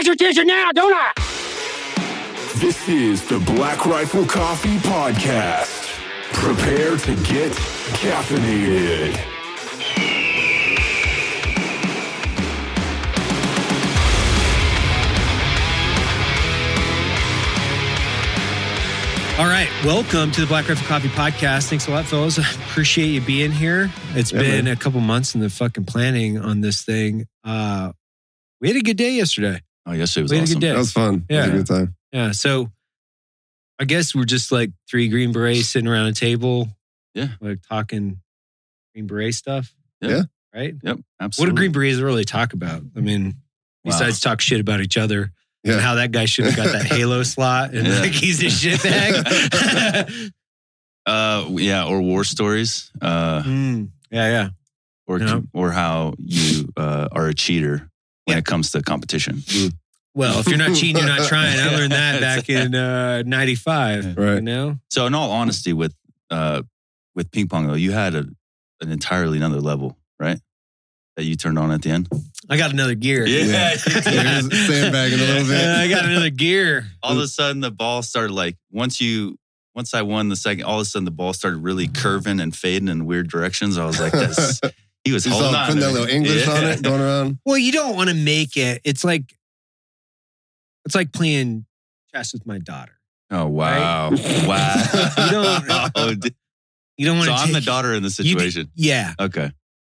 got your attention now, don't I? This is the Black Rifle Coffee Podcast. Prepare to get caffeinated. All right, welcome to the Black Rifle Coffee Podcast. Thanks a lot, fellas. I appreciate you being here. It's Yeah, been man. a couple months in the fucking planning on this thing. Uh, we had a good day yesterday. Oh, yesterday was We had a good day. That was fun. That was Yeah. a good time. Yeah, so I guess we're just like three Green Berets sitting around a table. Yeah. like talking Green Beret stuff. Yeah. right. Yep, Absolutely. What absolutely. do Green Berets really talk about? I mean, Wow. besides talk shit about each other. And Yeah. how that guy should have got that Halo slot and Yeah. like he's a shitbag. Uh, yeah, or war stories. Uh, Mm, yeah, yeah. or Yeah. or how you uh, are a cheater when Yeah. it comes to competition. Well, if you're not cheating, you're not trying. I learned that back in uh, '95. You Right. know, So, in all honesty, with uh, with ping pong though, you had a, an entirely another level, right? That you turned on at the end. I got another gear. Yeah, Yeah. you. Yeah, sandbagging a little bit. Uh, I got another gear. all of a sudden the ball started like once you once I won the second, all of a sudden the ball started really curving and fading in weird directions. I was like, this. He was You holding saw on. putting that little English on it going around. Well, you don't want to make it. It's like it's like playing chess with my daughter. Oh wow, Right? wow! You don't- Oh, d- You don't want so to. I'm the daughter in the You d- situation. yeah, okay,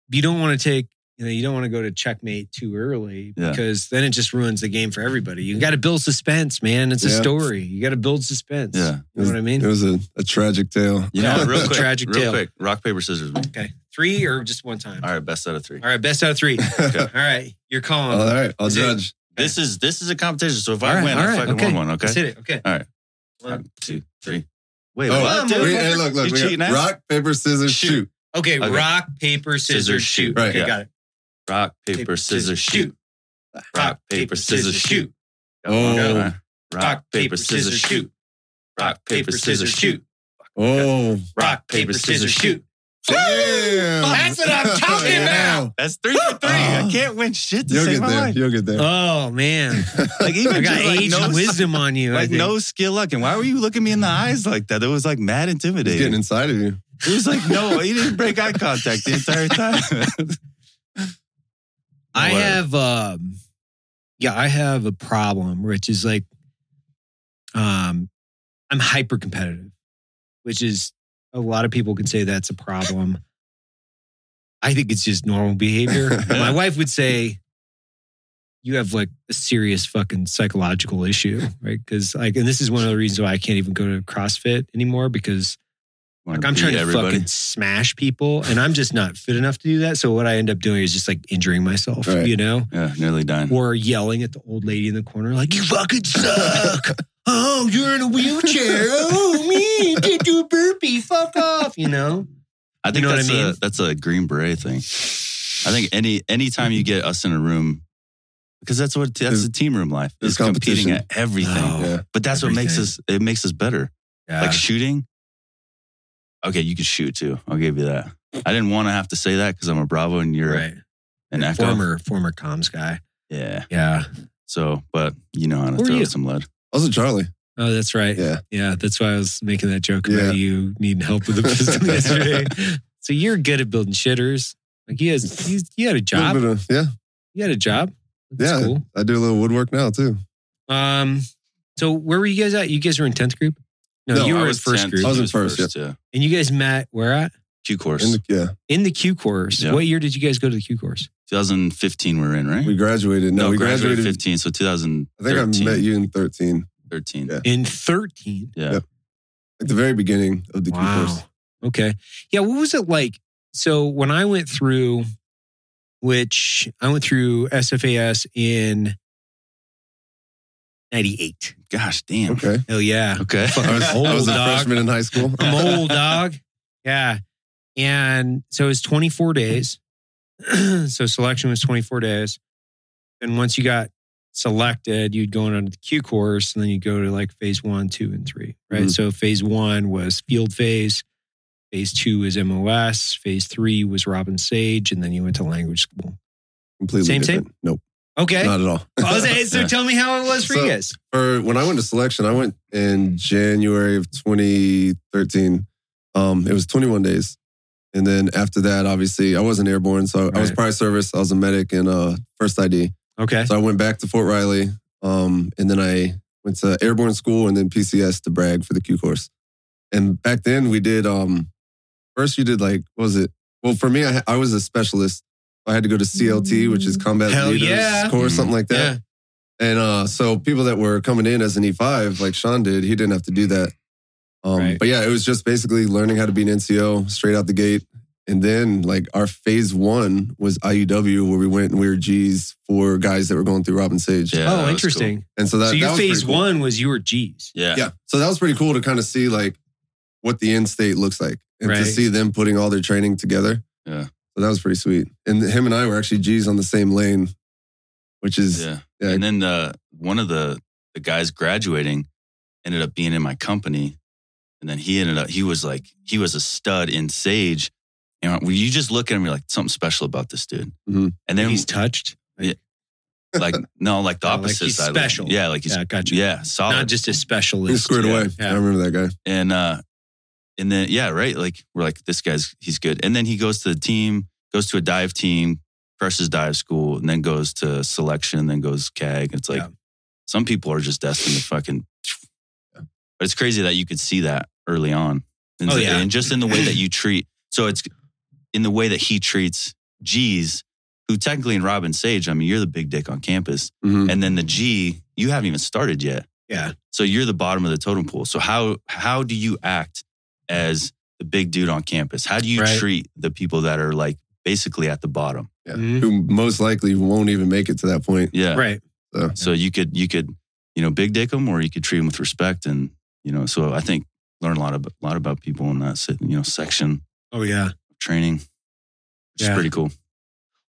you don't want to take. You know, you don't want to go to checkmate too early Yeah. because then it just ruins the game for everybody. You got to build suspense, man. It's a story. You got to build suspense. yeah. You know what I mean? It was a, a tragic tale. You know, Yeah. real quick, Tragic real tale. quick. Rock paper scissors. Okay, three or just one time. right, best out of three. All right, best out of three. All All right, you're calling. right, I'll Is it- judge. This is this is a competition. So if All I right, win, I right, fucking okay. won one. Okay. Let's hit it. Okay. All right. One, One, two, three. Wait, Oh, what? dude? Wait, hey, look, look. We got rock, paper, scissors, Shoot. shoot. Okay, Okay. rock, paper, scissors, Scissors, shoot. shoot. Right. Okay, Yeah. got it. Rock, paper, scissors, shoot. Rock, paper, scissors, shoot. Oh. All uh, right. Rock, paper, scissors, shoot. Rock, paper, scissors, shoot. Oh, Rock, paper, scissors, shoot. damn. That's what I'm talking about. That's three for three. I ah. can't win shit to You'll save get my there. life. You'll get there. Oh man, Like even I got just, like, age no, wisdom on you. Like no skill luck. And why were you looking me in the eyes like that? It was like mad It's getting inside of you. It was like no, he didn't break eye contact the entire time. I have um yeah, I have a problem, which is like um I'm hyper competitive, which is a lot of people can say that's a problem. I think it's just normal behavior. My wife would say you have like a serious fucking psychological issue, right? Because like, and this is one of the reasons why I can't even go to CrossFit anymore because like I'm trying to fucking smash people, and I'm just not fit enough to do that. So what I end up doing is just like injuring myself, Right. you know, Yeah, nearly dying. or yelling at the old lady in the corner, like "You fucking suck." oh, you're in a wheelchair. Oh, me, can't do a burpee. Fuck off. You know. I think know what that's I mean? a that's a green beret thing. I think any anytime you get us in a room, because that's what that's the team room life there's is competing competition. at everything. Oh, Yeah. But that's what makes us it makes us better. Yeah. Like shooting. Okay, you can shoot too. I'll give you that. I didn't want to have to say that because I'm a Bravo and you're right. an Echo. Former former comms guy. Yeah. Yeah. So, but you know how to Who are throw some lead. Also, Charlie. Oh, that's right. Yeah. Yeah, that's why I was making that joke Yeah. about you needing help with the pistol yesterday. So you're good at building shitters. Like he has, he's, he had a A job. little bit of- yeah. You had a job. That's Yeah. cool. I do a little woodwork now, too. Um, so where were you guys at? You guys were in tenth group. No, No, you I were in was first 10th, group, I was in first, yeah. and you guys met where at? Q course. In the, yeah. In the Q course. Yeah. What year did you guys go to the Q course? 2015 we're in, right? We graduated. No, we graduated, graduated. 15, so 2013. I think I met you in 13, 13. Yeah. In thirteen. Yeah. Yep. at the very beginning of the Q course. Okay. Yeah. What was it like? So when I went through, which I went through SFAS in '98. Gosh damn. Okay. Hell yeah. Okay. I was, Old I was a dog. freshman in high school. I'm old dog. Yeah. And so it was 24 days. so selection was 24 days. And once you got selected, you'd go on to the Q course and then you'd go to like phase one, two, and three. Right. Mhm. So phase one was field phase. Phase two was MOS. Phase three was Robin Sage. And then you went to language school. Completely Same, different. Nope. Okay. Not at all. Was so tell me how it was for So- you guys. For when I went to selection, I went in January of 2013. Um, it was 21 days. And then after that, obviously, I wasn't airborne. So I was Right. prior service. I was a medic in uh, first ID. Okay. So I went back to Fort Riley. Um, and then I went to airborne school and then PCS to Bragg for the Q course. And back then we did, um, first you did like, what was it? Well, for me, I, I was a specialist. I had to go to CLT, which is combat Hell leaders yeah. course, something like that. Yeah. And uh, so people that were coming in as an E5, like Sean did, he didn't have to do that. Um, Right. But yeah, it was just basically learning how to be an NCO straight out the gate. And then like our phase one was IUW, where we went and we were G's for guys that were going through Robin Sage. Yeah, oh, was interesting. And so that, so that your was phase cool. one was you were G's. Yeah. Yeah. So that was pretty cool to kind of see like what the end state looks like and Right. to see them putting all their training together. Yeah. So that was pretty sweet. And him and I were actually G's on the same lane, which is Yeah. Yeah. And then uh, one of the the guys graduating ended up being in my company, and then he ended up he was like he was a stud in Sage. And when you just look at him, you're like something special about this dude. Mhm. And then He's touched. like no, like the Oh, like opposite he's side. special. Yeah, like he's Yeah, gotcha. yeah, solid. Not just a he specialist. squared yeah, away. yeah. I remember that guy. and uh and then yeah right like we're like this guy's he's good and then he goes to the team goes to a dive team crushes dive school and then goes to selection then goes cag it's like Yeah. some people are just destined to fucking but it's crazy that you could see that early on and, Oh, yeah. and just in the way that you treat so it's in the way that he treats g's who technically in robin sage i mean you're the big dick on campus Mhm. and then the g you haven't even started yet Yeah. so you're the bottom of the totem pole. So how how do you act as the big dude on campus? How do you Right. treat the people that are like basically at the bottom? Yeah. Mhm. Who most likely won't even make it to that point. Yeah. Right. So So you could you could you know big dick them or you could treat them with respect and you know. So I think learn a lot of a lot about people in that se- you know section Oh yeah. of training. Which Yeah. is pretty cool.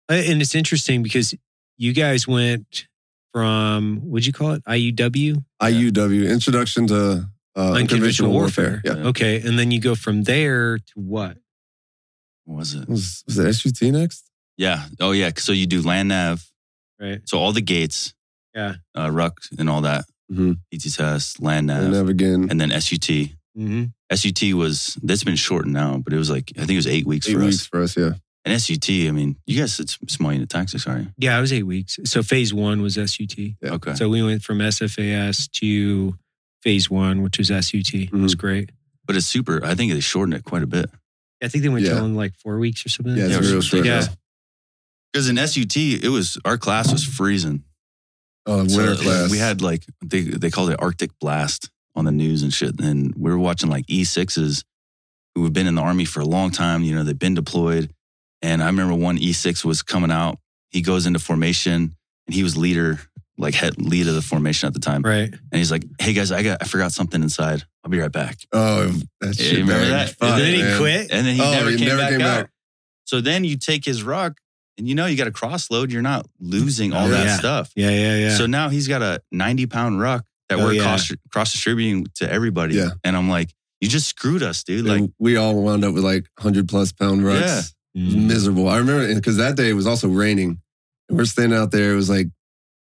And it's interesting because you guys went from what'd you call it? IUW, IUW, Introduction to uh, unconventional warfare. Yeah. Okay, and then you go from there to what? What was it? Was, was it SUT next? Yeah. Oh yeah. So you do land nav. Right. So all the gates. Yeah. Uh, ruck and all that. Mhm. PT test, land nav, And never again. and then SUT. Mm-hmm. SUT was that's been shortened now, but it was like I think it was eight weeks Eight for weeks us. for us, yeah. And SUT, I mean, you guys it's small unit tactics, are you? Yeah, it was eight weeks. So phase one was SUT. Yeah. Okay. So we went from SFAS to phase one, which was SUT. It was mm-hmm. great. but it's super. I think they shortened it quite a bit I think they went Yeah. to like four weeks or something. Yeah, Yeah, it's it real short. Yeah. because in SUT it was our class was freezing. Oh, So, winter like, class. We had like they they called it Arctic blast on the news and shit, and we were watching like E sixes who have been in the army for a long time. You know, they've been deployed, and I remember one E six was coming out. He goes into formation, and he was leader, like head lead of the formation at the time. Right. And he's like, "Hey guys, I got I forgot something inside. I'll be right back." Oh, that Yeah, shit. you remember that? Fuck, and then he man. quit. And then he Oh, never, he came, never back came out. back. So then you take his rock, and you know you got a cross load. You're not losing all Oh, that yeah. stuff. Yeah, yeah, yeah. So now he's got a 90 pound ruck that Oh, we're yeah. cross, cross distributing to everybody. Yeah. And I'm like, you just screwed us, dude. Like, And we all wound up with like 100 plus pound rucks. Yeah. Mm. miserable. I remember because that day it was also raining. And we're standing out there. It was like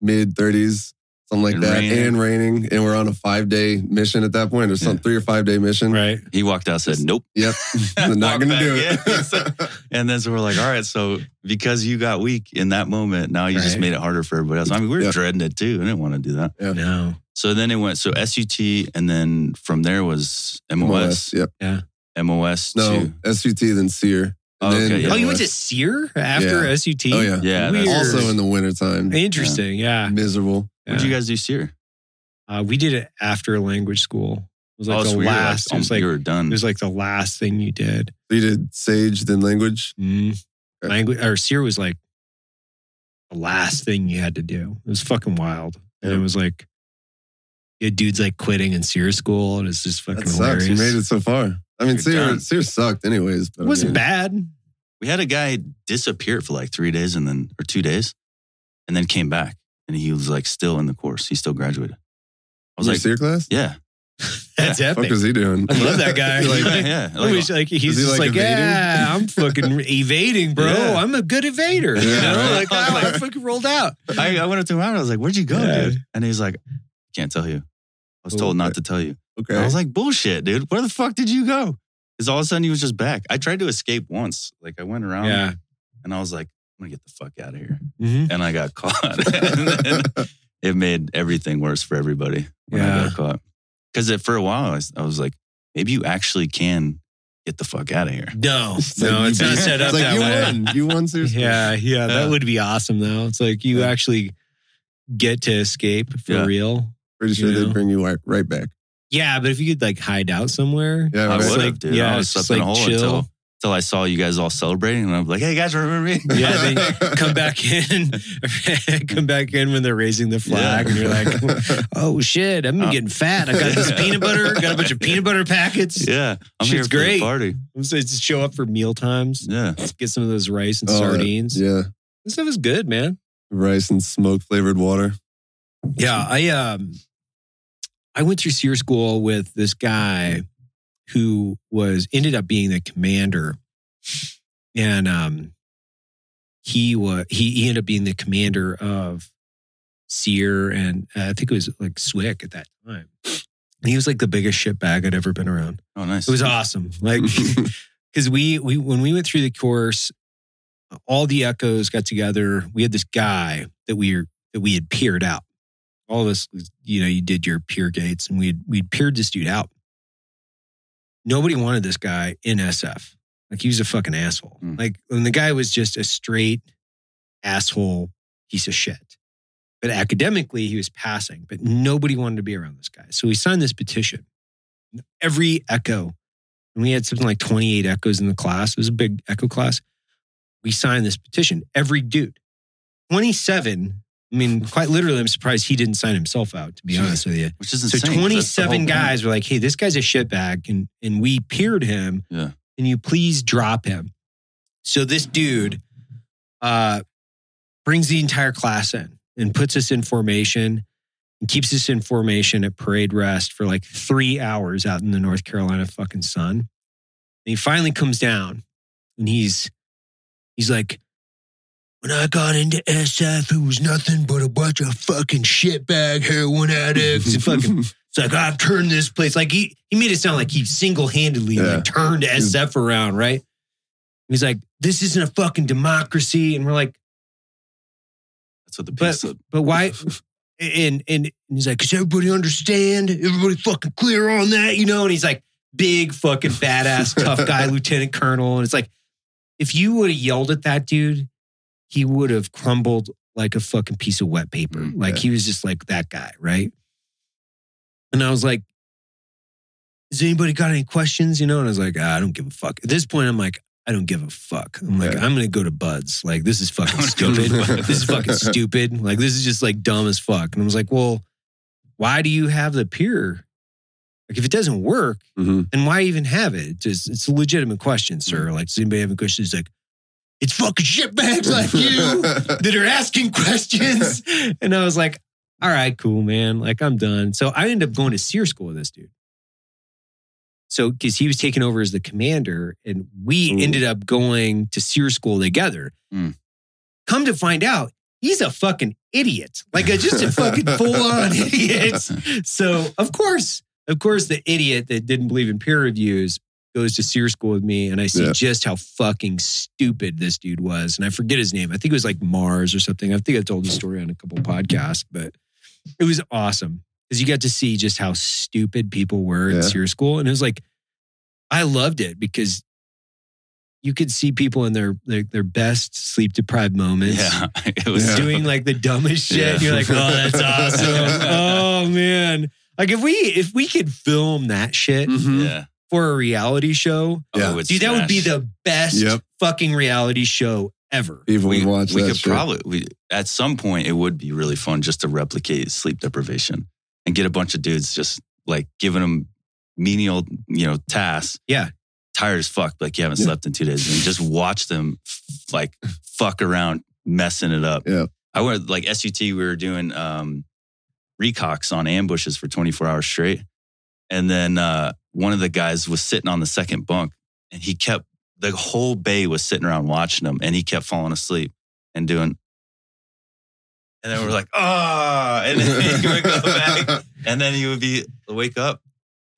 mid 30s, something like And that, raining. and raining. And we're on a five day mission at that point, or some Yeah. three or five day mission. right. he walked out, said, nope. Yep. Not going to do it. So- And then so we're like, all right, so because you got weak in that moment, now you just made it harder for everybody else. I mean, we were Yeah. dreading it too. I didn't want to do that. No. So then it went, so SUT, and then from there was MOS, Yep. Yeah. MOS No, to, SUT, then SERE. Oh, then yeah. Oh, you went to SERE after Yeah. SUT? Oh, yeah. Yeah, Weird. Also in the wintertime. Interesting. Yeah. Miserable. what'd Yeah. you guys do, SERE? Uh, we did it after language school. It was like oh, the so we were like, last. it was like you were it was like the last thing you did. So you did Sage, then language. Mm. Okay. Language or SERE was like the last thing you had to do. It was fucking wild, and it was like you had dudes like quitting in SERE school, and it's just fucking That sucks. hilarious. You made it so far. I mean, You're SERE, done. SERE sucked anyways. But It wasn't I mean, bad. we had a guy disappear for like three days and then or two days and then came back and he was like still in the course he still graduated i was Your like SERE class? yeah That's Fuck epic. is he doing? I love that guy. Like, Like- yeah. I wish like he's he, just like, like, evading? yeah, I'm fucking evading, bro. Yeah. I'm a good evader. You know, right. like oh, I fucking rolled out. I, I went up to him and I was like, "Where'd you go, Yeah. dude?" And he's like, "Can't tell you. I was told not to tell you." okay. I was like, "Bullshit, dude. Where the fuck did you go?" Because all of a sudden he was just back. I tried to escape once. Like I went around Yeah. and I was like, "I'm gonna get the fuck out of here," Mhm. and I got caught. and it made everything worse for everybody when I Yeah. got caught. Because for a while I was, I was like, maybe you actually can get the fuck out of here. No, It's no, like it's not set up it's like that you way. won. You won seriously. Yeah, yeah, that Yeah. would be awesome though. It's like you Yeah. actually get to escape for Yeah. real. Pretty sure You know? they'd bring you right, right back. Yeah, but if you could like hide out somewhere, Yeah, I right. would like, have, dude. yeah, I was just slept in a like hole chill. until until I saw you guys all celebrating, and I'm like, "Hey guys, remember me?" Yeah, then come back in, come back in when they're raising the flag, and you're like, "Oh shit, I'm Uh, getting fat. I got this peanut butter, got a bunch of peanut butter packets. yeah, I'm here Shit's for great. the party. So just show up for meal times, Yeah, get some of those rice and Oh, sardines. Yeah. This stuff is good, man. Rice and smoke flavored water. Yeah, I um, I went through SERE school with this guy who was ended up being the commander, and um, he was he, he ended up being the commander of SERE, and uh, I think it was like SWCS at that time. And he was like the biggest shit bag I'd ever been around. oh nice. It was awesome, like because we we when we went through the course, all the echoes got together. We had this guy that we were that we had peered out. All of us, you know, you did your peer gates, and we would we'd peered this dude out. Nobody wanted this guy in SF. Like he was a fucking asshole. Hmm. Like when the guy was just a straight asshole piece of shit. But academically, he was passing. But nobody wanted to be around this guy. So we signed this petition. Every echo and we had something like 28 echoes in the class. It was a big echo class. We signed this petition. Every dude, 27. I mean, quite literally, I'm surprised he didn't sign himself out, to be honest with you. which is So insane. that's 27 point. guys were like, hey, this guy's a shitbag. And, and we peered him. Yeah. Can you please drop him? So this dude uh, brings the entire class in and puts us in formation and keeps us in formation at parade rest for like three hours out in the North Carolina fucking sun. And he finally comes down and he's he's like, when I got into SF, it was nothing but a bunch of fucking shitbag heroin addicts. and fucking, it's like I've turned this place. Like he he made it sound like he single handedly Yeah. like turned SF around, right? He's like, this isn't a fucking democracy, and we're like, That's what the but piece said. but why? And and he's like, does everybody understand? Everybody fucking clear on that, you know? And he's like, big fucking badass tough guy, lieutenant colonel, and it's like, if you would have yelled at that dude, he would have crumbled like a fucking piece of wet paper. Mm, like yeah. he was just like that guy, right? And I was like, has anybody got any questions? You know, and I was like, ah, I don't give a fuck. At this point, I'm like, I don't give a fuck. I'm like, Yeah. I'm gonna go to BUD/S. Like, this is fucking I'm gonna go to stupid. This is fucking stupid. Like, this is just like dumb as fuck. And I was like, well, why do you have the peer? Like, if it doesn't work, Mhm. then why even have it? It's, just, it's a legitimate question, sir. Like, does anybody have any questions? He's like, it's fucking shitbags like you that are asking questions. And I was like, all right, cool, man. Like, I'm done. So I ended up going to SERE school with this dude. So, because he was taking over as the commander, and we Ooh. ended up going to SERE school together. Mm. Come to find out, he's a fucking idiot. Like, a, just a fucking full on idiot. So, of course, of course, the idiot that didn't believe in peer reviews goes to SERE school with me, and I see Yeah. just how fucking stupid this dude was. And I forget his name. I think it was like Mars or something. I think I told the story on a couple podcasts, but it was awesome because you got to see just how stupid people were in Yeah. SERE school, and it was like I loved it because you could see people in their their, their best sleep deprived moments Yeah, it was Yeah. doing like the dumbest shit. Yeah. You're like, oh, that's awesome. oh man. Like if we if we could film that shit Mhm. Yeah. For a reality show, Oh, Yeah. it would dude, that would be the best Yep. fucking reality show ever. People we, watch we that could shit. probably we at some point it would be really fun just to replicate sleep deprivation and get a bunch of dudes just like giving them menial you know tasks Yeah. tired as fuck like you haven't Yeah. slept in two days and just watch them f- like fuck around messing it up Yeah. i went like sut we were doing um recox on ambushes for 24 hours straight And then uh, one of the guys was sitting on the second bunk and he kept, the whole bay was sitting around watching him and he kept falling asleep and doing, and then we're like, ah, and then he would go back and then he would be, wake up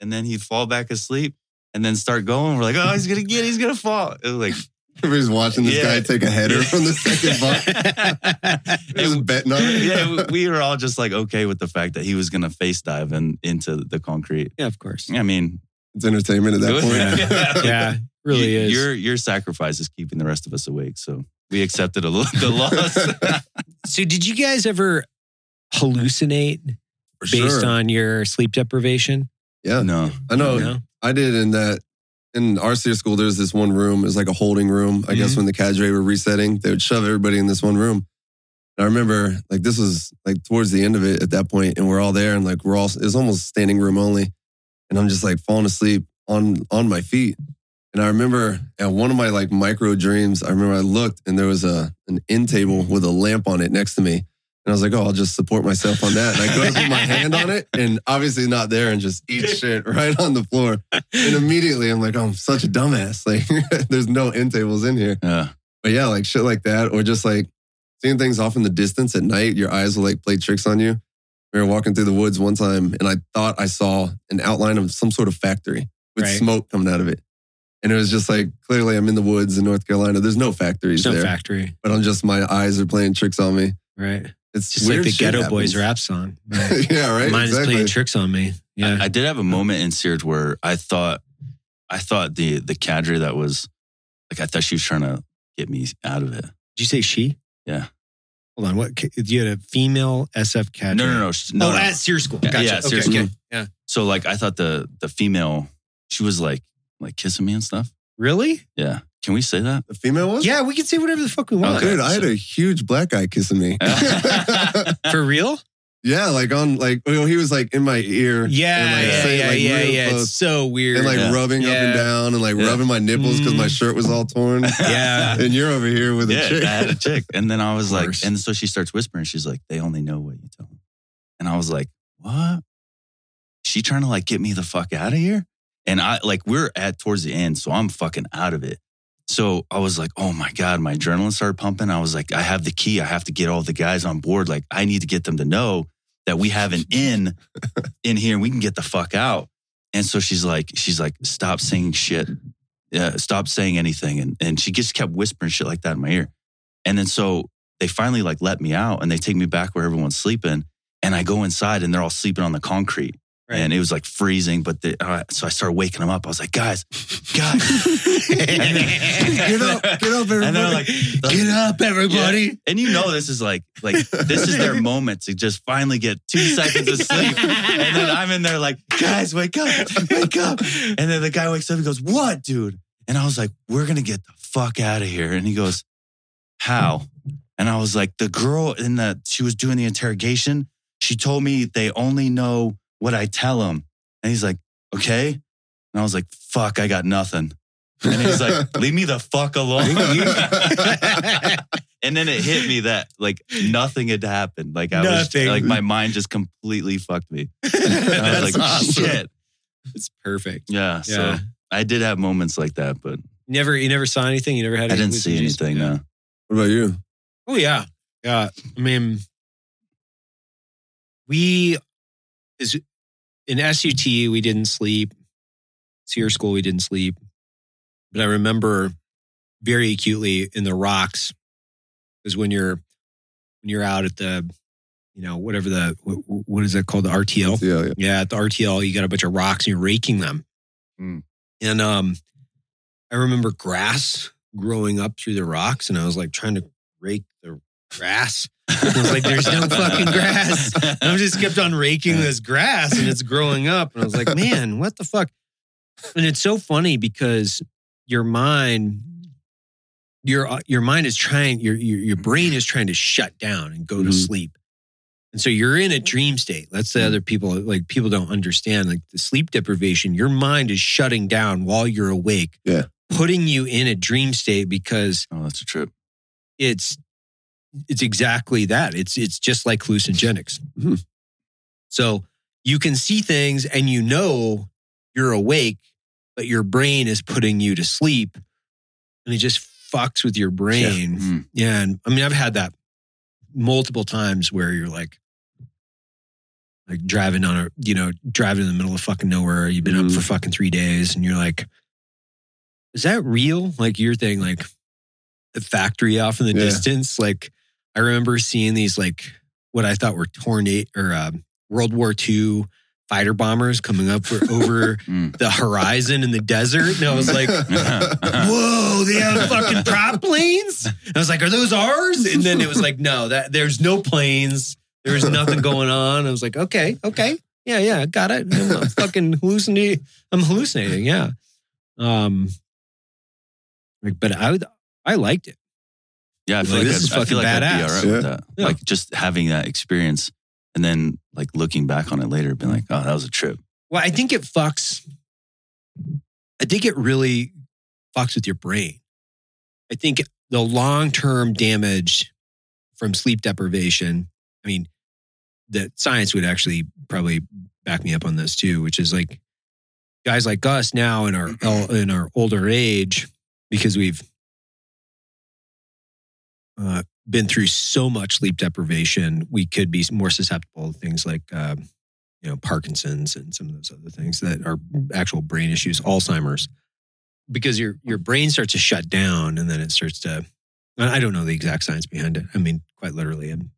and then he'd fall back asleep and then start going. We're like, oh, he's going to get, he's going to fall. It was like, Everybody's watching this Yeah. guy take a header from the second bunk. Just betting on it. yeah, we- we were all just like okay with the fact that he was going to face dive and into the concrete. yeah, of course. I mean, It's entertainment at that point. Yeah. Yeah, really you- is. Your your sacrifice is keeping the rest of us awake. So we accepted a little the loss. So, did you guys ever hallucinate For based sure. on your sleep deprivation? Yeah. no, I know. No? I did in that in our SERE school. There's this one room. It was like a holding room. I guess Mhm. when the cadre were resetting, they would shove everybody in this one room. And I remember like this was like towards the end of it at that point, and we're all there, and like we're all it was almost standing room only, and I'm just like falling asleep on on my feet. And I remember at one of my like micro dreams, I remember I looked and there was a an end table with a lamp on it next to me. And I was like, oh, I'll just support myself on that. And I go to put my hand on it and obviously not there and just eat shit right on the floor. And immediately I'm like, oh, I'm such a dumbass. Like there's no end tables in here. yeah, But yeah, like shit like that. Or just like seeing things off in the distance at night, your eyes will like play tricks on you. We were walking through the woods one time and I thought I saw an outline of some sort of factory with Right. smoke coming out of it. And it was just like clearly I'm in the woods in North Carolina. There's no factories There's no there. factory, but I'm just my eyes are playing tricks on me. right? It's Just like the Geto happens. Boys rap song. Right? yeah, right. Mine is playing tricks on me. Yeah. I, I did have a moment in Sears where I thought, I thought the the cadre that was like I thought she was trying to get me out of it. Did you say she? Yeah. Hold on. What? You had a female SF cadre? No, no, no, no. oh, no. at Sears School. Yeah, Gotcha. yeah, okay, Sears okay. School. Yeah. So like I thought the the female, she was like like kissing me and stuff. Really? Yeah, can we say that? The female one? Yeah, we can say whatever the fuck we want. Okay. Dude, I had a huge black guy kissing me. For real? yeah, like on like well, he was like in my ear. Yeah, and, like, yeah, saying, yeah, like, yeah, real yeah. It's so weird. and like Yeah. rubbing up and down and like Yeah. rubbing my nipples because my Mm. shirt was all torn. yeah. and you're over here with a chick. I had a chick, and then I was like, and so she starts whispering. She's like, "They only know what you tell them," and I was like, "What?" She trying to like get me the fuck out of here, and I like we're at towards the end, so I'm fucking out of it. So I was like, "Oh my god!" My adrenaline started pumping. I was like, "I have the key. I have to get all the guys on board. Like, I need to get them to know that we have an in in here, and we can get the fuck out." And so she's like, she's like, "Stop saying shit." uh, stop saying anything. And, and she just kept whispering shit like that in my ear. And then so they finally like let me out and they take me back where everyone's sleeping. And I go inside and they're all sleeping on the concrete. Right. And it was like freezing, but the, uh, so I started waking them up. I was like, guys, guys, Get up, get up, everybody. And they're like, Get up, everybody. Yeah. And you know, this is like, like this is their moment to just finally get two seconds of sleep. And then I'm in there like, guys, wake up, wake up. And then the guy wakes up and goes, what, dude? And I was like, we're going to get the fuck out of here. And he goes, how? And I was like, the girl in the, she was doing the interrogation. She told me they only know what I tell him. And he's like, okay. And I was like, fuck, I got nothing. And he's like, leave me the fuck alone. and then it hit me that like nothing had happened. Like I Nothing. was like my mind just completely fucked me. And I That's was like, awesome. shit. It's perfect. Yeah. Yeah. So I did have moments like that, but Never, you never saw anything. You never had. I didn't see anything. Yeah. No. what about you? Oh yeah, yeah. I mean, we is in SUT we didn't sleep. SERE school we didn't sleep, but I remember very acutely in the rocks is when you're when you're out at the you know whatever the what, what is that called the RTL Yeah, yeah. yeah, at the RTL, you got a bunch of rocks and you're raking them. Mm. And um, I remember grass growing up through the rocks, and I was like trying to rake the grass. I was like, "There's no fucking grass." And I just kept on raking this grass, and it's growing up. And I was like, "Man, what the fuck?" And it's so funny because your mind, your uh, your mind is trying, your your, your brain is trying to shut down and go to Mhm. sleep. And so you're in a dream state. That's the other people like people don't understand. Like the sleep deprivation, your mind is shutting down while you're awake. Yeah. Putting you in a dream state because Oh, that's a trip. it's it's exactly that. It's it's just like hallucinogenics. Mhm. So you can see things and you know you're awake, but your brain is putting you to sleep and it just fucks with your brain. Mm. Yeah. and I mean, I've had that multiple times where you're like, like driving on a, you know, driving in the middle of fucking nowhere. You've been up Mhm. for fucking three days and you're like, is that real? Like your thing, like the factory off in the Yeah. distance. Like I remember seeing these, like what I thought were tornado or um, World War II fighter bombers coming up for, over Mm. the horizon in the desert. And I was like, whoa, they have fucking prop planes. I was like, are those ours? And then it was like, no, that there's no planes. There's nothing going on. I was like, okay, okay, yeah, yeah, got it. I'm fucking hallucinating. I'm hallucinating. Yeah. Um. Like, but I I liked it. Yeah, I feel Like, like, this is I'd, I feel like fucking I'd be badass. all right with that. Yeah. Like just having that experience and then like looking back on it later, being like, oh, that was a trip. Well, I think it fucks. I think it really fucks with your brain. I think the long term damage from sleep deprivation. I mean, that science would actually probably back me up on this too, which is like guys like us now in our in our older age because we've uh, been through so much sleep deprivation, we could be more susceptible to things like um, you know Parkinson's and some of those other things that are actual brain issues, Alzheimer's, because your your brain starts to shut down and then it starts to. I I don't know the exact science behind it. I mean, quite literally, I'm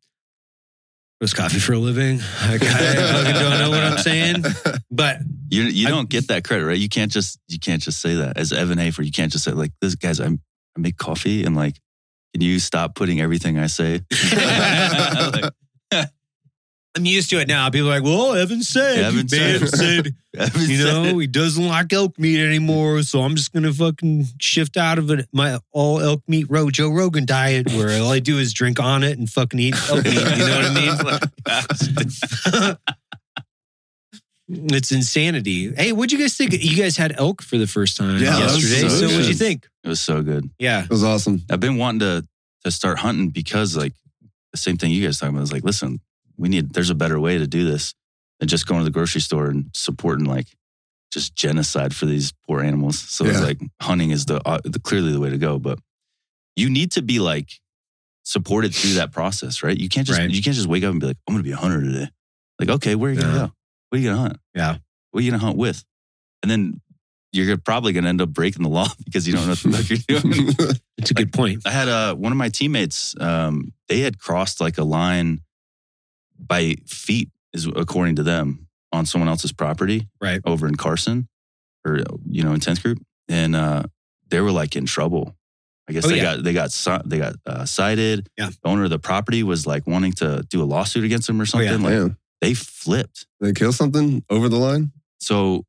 roast coffee for a living. I fucking don't know what I'm saying, but You you I- don't get that credit, right? You can't just you can't just say that as Evan Hafer. You can't just say like this guys. I'm, I make coffee and like, can you stop putting everything I say? I'm used to it now. People are like, "Well, Evan said, Evan man said- said Evan you know, it. he doesn't like elk meat anymore. So I'm just gonna fucking shift out of it my all elk meat ro Joe Rogan diet, where all I do is drink on it and fucking eat elk meat. You know what I mean? It's insanity. Hey, what'd you guys think? You guys had elk for the first time Yeah, that was yesterday. so So, what'd you good. think? It was so good. Yeah. It was awesome. I've been wanting to to start hunting because like the same thing you guys talking about is like, listen, we need there's a better way to do this than just going to the grocery store and supporting like just genocide for these poor animals. So it's Yeah. like hunting is the, uh, the clearly the way to go, but you need to be like supported through that process, right? You can't just Right. you can't just wake up and be like, I'm gonna be a hunter today. Like, okay, where are you gonna Yeah. go? What are you gonna hunt? Yeah. What are you gonna hunt with? And then you're probably gonna end up breaking the law because you don't know what the fuck you're doing. It's a good point. I had uh, one of my teammates. Um, they had crossed like a line by feet, is according to them, on someone else's property, Right. over in Carson, or you know, in tenth group, and uh, they were like in trouble. I guess Oh, they yeah. got they got they got uh, cited. Yeah. The owner of the property was like wanting to do a lawsuit against them or something. Oh, yeah. something. Like Damn. They flipped. They kill something over the line? So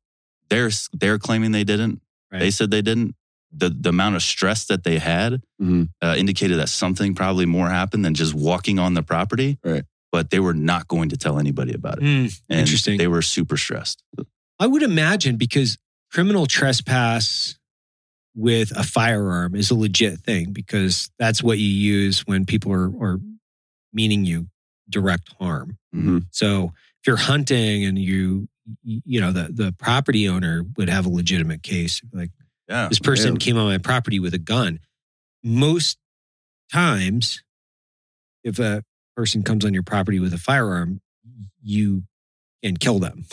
they're they're claiming they didn't. Right. They said they didn't. The the amount of stress that they had Mhm. uh, indicated that something probably more happened than just walking on the property. Right. But they were not going to tell anybody about it. Hmm. And Interesting. They were super stressed. I would imagine because criminal trespass with a firearm is a legit thing because that's what you use when people are, are meaning you direct harm. Mhm. So if you're hunting and you, you know, the, the property owner would have a legitimate case. Like Yeah. this person damn. came on my property with a gun. Most times, if a person comes on your property with a firearm, you can kill them.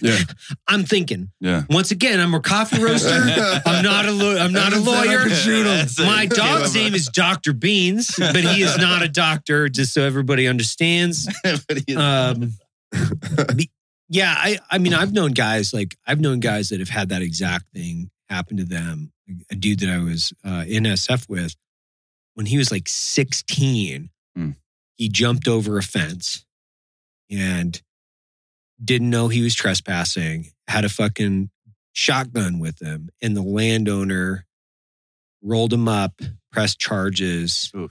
Yeah. I'm thinking Yeah. once again, I'm a coffee roaster. I'm not a law- I'm not a Evan said I lawyer. shoot him. My dog's name is Dr. Beans, but he is not a doctor, just so everybody understands. Um, yeah, I, I mean, I've known guys like I've known guys that have had that exact thing happen to them. A dude that I was uh, in SF with, when he was like 16, Hmm. he jumped over a fence and didn't know he was trespassing. Had a fucking shotgun with him, and the landowner rolled him up, pressed charges, Oof.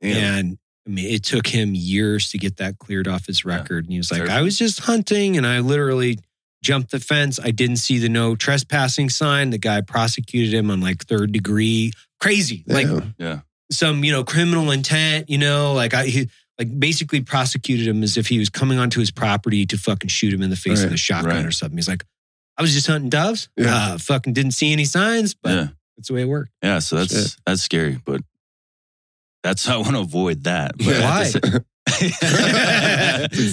And I mean, it took him years to get that cleared off his Yeah. record. And he was like, Terrifying. I was just hunting and I literally jumped the fence. I didn't see the no trespassing sign. The guy prosecuted him on like third degree. Crazy. Like yeah. some, you know, criminal intent, you know, like I, he, like basically prosecuted him as if he was coming onto his property to fucking shoot him in the face Right, with a shotgun right. or something. He's like, I was just hunting doves. Yeah. Uh, fucking didn't see any signs, but yeah. that's the way it worked. Yeah, so that's Shit. that's scary, but that's how I want to avoid that. But. Why?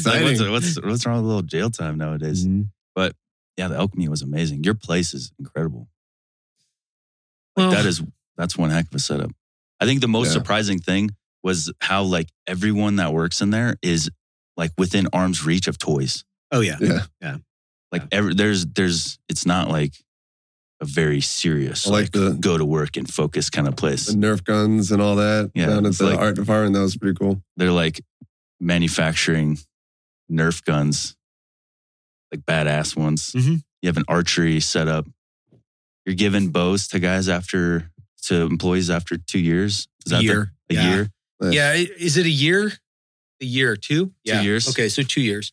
Like, what's, what's what's wrong with a little jail time nowadays? Mhm. Yeah, the alchemy was amazing. Your place is incredible. Like Well- that is that's one heck of a setup. I think the most Yeah. surprising thing was how like everyone that works in there is like within arm's reach of toys. Oh yeah. Yeah. Yeah. Like every, there's there's it's not like a very serious I like like, the- go to work and focus kind of place. The Nerf guns and all that Yeah, down at it's the like- art department. That was pretty cool. They're like manufacturing Nerf guns, like badass ones. Mhm. You have an archery setup. You're giving bows to guys after to employees after two years. Is that the- year. a yeah. year? Nice. Yeah. Is it a year? A year or two? Yeah. years. Okay. So two years.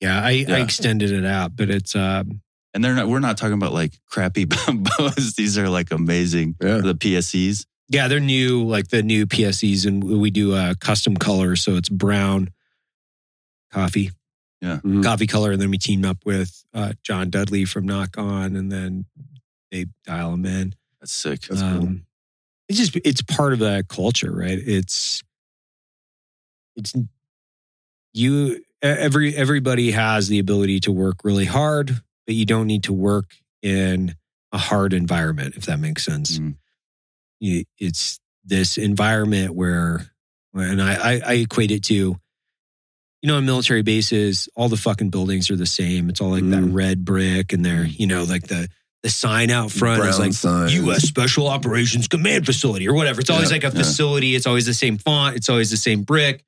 Yeah. I, I extended it out, but it's, um, And they're not. We're not talking about like crappy bows. These are like amazing. Yeah. The PSEs. yeah, they're new, like the new PSEs, and we do a custom color. So it's brown, coffee, Mhm. coffee color. And then we team up with uh, John Dudley from Nock On, and then they dial them in. That's sick. That's cool. It's just it's part of that culture, right? It's it's you. Every everybody has the ability to work really hard, but you don't need to work in a hard environment, if that makes sense. Mm. It's this environment where, and I, I, I equate it to, you know, on military bases, all the fucking buildings are the same. It's all like that Mm. red brick, and they're, you know, like the the sign out front is like signs. U.S. Special Operations Command Facility or whatever. It's always Yeah, like a yeah. facility. It's always the same font. It's always the same brick.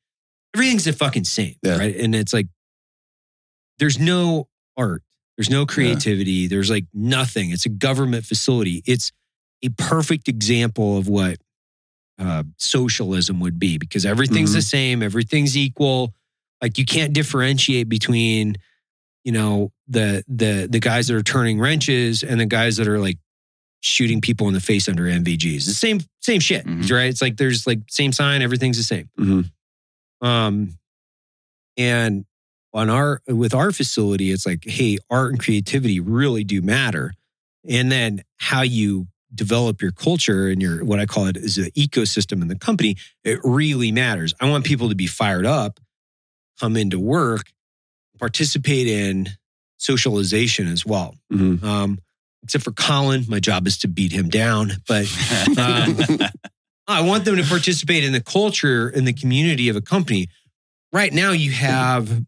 Everything's the fucking same, Yeah. right? And it's like there's no art. There's no creativity. There's like nothing. It's a government facility. It's a perfect example of what uh, socialism would be because everything's the same. Everything's equal. Like you can't differentiate between, you know, the the the guys that are turning wrenches and the guys that are like shooting people in the face under NVGs. The same same shit, Mhm. right? It's like there's like same sign. Everything's the same. Mhm. Um, and on our with our facility, it's like, hey, art and creativity really do matter. And then how you develop your culture and your what I call it is an ecosystem in the company, it really matters. I want people to be fired up, come into work, participate in socialization as well. Mhm. Um, except for Colin, my job is to beat him down, but um, I want them to participate in the culture and the community of a company. Right now, you have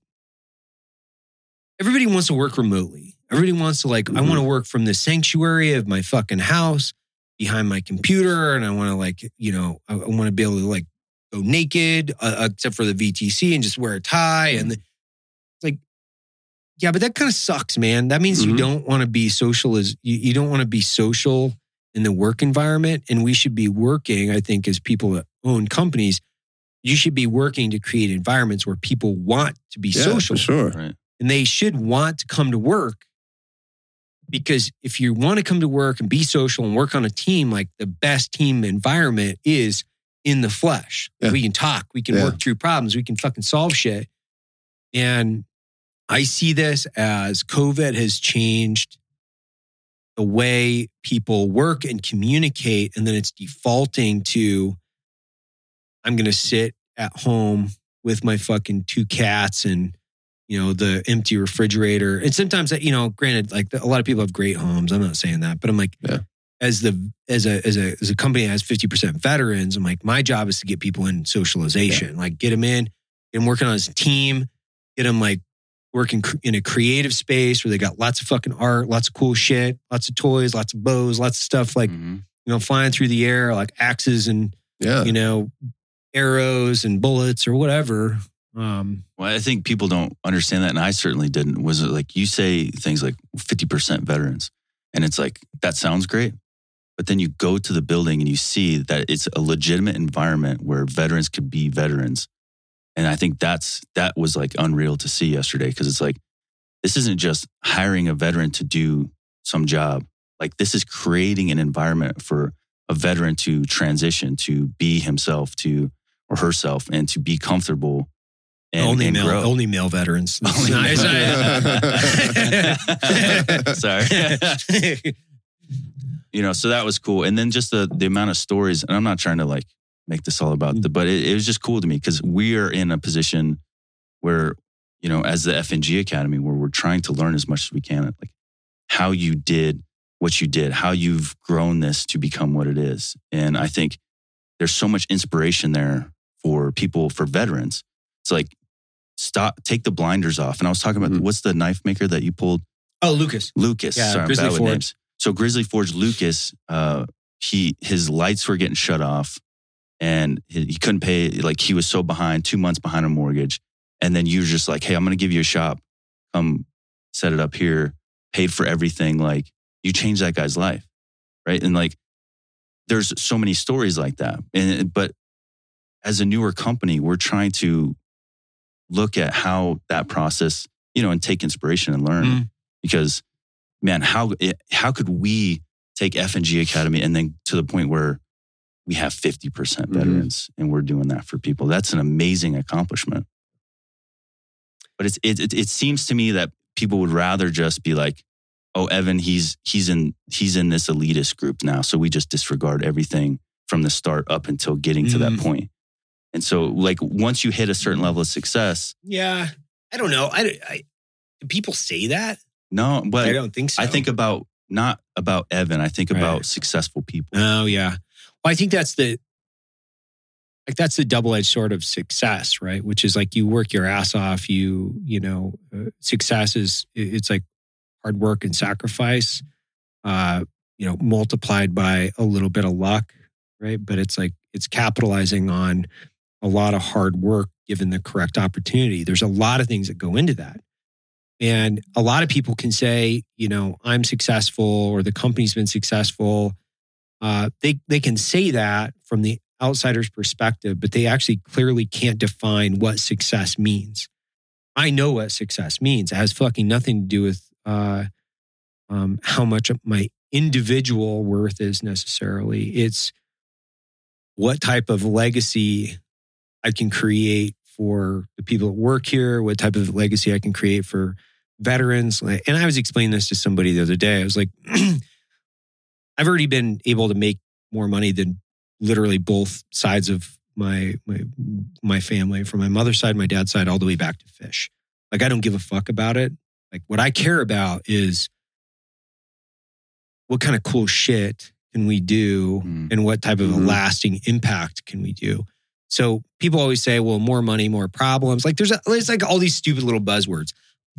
everybody wants to work remotely. Everybody wants to like, I want to work from the sanctuary of my fucking house behind my computer, and I want to like, you know, I, I want to be able to like go naked, uh, except for the VTC, and just wear a tie. And the, it's like, yeah, but that kind of sucks, man. That means you Mhm. don't want to be social as you, you don't want to be social in the work environment. And we should be working, I think, as people that own companies, you should be working to create environments where people want to be Yeah, social for sure. right. and they should want to come to work because if you want to come to work and be social and work on a team, like the best team environment is in the flesh. Yeah. We can talk, we can Yeah. work through problems, we can fucking solve shit. And I see this as COVID has changed the way people work and communicate, and then it's defaulting to I'm going to sit at home with my fucking two cats and you know the empty refrigerator. And sometimes you know granted like a lot of people have great homes i'm not saying that but i'm like Yeah. as the as a as a as a company that has 50% veterans i'm like my job is to get people in socialization. Like get them in get them working on as a team get them like working in a creative space where they got lots of fucking art lots of cool shit lots of toys lots of bows lots of stuff like Mhm. you know flying through the air like axes and Yeah. you know arrows and bullets or whatever um Well, I think people don't understand that, and I certainly didn't. Was it like you say things like fifty percent veterans, and it's like that sounds great, but then you go to the building and you see that it's a legitimate environment where veterans could be veterans, and I think that's that was like unreal to see yesterday because it's like this isn't just hiring a veteran to do some job, like this is creating an environment for a veteran to transition to be himself to or herself and to be comfortable and, only and male, grow. only male veterans. Only It's not- Sorry. you know, so that was cool. And then just the the amount of stories, and I'm not trying to like make this all about the, but it, it was just cool to me because we are in a position where, you know, as the FNG Academy, where we're trying to learn as much as we can, like how you did what you did, how you've grown this to become what it is. And I think there's so much inspiration there for people, for veterans. It's like, stop, take the blinders off. And I was talking about Mhm. what's the knife maker that you pulled? oh, Lucas. Lucas. Yeah, Sorry, Grizzly Forge. names. So Grizzly Forge Lucas, uh, he his lights were getting shut off, and he, he couldn't pay. Like he was so behind, two months behind on mortgage. And then you were just like, "Hey, I'm going to give you a shop. Come set it up here. Paid for everything. Like you changed that guy's life, right? And like, there's so many stories like that. And but as a newer company, we're trying to look at how that process, you know, and take inspiration and learn Mm. because man how how could we take f&g academy and then to the point where we have 50% Mhm. veterans and we're doing that for people that's an amazing accomplishment but it's it, it, it seems to me that people would rather just be like oh evan he's he's in he's in this elitist group now so we just disregard everything from the start up until getting to that Mhm. point and so like once you hit a certain level of success Yeah. I don't know. I, I people say that? no but I don't think so. I think about not about Evan. I think Right. about successful people. Oh yeah. Well, I think that's the like that's the double edged sword of success, right? Which is like you work your ass off. You you know, uh, success is it's like hard work and sacrifice, uh, you know, multiplied by a little bit of luck, right? But it's like it's capitalizing on a lot of hard work given the correct opportunity. There's a lot of things that go into that. And a lot of people can say, you know, I'm successful or the company's been successful. Uh, they they can say that from the outsider's perspective, but they actually clearly can't define what success means. I know what success means. It has fucking nothing to do with uh, um, how much my individual worth is necessarily. It's what type of legacy I can create for the people that work here, what type of legacy I can create for veterans. And I was explaining this to somebody the other day. I was like, I've already been able to make more money than literally both sides of my my my family, from my mother's side, my dad's side, all the way back to fish. Like I don't give a fuck about it. Like what I care about is what kind of cool shit can we do Mm. and what type of a Mhm. lasting impact can we do? So people always say, well, more money, more problems. Like there's a, there's like all these stupid little buzzwords.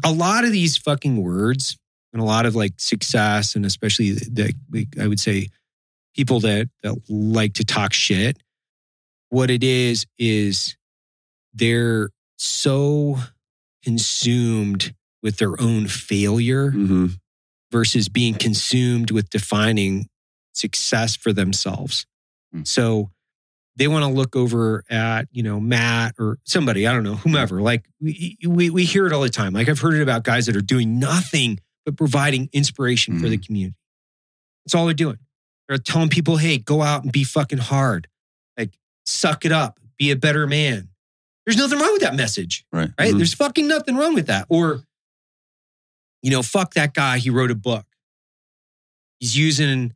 A lot of these fucking words and a lot of like success and especially the, the I would say people that, that like to talk shit. What it is is they're so consumed with their own failure hmm versus being consumed with defining success for themselves. Mm. So they want to look over at, you know, Matt or somebody, I don't know, whomever. Like we, we, we hear it all the time. Like I've heard it about guys that are doing nothing but providing inspiration for the community. That's all they're doing. They're telling people, hey, go out and be fucking hard. Like suck it up, be a better man. There's nothing wrong with that message Right. right? Mhm. There's fucking nothing wrong with that. Or, you know, fuck that guy. He wrote a book. He's using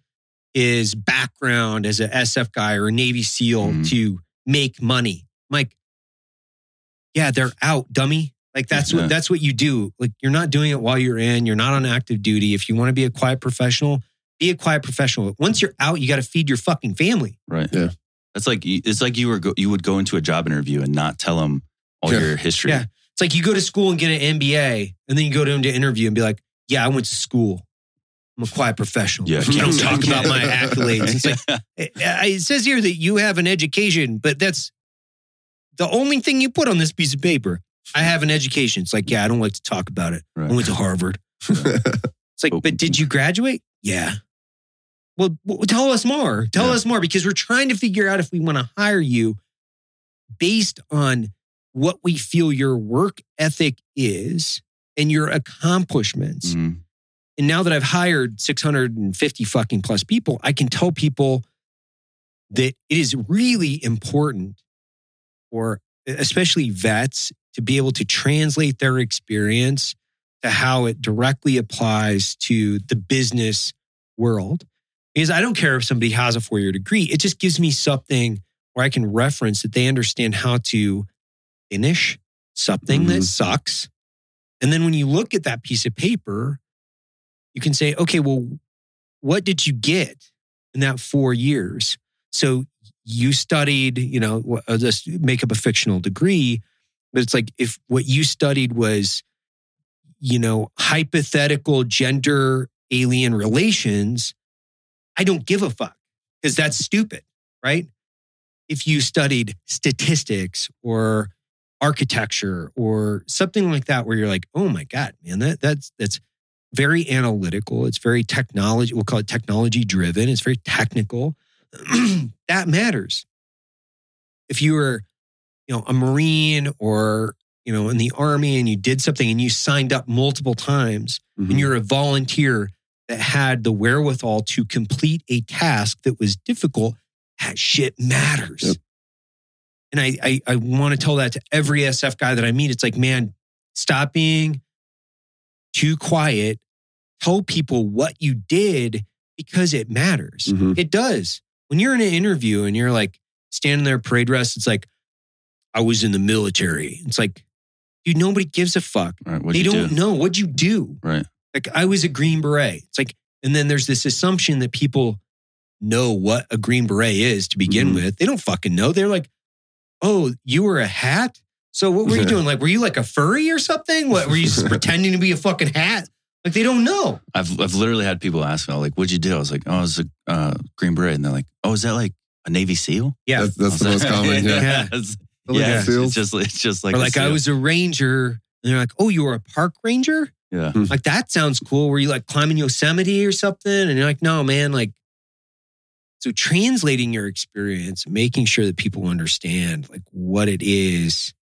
his background as a SF guy or a Navy SEAL Mhm. to make money. I'm like, yeah, they're out, dummy. Like that's Yeah. what that's what you do. Like you're not doing it while you're in. You're not on active duty. If you want to be a quiet professional, be a quiet professional. Once you're out, you got to feed your fucking family. Right. Yeah. That's like it's like you were go, you would go into a job interview and not tell them all Yeah. your history. Yeah. It's like you go to school and get an MBA, and then you go to into interview and be like, "Yeah, I went to school. I'm a quiet professional. Yeah. I don't talk about my accolades." It's like it, it says here that you have an education, but that's the only thing you put on this piece of paper. I have an education. It's like, yeah, I don't like to talk about it. I went to Harvard. It's like, but did you graduate? Yeah. Well, well, tell us more. Tell Yeah. us more because we're trying to figure out if we want to hire you based on what we feel your work ethic is and your accomplishments. Mhm. And now that I've hired 650 fucking plus people, I can tell people that it is really important or especially vets to be able to translate their experience to how it directly applies to the business world. Because I don't care if somebody has a four year degree, it just gives me something where I can reference that they understand how to finish something that Mhm. sucks. And then when you look at that piece of paper, you can say, okay, well, what did you get in that four years? So you studied, you know, I'll just make up a fictional degree, but it's like if what you studied was, you know, hypothetical gender alien relations, I don't give a fuck because that's stupid, right? If you studied statistics or architecture or something like that, where you're like, oh my God, man, that that's that's very analytical. It's very technology, we'll call it technology driven. It's very technical. that matters. If you were, you know, a Marine or, you know, in the army and you did something and you signed up multiple times Mhm. and you're a volunteer that had the wherewithal to complete a task that was difficult, that shit matters. Yep. And I, I, I want to tell that to every SF guy that I meet. It's like, man, stop being too quiet. Tell people what you did because it matters. Mhm. It does. When you're in an interview and you're like standing there parade rest, it's like, I was in the military. It's like, dude, nobody gives a fuck. Right. They you don't do? know. What'd you do? Right. Like I was a Green Beret. It's like, and then there's this assumption that people know what a Green Beret is to begin Mhm. with. They don't fucking know. They're like, oh, you were a hat? So what were you doing? Like, were you like a furry or something? What were you just pretending to be a fucking hat? Like they don't know. I've I've literally had people ask me, like, "What'd you do?" I was like, "Oh, I was a uh, Green Beret," and they're like, "Oh, is that like a Navy SEAL?" Yeah. That's, that's the I was most common. Yeah. Yeah. It's- yeah, at it's just it's just like or like I was a ranger. And they're like, oh, you were a park ranger? yeah. Hmm. Like that sounds cool. Were you like climbing Yosemite or something? And you're like, no, man, like so translating your experience, making sure that people understand like what it is,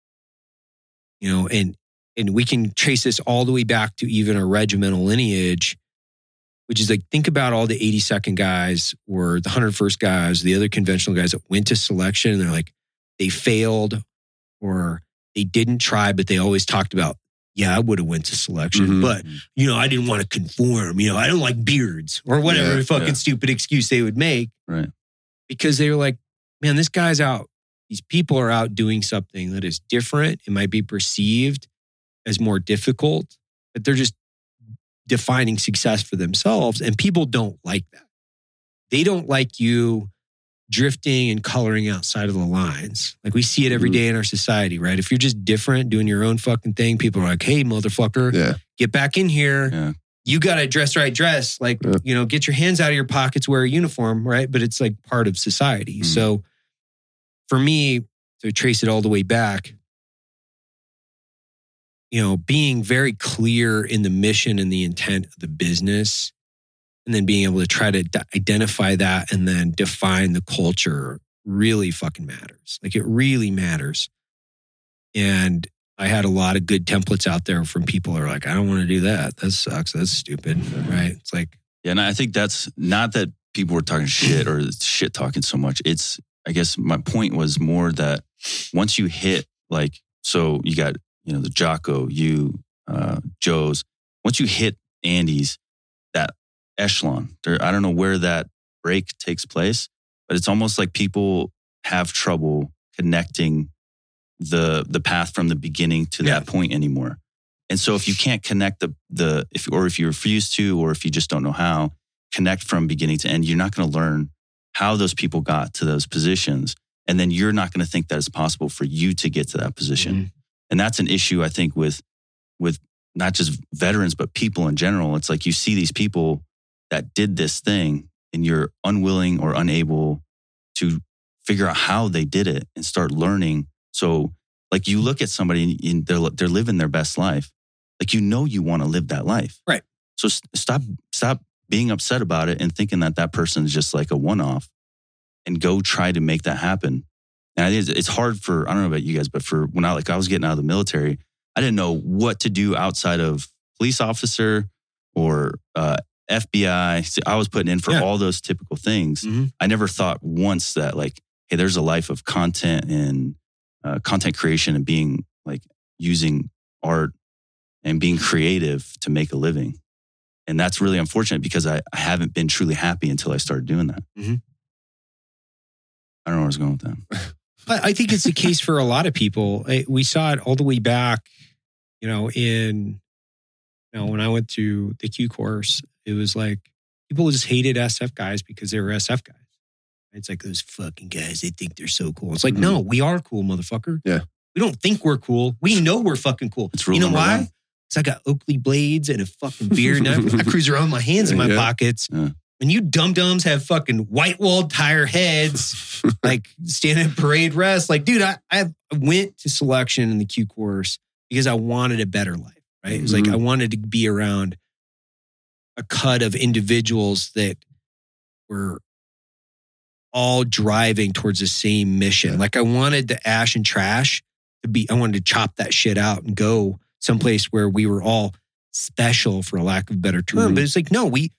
you know, and and we can trace this all the way back to even a regimental lineage, which is like think about all the 82nd guys or the 101st guys, the other conventional guys that went to selection and they're like, they failed or they didn't try, but they always talked about, yeah, I would have went to selection, Mhm. but you know, I didn't want to conform. You know, I don't like beards or whatever Yeah, fucking yeah. stupid excuse they would make Right. because they were like, man, this guy's out. These people are out doing something that is different. It might be perceived as more difficult, but they're just defining success for themselves. And people don't like that. They don't like you drifting and coloring outside of the lines. Like we see it every Mhm. in our society, right? If you're just different, doing your own fucking thing, people are like, hey, motherfucker, Yeah. get back in here. Yeah. You got to dress right, dress. Like, Yeah. you know, get your hands out of your pockets, wear a uniform, right? But it's like part of society. Mhm. So for me, to trace it all the way back, you know, being very clear in the mission and the intent of the business, and then being able to try to identify that and then define the culture really fucking matters. Like it really matters. And I had a lot of good templates out there from people are like, I don't want to do that. That sucks. That's stupid. Right. It's like, Yeah, and I think that's not that people were talking shit or shit talking so much. It's I guess my point was more that once you hit like so you got you know the Jocko, you, uh, Joe's. Once you hit Andy's, that echelon, there, I don't know where that break takes place, but it's almost like people have trouble connecting the the path from the beginning to Yeah. that point anymore. And so if you can't connect the the if or if you refuse to or if you just don't know how connect from beginning to end, you're not going to learn how those people got to those positions and then you're not going to think that it's possible for you to get to that position. Mhm. And that's an issue I think with with not just veterans but people in general. It's like you see these people that did this thing and you're unwilling or unable to figure out how they did it and start learning. So like you look at somebody and they're they're living their best life. Like you know you want to live that life. Right. So stop stop being upset about it and thinking that that person is just like a one off and go try to make that happen. And I think it's- it's hard for I don't know about you guys, but for when I like I was getting out of the military, I didn't know what to do outside of police officer or uh, FBI. I was putting in for Yeah. all those typical things. Mhm. I never thought once that like, hey, there's a life of content and uh, content creation and being like using art and being creative to make a living. And that's really unfortunate because I, I haven't been truly happy until I started doing that. Mhm. I don't know where I was going with that. But I think it's the case for a lot of people. I- We saw it all the way back, you know, in, you know, when I went to the Q course, it was like people just hated SF guys because they were SF guys. It's like those fucking guys, they think they're so cool. It's like, Mhm. no, we are cool, motherfucker. Yeah. We don't think we're cool. We know we're fucking cool. It's you know why? Because I got Oakley blades and a fucking beer and I, I cruise around with my hands in my Yeah. pockets. Yeah. And you dum dums have fucking white walled tire heads like standing at parade rest. Like, dude, I, I went to selection in the Q course because I wanted a better life, right? It was like Mhm. I wanted to be around a cut of individuals that were all driving towards the same mission. Like I wanted the ash and trash to be, I wanted to chop that shit out and go someplace where we were all special for a lack of a better term. But it's like, no, we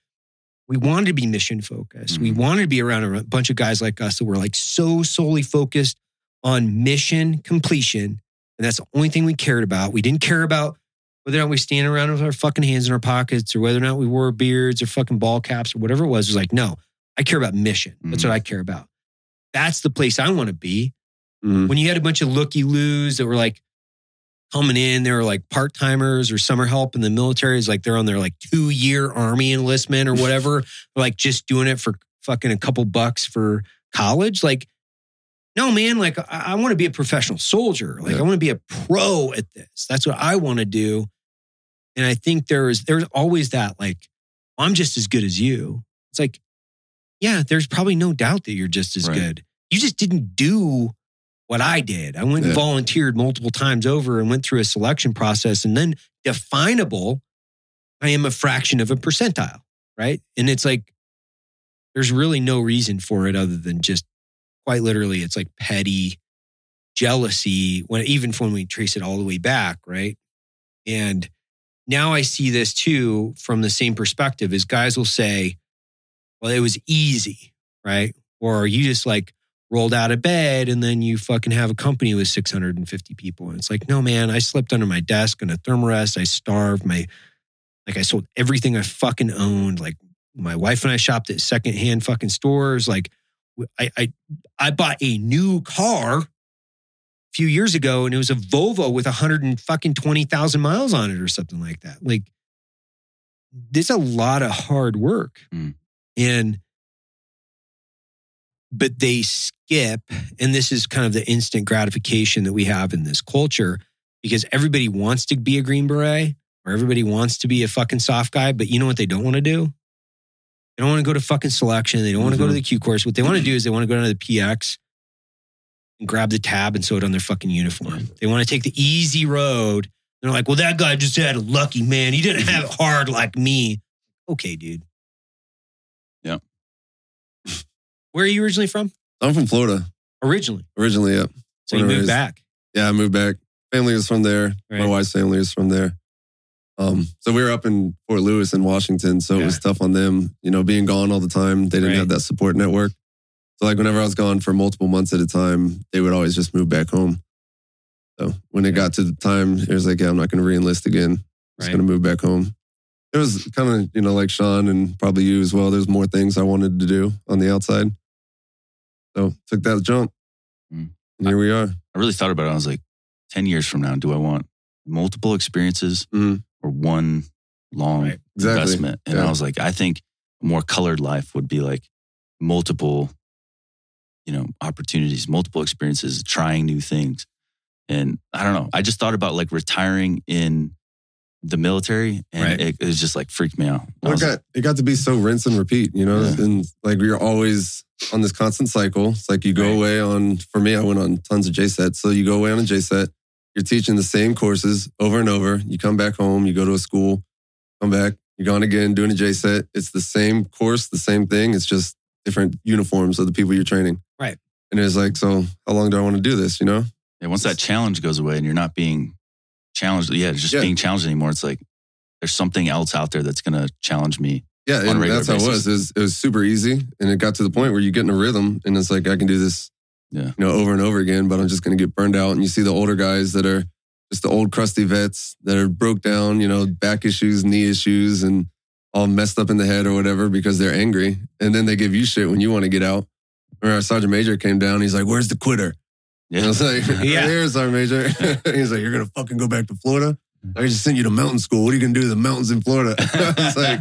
we wanted to be mission focused. We Mhm. wanted to be around a bunch of guys like us that were like so solely focused on mission completion. And that's the only thing we cared about. We didn't care about whether or not we stand around with our fucking hands in our pockets or whether or not we wore beards or fucking ball caps or whatever it was. It was like, no, I care about mission. That's Mhm. what I care about. That's the place I want to be. Mhm. When you had a bunch of looky loos that were like coming in, they were like part timers or summer help in the military. Is like they're on their like two year army enlistment or whatever, like just doing it for fucking a couple bucks for college. Like, no, man, like I, I want to be a professional soldier. Like Yeah. I want to be a pro at this. That's what I want to do. And I think there's there's always that like, I'm just as good as you. It's like, yeah, there's probably no doubt that you're just as Right. good. You just didn't do what I did. I went and volunteered multiple times over and went through a selection process and then definable, I am a fraction of a percentile, right? And it's like, there's really no reason for it other than just quite literally, it's like petty jealousy when even when we trace it all the way back, right? And now I see this too from the same perspective is guys will say, well, it was easy, right? Or you just like rolled out of bed and then you fucking have a company with 650 people. And it's like, no, man, I slept under my desk in a thermarest. I starved. My, like, I sold everything I fucking owned. Like, my wife and I shopped at secondhand fucking stores. Like, I, I, I bought a new car few years ago and it was a Volvo with a hundred and fucking 20,000 miles on it or something like that. Like, there's a lot of hard work. Mm. And, but they skip, and this is kind of the instant gratification that we have in this culture because everybody wants to be a Green Beret or everybody wants to be a fucking SOF guy, but you know what they don't want to do? They don't want to go to fucking selection. They don't want to go to the Q course. What they want to do is they want to go down to the PX and grab the tab and sew it on their fucking uniform. They want to take the easy road. They're like, well, that guy just had a lucky man. He didn't have it hard like me. Okay, dude. Yeah. Where are you originally from? I'm from Florida Originally. originally. Yeah, So you moved is- back. yeah. I moved back. Family is from there. My Right. wife's family is from there. Um, so we were up in Fort Lewis in Washington, so it was tough on them. You know, being gone all the time, they didn't Right. have that support network. So like whenever I was gone for multiple months at a time, they would always just move back home. So when it got to the time, it was like, yeah, I'm not going to reenlist again. I'm just Right. going to move back home. It was kind of, you know, like Sean and probably you as well. There's more things I wanted to do on the outside. So took that jump. Mm. And here we are. I really thought about it. I was like, 10 years from now, do I want multiple experiences Mhm. or one long Right. Exactly. investment? And Yeah. I was like, I think a more colored life would be like multiple, you know, opportunities, multiple experiences, trying new things. And I don't know. I just thought about like retiring in the military and Right. it, it was just like freaked me out. Well, it was like, got it got to be so rinse and repeat, you know, Yeah. and like we are always on this constant cycle. It's like you go Right. away on. For me, I went on tons of J sets, so you go away on a J set. You're teaching the same courses over and over. You come back home, you go to a school, come back, you're gone again doing a J set. It's the same course, the same thing. It's just different uniforms of the people you're training. And it's like, so how long do I want to do this? You know? yeah, once that challenge goes away and you're not being challenged, yeah, just Yeah. being challenged anymore, it's like there's something else out there that's going to challenge me. Yeah, and that's how it was. It was. It was super easy, and it got to the point where you get in a rhythm, and it's like I can do this Yeah. you know, over and over again, but I'm just going to get burned out. And you see the older guys that are just the old crusty vets that are broke down, you know, back issues, knee issues, and all messed up in the head or whatever because they're angry. And then they give you shit when you want to get out. Or our Sergeant Major came down. He's like, Where's the quitter? And I Yeah. was like, Yeah. right here, Sergeant Major. he's like, You're going to fucking go back to Florida? I just sent you to mountain school. What are you going to do to the mountains in Florida? I was like,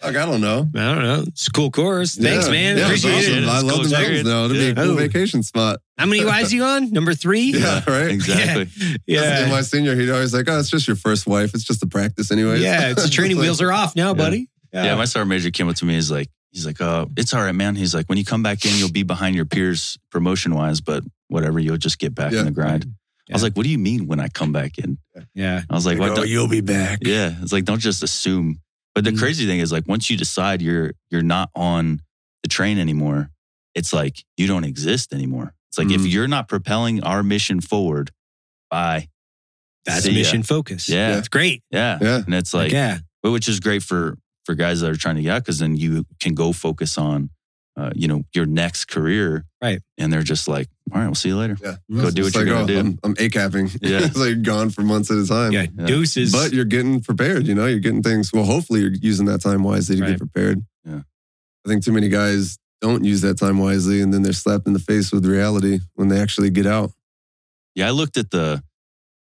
Fuck, I don't know. I don't know. It's a cool course. Thanks, Yeah. man. Yeah, Appreciate awesome. it. I It's love cool the mountains experience. now. It'll be a Yeah. cool Oh. vacation spot. How many wives you on? Number three? Yeah, right. exactly. Yeah. And my senior, he'd always like, oh, it's just your first wife. It's just a practice anyway. Yeah, it's the training wheels are off now, buddy. Yeah, my sergeant major came up to me. He's like, he's like, uh, it's all right, man. He's like, when you come back in, you'll be behind your peers promotion wise, but whatever, you'll just get back Yeah. in the grind. I was like, what do you mean when I come back in? yeah. I was like, Like, what? oh, you'll be back. yeah, it's like don't just assume. But the Mhm. crazy thing is, like, once you decide you're you're not on the train anymore, it's like you don't exist anymore. It's like if Mhm. you're not propelling our mission forward, bye. That's See ya. mission focus. Yeah. It's great. Yeah, Yeah. and it's Like, like, yeah. but which is great for for guys that are trying to get out because then you can go focus on, uh, you know, your next career. Right. And they're just like, all right, we'll see you later. Yeah. Go It's do what just you're gonna oh, do. I'm, I'm A-capping. Yeah. it's like gone for months at a time. Yeah. Yeah. Deuces. But you're getting prepared, you know, you're getting things. Well, hopefully you're using that time wisely to Right. get prepared. Yeah. I think too many guys don't use that time wisely and then they're slapped in the face with reality when they actually get out. Yeah, I looked at the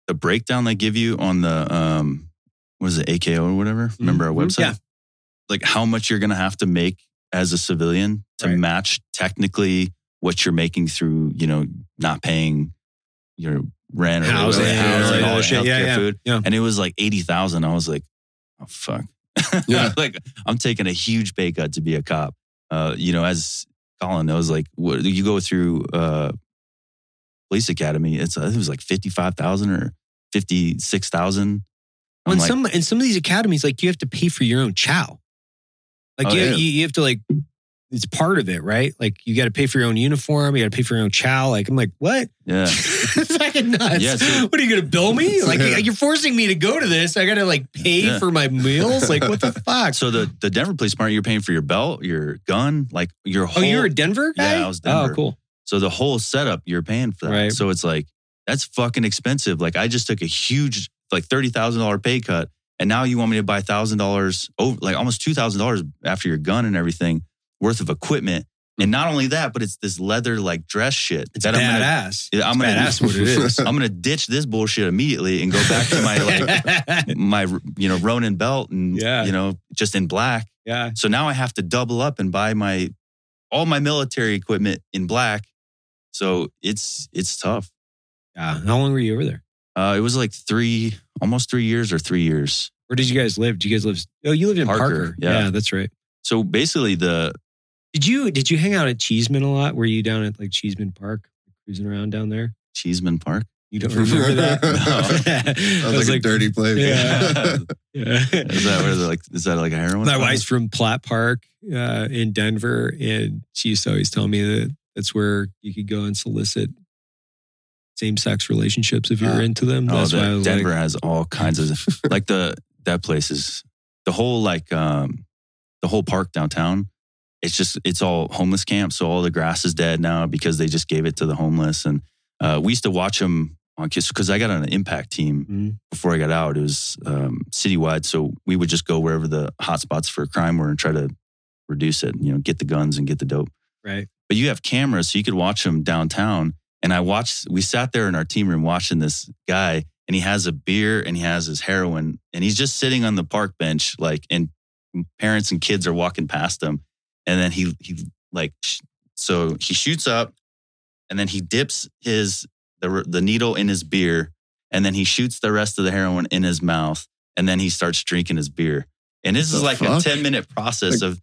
the breakdown they give you on the um was it AKO or whatever. Remember our Mhm. website? Yeah. Like how much you're gonna have to make as a civilian to Right. match technically what you're making through, you know, not paying your rent or Housing, whatever, yeah, housing, yeah, all the shit. Yeah, yeah. food. Yeah. And it was like eighty thousand. I was like, oh fuck. Yeah. like I'm taking a huge pay cut to be a cop. Uh, you know, as Colin knows, like what you go through uh police academy, it's it was like fifty five thousand or fifty six thousand. Well, in like, some in some of these academies, like you have to pay for your own chow. Like Oh, you, you, you have to like it's part of it, right? Like you got to pay for your own uniform, you got to pay for your own chow. Like I'm like, what? yeah, it's fucking nuts. Yeah, so- what are you gonna bill me? Like Yeah. you're forcing me to go to this. I gotta like pay Yeah. for my meals. Like what the fuck? So the the Denver police department, you're paying for your belt, your gun, like your oh, whole. you're a Denver guy. Yeah, I was Denver. Oh, cool. So the whole setup, you're paying for that. Right. So it's like that's fucking expensive. Like I just took a huge, like thirty thousand dollar pay cut, and now you want me to buy thousand dollars over, like almost two thousand dollars after your gun and everything worth of equipment. And not only that, but it's this leather like dress shit It's that I'm gonna, badass. I'm gonna- badass what it is. I'm gonna ditch this bullshit immediately and go back to my like my you know Ronin belt and Yeah. you know just in black. yeah. So now I have to double up and buy my all my military equipment in black. So it's it's tough. Yeah. How long were you over there? Uh, it was like three, almost three years or three years. Where did you guys live? Did you guys live? Oh, you lived in Parker. Parker, yeah. that's right. So basically, the Did you did you hang out at Cheesman a lot? Were you down at like Cheesman Park, cruising around down there? Cheesman Park. You don't remember that? Sounds I was like, a dirty place. Yeah. yeah. Is that where they're like? Is that like a heroin? My wife's from Platt Park uh, in Denver, and she used to always tell me that that's where you could go and solicit same sex relationships if you're Ah. into them. Oh, That's the- why Denver like, has all kinds of like the that place is the whole like um the whole park downtown. It's just it's all homeless camps, so all the grass is dead now because they just gave it to the homeless. And uh, we used to watch them on Kiss, because I got on an impact team Mm, before I got out. It was um, citywide, so we would just go wherever the hotspots for crime were and try to reduce it. You know, get the guns and get the dope. right. But you have cameras, so you could watch them downtown. And I watched. We sat there in our team room watching this guy, and he has a beer and he has his heroin, and he's just sitting on the park bench, like, and parents and kids are walking past him, and then he he like, sh- so he shoots up, and then he dips his the the needle in his beer, and then he shoots the rest of the heroin in his mouth, and then he starts drinking his beer. And this The is like fuck? a ten minute process of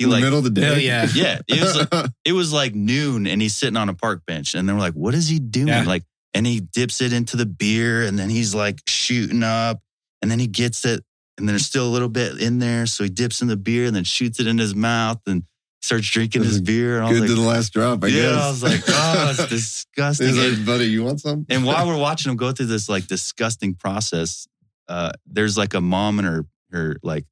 he In the like middle of the day. Hell yeah. yeah it was it was like noon and he's sitting on a park bench and they were like, what is he doing? Yeah. Like, and he dips it into the beer and then he's like shooting up and then he gets it and there's still a little bit in there. So he dips in the beer and then shoots it in his mouth and starts drinking his beer. And I was Good to the last drop, I yeah, guess. I was like, oh, it's disgusting. He's And- like, buddy, you want some? and while we're watching him go through this like disgusting process, uh, there's like a mom and her her like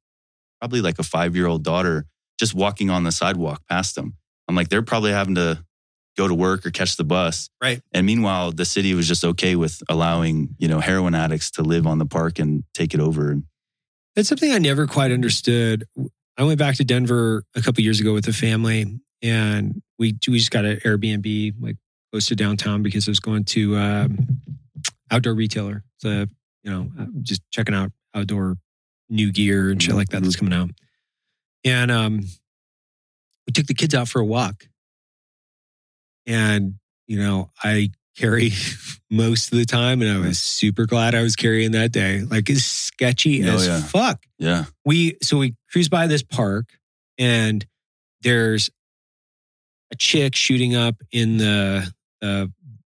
probably like a five year old daughter just walking on the sidewalk past them. I'm like, they're probably having to go to work or catch the bus. Right. And meanwhile, the city was just okay with allowing, you know, heroin addicts to live on the park and take it over. And That's something I never quite understood. I went back to Denver a couple years ago with the family, and we we just got an Airbnb like close to downtown because I was going to um, outdoor retailer. So you know, uh, just checking out outdoor new gear and shit like that that's coming out. And um, we took the kids out for a walk, and you know, I carry most of the time, and I was super glad I was carrying that day. Like it's sketchy Oh, as yeah. fuck yeah, we so we cruise by this park and there's a chick shooting up in the uh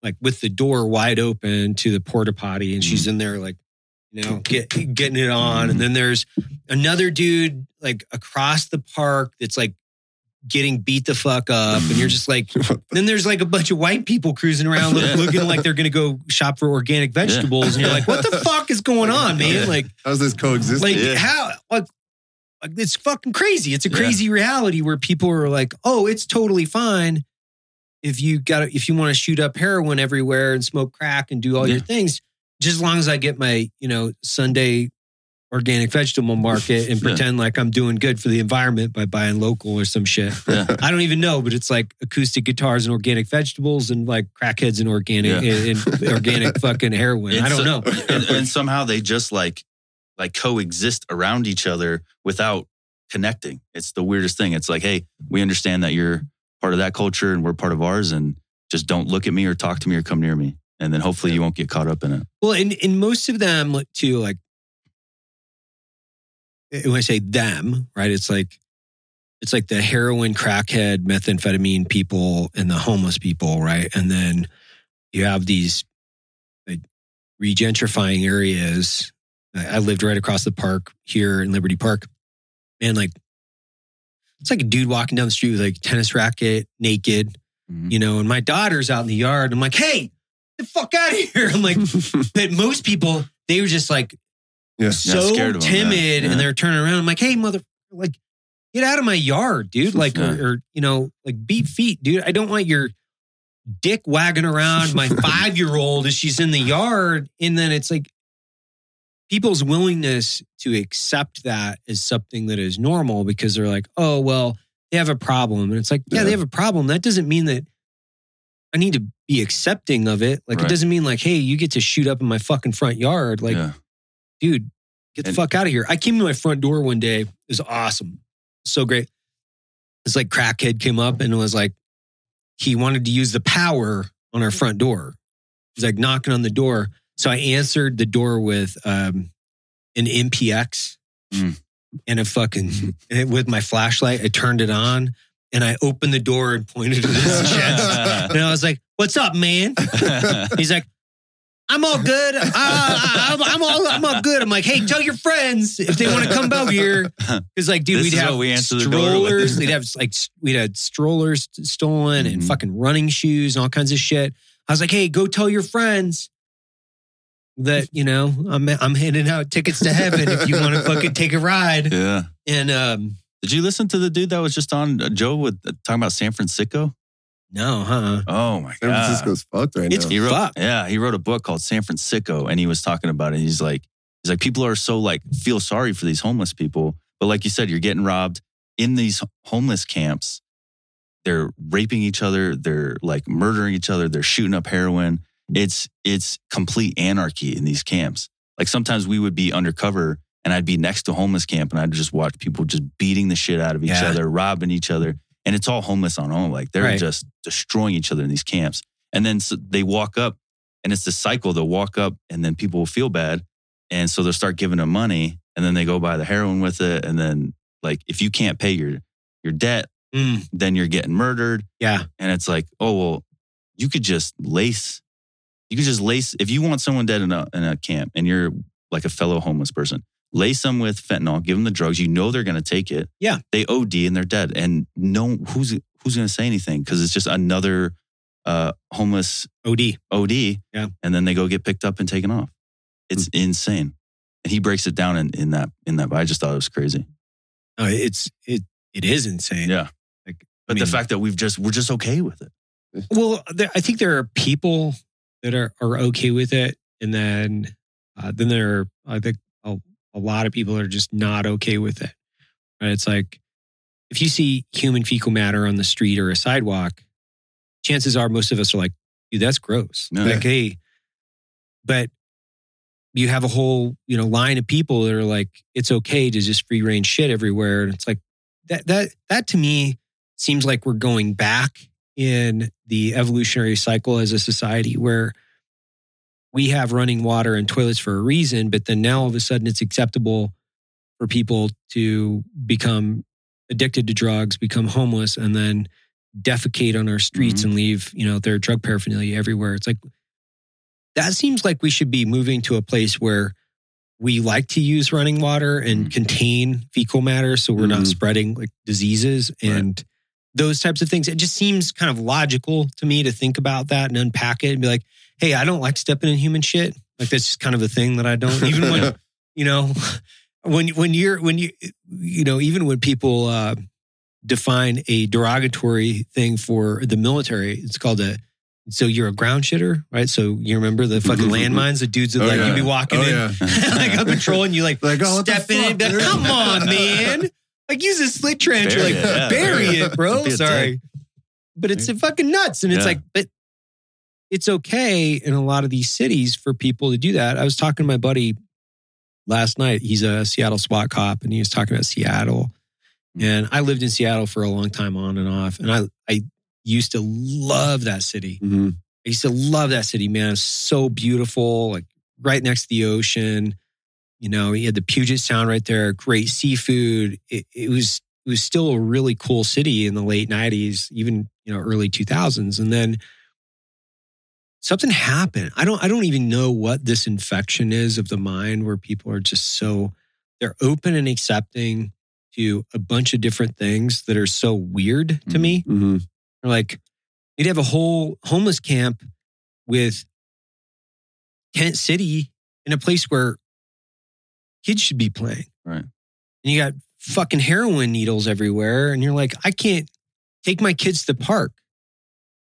like with the door wide open to the porta potty and she's in there like you know get, getting it on and then there's another dude like across the park that's like getting beat the fuck up and you're just like then there's like a bunch of white people cruising around look, Yeah. looking like they're gonna go shop for organic vegetables and you're like what the fuck is going on man Yeah. like How's this coexisting? like Yeah. how like, like it's fucking crazy. It's a Yeah. crazy reality where people are like, "Oh, it's totally fine if you got if you want to shoot up heroin everywhere and smoke crack and do all your things, just as long as I get my you know Sunday organic vegetable market and Yeah. pretend like I'm doing good for the environment by buying local or some shit. yeah. I don't even know, but it's like acoustic guitars and organic vegetables and like crackheads and organic Yeah. and organic fucking heroin. I don't a- know. and, and somehow they just like like coexist around each other without connecting. It's the weirdest thing. It's like, hey, we understand that you're part of that culture and we're part of ours, and just don't look at me or talk to me or come near me. And then hopefully you won't get caught up in it. Well, and, and most of them too, like eh, when I say them, right? It's like it's like the heroin, crackhead, methamphetamine people and the homeless people, right? And then you have these like regentrifying areas. I lived right across the park here in Liberty Park. And like it's like a dude walking down the street with like tennis racket, naked, Mhm. you know, and my daughter's out in the yard. I'm like, hey, the fuck out of here. I'm like, but most people, they were just like Yeah. so timid Yeah. and they're turning around. I'm like, hey, mother, like, get out of my yard, dude. Like, Yeah. or, or, you know, like beat feet, dude. I don't want your dick wagging around my five year old as she's in the yard. And then it's like people's willingness to accept that as something that is normal because they're like, oh, well, they have a problem. And it's like, yeah, Yeah. they have a problem. That doesn't mean that I need to be accepting of it. Like, it doesn't mean like, hey, you get to shoot up in my fucking front yard. Like, yeah. dude, get the And- fuck out of here. I came to my front door one day. It was awesome. So great. It's like crackhead came up and was like, he wanted to use the power on our front door. He's like knocking on the door. So I answered the door with um, an MPX Mm. and a fucking, and with my flashlight. I turned it on and I opened the door and pointed at his chest. And I was like, what's up, man? He's like, I'm all good. Uh, I, I'm, I'm all I'm all good. I'm like, hey, tell your friends if they want to come over here. Because like, dude, This we'd have we answer the strollers. We'd have like we'd had strollers stolen and Mhm. fucking running shoes and all kinds of shit. I was like, hey, go tell your friends that you know I'm I'm handing out tickets to heaven if you want to fucking take a ride. yeah. And um, Did you listen to the dude that was just on uh, Joe with uh, talking about San Francisco? no, huh? Oh my god. San god. Francisco's fucked right It's now. He wrote, Fuck. yeah, he wrote a book called San Fransicko, and he was talking about it. He's like, he's like, people are so like feel sorry for these homeless people, but like you said, you're getting robbed in these homeless camps. They're raping each other. They're like murdering each other. They're shooting up heroin. It's it's complete anarchy in these camps. Like sometimes we would be undercover, and I'd be next to homeless camp, and I'd just watch people just beating the shit out of each Yeah. other, robbing each other, and it's all homeless on home. Like they're Right. just destroying each other in these camps. And then so they walk up, and it's the cycle. They'll walk up, and then people will feel bad, and so they'll start giving them money, and then they go buy the heroin with it, and then like if you can't pay your your debt, Mm, then you're getting murdered, yeah, and it's like, oh well, you could just lace, you could just lace if you want someone dead in a in a camp, and you're like a fellow homeless person. Lace them with fentanyl, give them the drugs. You know they're going to take it. Yeah. they OD and they're dead, and no who's who's going to say anything because it's just another uh, homeless OD. OD. Yeah. And then they go get picked up and taken off. It's insane. And he breaks it down in, in that in that. But I just thought it was crazy. No, it's it it is insane. Yeah. Like, I But the fact that we've just we're just okay with it. Well, there, I think there are people that are, are okay with it, and then uh, then there are I think a, lot of people are just not okay with it. Right? It's like if you see human fecal matter on the street or a sidewalk, chances are most of us are like, "Dude, that's gross." Yeah. Like, hey, but you have a whole you know line of people that are like, "It's okay to just free range shit everywhere," and it's like that that that to me seems like we're going back in the evolutionary cycle as a society where we have running water and toilets for a reason, but then now all of a sudden it's acceptable for people to become addicted to drugs, become homeless, and then defecate on our streets and leave, you know, their drug paraphernalia everywhere. It's like that seems like we should be moving to a place where we like to use running water and Mhm. contain fecal matter so we're not Mhm. spreading like diseases and those types of things. It just seems kind of logical to me to think about that and unpack it and be like, hey, I don't like stepping in human shit. Like that's just kind of a thing that I don't even when you know when when you're when you you know even when people uh define a derogatory thing for the military it's called a so you're a ground shitter right? So you remember the fucking landmines the dudes that Oh, like yeah. you'd be walking Oh, in yeah. like on patrol and you like, Like, oh, step in fuck, come on man. Like use a slit trench Bury like it, yeah. bury it bro. A sorry. But it's fucking nuts and it's like but it's okay in a lot of these cities for people to do that. I was talking to my buddy last night. He's a Seattle SWAT cop and he was talking about Seattle. And I lived in Seattle for a long time on and off. And I, I used to love that city. Mhm. I used to love that city, man. It's so beautiful, like right next to the ocean. You know, you had the Puget Sound right there, great seafood. It, it was it was still a really cool city in the late '90s, even you know early 2000s. And then something happened. I don't I don't even know what this infection is of the mind, where people are just so they're open and accepting to a bunch of different things that are so weird to Mhm. me. Mhm. Or like you'd have a whole homeless camp with tent city in a place where kids should be playing. Right. And you got fucking heroin needles everywhere. And you're like, I can't take my kids to the park.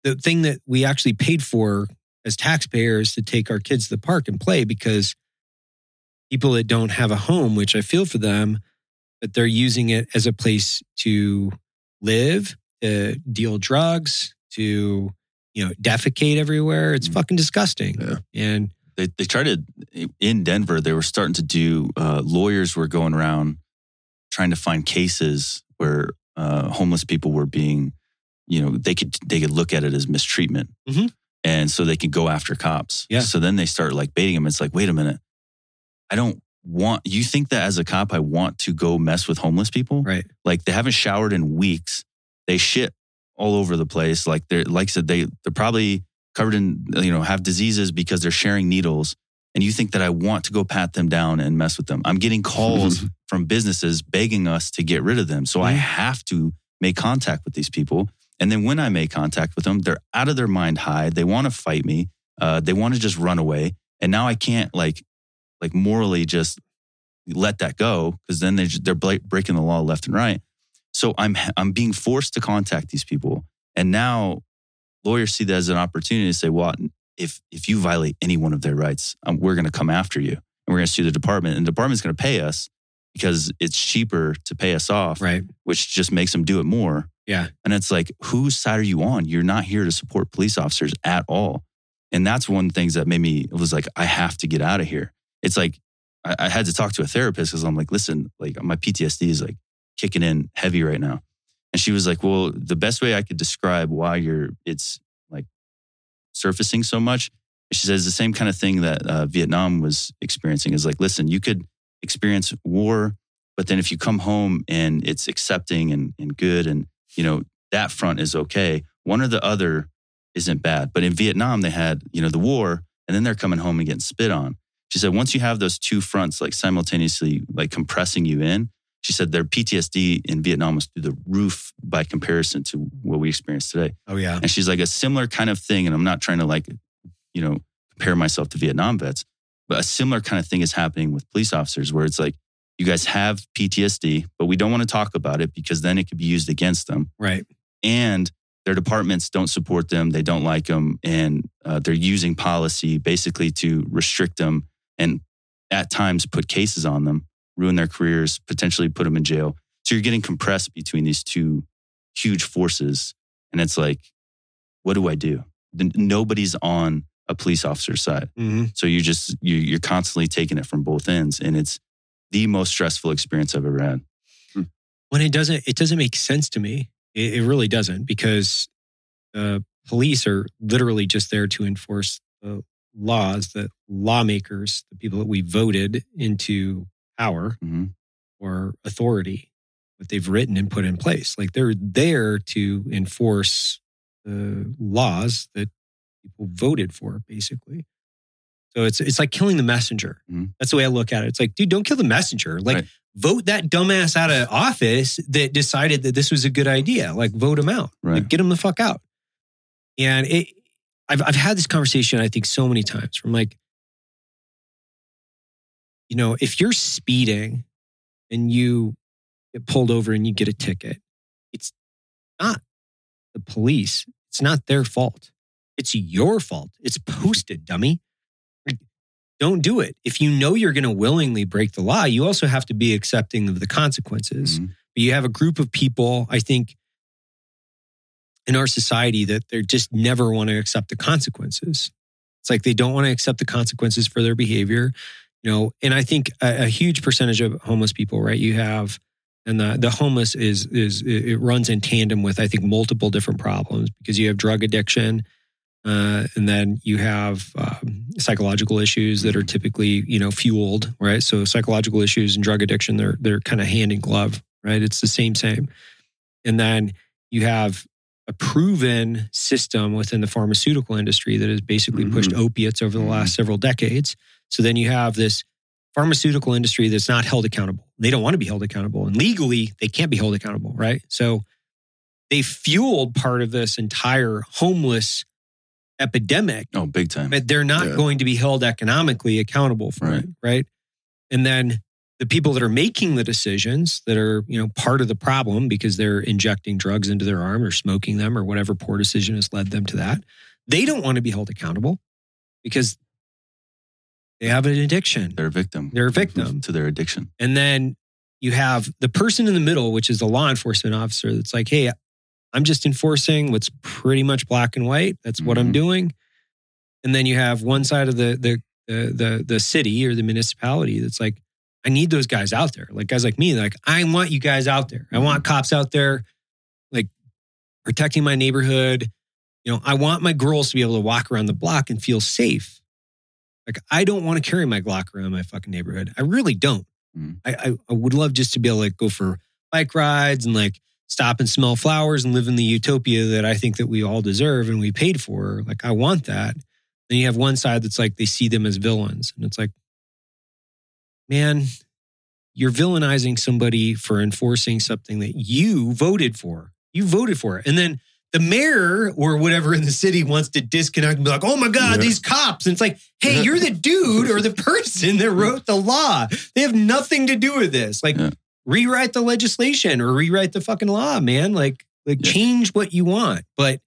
The thing that we actually paid for as taxpayers to take our kids to the park and play because people that don't have a home, which I feel for them, but they're using it as a place to live, to deal drugs, to you know defecate everywhere. It's Mm. fucking disgusting. Yeah. And they they tried to in Denver. They were starting to do. Uh, lawyers were going around trying to find cases where uh, homeless people were being, you know, they could they could look at it as mistreatment, Mhm. and so they could go after cops. Yeah. So then they start like baiting them. It's like, wait a minute, I don't want. You think that as a cop, I want to go mess with homeless people? right. Like they haven't showered in weeks. They shit all over the place. Like they're like I said, they they're probably covered in you know have diseases because they're sharing needles. And you think that I want to go pat them down and mess with them? I'm getting calls from businesses begging us to get rid of them. So I Mhm. have to make contact with these people. And then when I make contact with them, they're out of their mind high. They want to fight me. Uh, they want to just run away. And now I can't like like morally just let that go because then they they're bla- breaking the law left and right. So I'm I'm being forced to contact these people, and now lawyers see that as an opportunity to say, "Well, if if you violate any one of their rights, um, we're going to come after you, and we're going to sue the department, and the department's going to pay us because it's cheaper to pay us off, Right. which just makes them do it more." Yeah. And it's like, whose side are you on? You're not here to support police officers at all. And that's one of the things that made me, it was like, I have to get out of here. It's like, I, I had to talk to a therapist because I'm like, listen, like my PTSD is like kicking in heavy right now. And she was like, well, the best way I could describe why you're, it's like surfacing so much. She says the same kind of thing that uh, Vietnam was experiencing is like, listen, you could experience war, but then if you come home and it's accepting and, and good and, you know, that front is okay. One or the other isn't bad. But in Vietnam, they had, you know, the war and then they're coming home and getting spit on. She said, once you have those two fronts like simultaneously like compressing you in, she said their PTSD in Vietnam was through the roof by comparison to what we experience today. Oh yeah. And she's like a similar kind of thing. And I'm not trying to like, you know, compare myself to Vietnam vets, but a similar kind of thing is happening with police officers where it's like, you guys have PTSD, but we don't want to talk about it because then it could be used against them. Right. And their departments don't support them, they don't like them, and uh, they're using policy basically to restrict them and at times put cases on them, ruin their careers, potentially put them in jail. So you're getting compressed between these two huge forces, and it's like, what do I do? Nobody's on a police officer's side. Mhm. So you just you, you're constantly taking it from both ends, and it's the most stressful experience I've ever had. when it doesn't it doesn't make sense to me. It, it really doesn't because uh, police are literally just there to enforce the laws that lawmakers the people that we voted into power hmm or authority that they've written and put in place. Like they're there to enforce the laws that people voted for basically so it's it's like killing the messenger Mhm. that's the way i look at it it's like dude don't kill the messenger like Right. vote that dumbass out of office that decided that this was a good idea like vote him out Right. like, get him the fuck out and it I've, I've had this conversation i think so many times from like you know if you're speeding and you get pulled over and you get a ticket, it's not the police. It's not their fault. It's your fault. It's posted, dummy. Don't do it. If you know you're going to willingly break the law, you also have to be accepting of the consequences. Mhm. But you have a group of people, I think, in our society that they just never want to accept the consequences. It's like they don't want to accept the consequences for their behavior, you know. And I think a, a huge percentage of homeless people, right? You have, and the the homeless is is it runs in tandem with I think multiple different problems because you have drug addiction, uh, and then you have um, psychological issues that are typically you know fueled, right? So psychological issues and drug addiction they're they're kind of hand in glove, right? It's the same same, and then you have a proven system within the pharmaceutical industry that has basically pushed opiates over the last several decades. So then you have this pharmaceutical industry that's not held accountable. They don't want to be held accountable. And legally, they can't be held accountable, right? So they fueled part of this entire homeless epidemic, Oh, big time. but they're not Yeah. going to be held economically accountable for Right. it, right? And then the people that are making the decisions that are, you know, part of the problem because they're injecting drugs into their arm or smoking them or whatever poor decision has led them to that, they don't want to be held accountable because they have an addiction. They're a victim. They're a victim. to their addiction. And then you have the person in the middle, which is the law enforcement officer that's like, hey, I'm just enforcing what's pretty much black and white. That's what I'm Mhm. doing. And then you have one side of the the the the, the city or the municipality that's like, I need those guys out there. Like guys like me, like, I want you guys out there. I want cops out there, like protecting my neighborhood. You know, I want my girls to be able to walk around the block and feel safe. Like, I don't want to carry my Glock around my fucking neighborhood. I really don't. Mhm. I, I, I would love just to be able to like go for bike rides and like stop and smell flowers and live in the utopia that I think that we all deserve and we paid for. Like, I want that. Then you have one side that's like they see them as villains. And it's like, man, you're villainizing somebody for enforcing something that you voted for. You voted for it. And then the mayor or whatever in the city wants to disconnect and be like, oh my God, Yeah. these cops. And it's like, hey, you're the dude or the person that wrote the law. They have nothing to do with this. Like, Yeah. Rewrite the legislation or rewrite the fucking law, man. Like, like Yeah. change what you want. But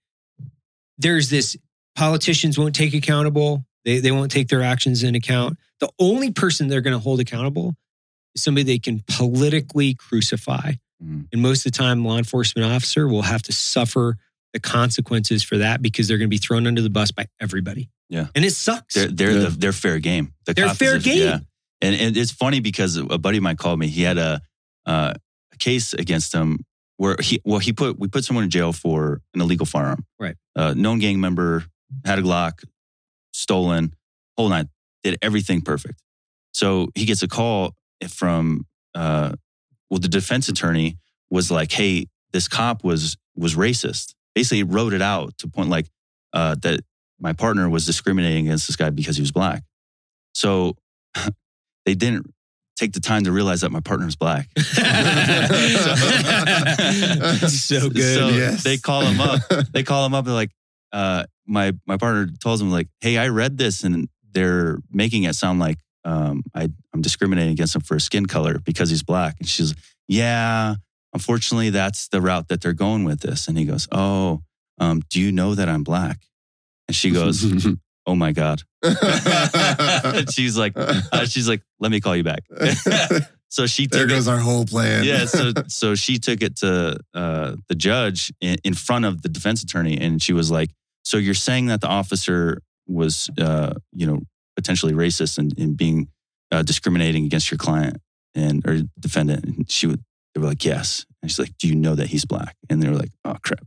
there's this politicians won't take accountable. They they won't take their actions in account. The only person they're going to hold accountable is somebody they can politically crucify. Mhm. And most of the time, law enforcement officer will have to suffer the consequences for that because they're going to be thrown under the bus by everybody. Yeah. and it sucks. They're they're Yeah. the, they're fair game. The They're fair is- game. Yeah. And, and it's funny because a buddy of mine called me. He had a uh, a case against him where he well he put we put someone in jail for an illegal firearm. Right. Uh, known gang member had a Glock, stolen, whole night, did everything perfect. So he gets a call from uh, well the defense attorney was like, hey, this cop was was racist. Basically, wrote it out to point like uh, that my partner was discriminating against this guy because he was black. So they didn't take the time to realize that my partner was black. so good. So Yes. they call him up. They call him up. They're like, uh, my my partner tells him like, "Hey, I read this, and they're making it sound like um, I I'm discriminating against him for his skin color because he's black." And she's, like, "Yeah, unfortunately, that's the route that they're going with this." And he goes, "Oh, um, "Do you know that I'm black?" And she goes, "Oh my god." she's like, uh, she's like, "Let me call you back." so she there took it- goes our whole plan. yeah. So so she took it to uh, the judge in, in front of the defense attorney, and she was like, "So you're saying that the officer was, uh, you know, potentially racist and, and being uh, discriminating against your client and or defendant?" And she would. They were like, "Yes." And she's like, "Do you know that he's black?" And they were like, "Oh crap."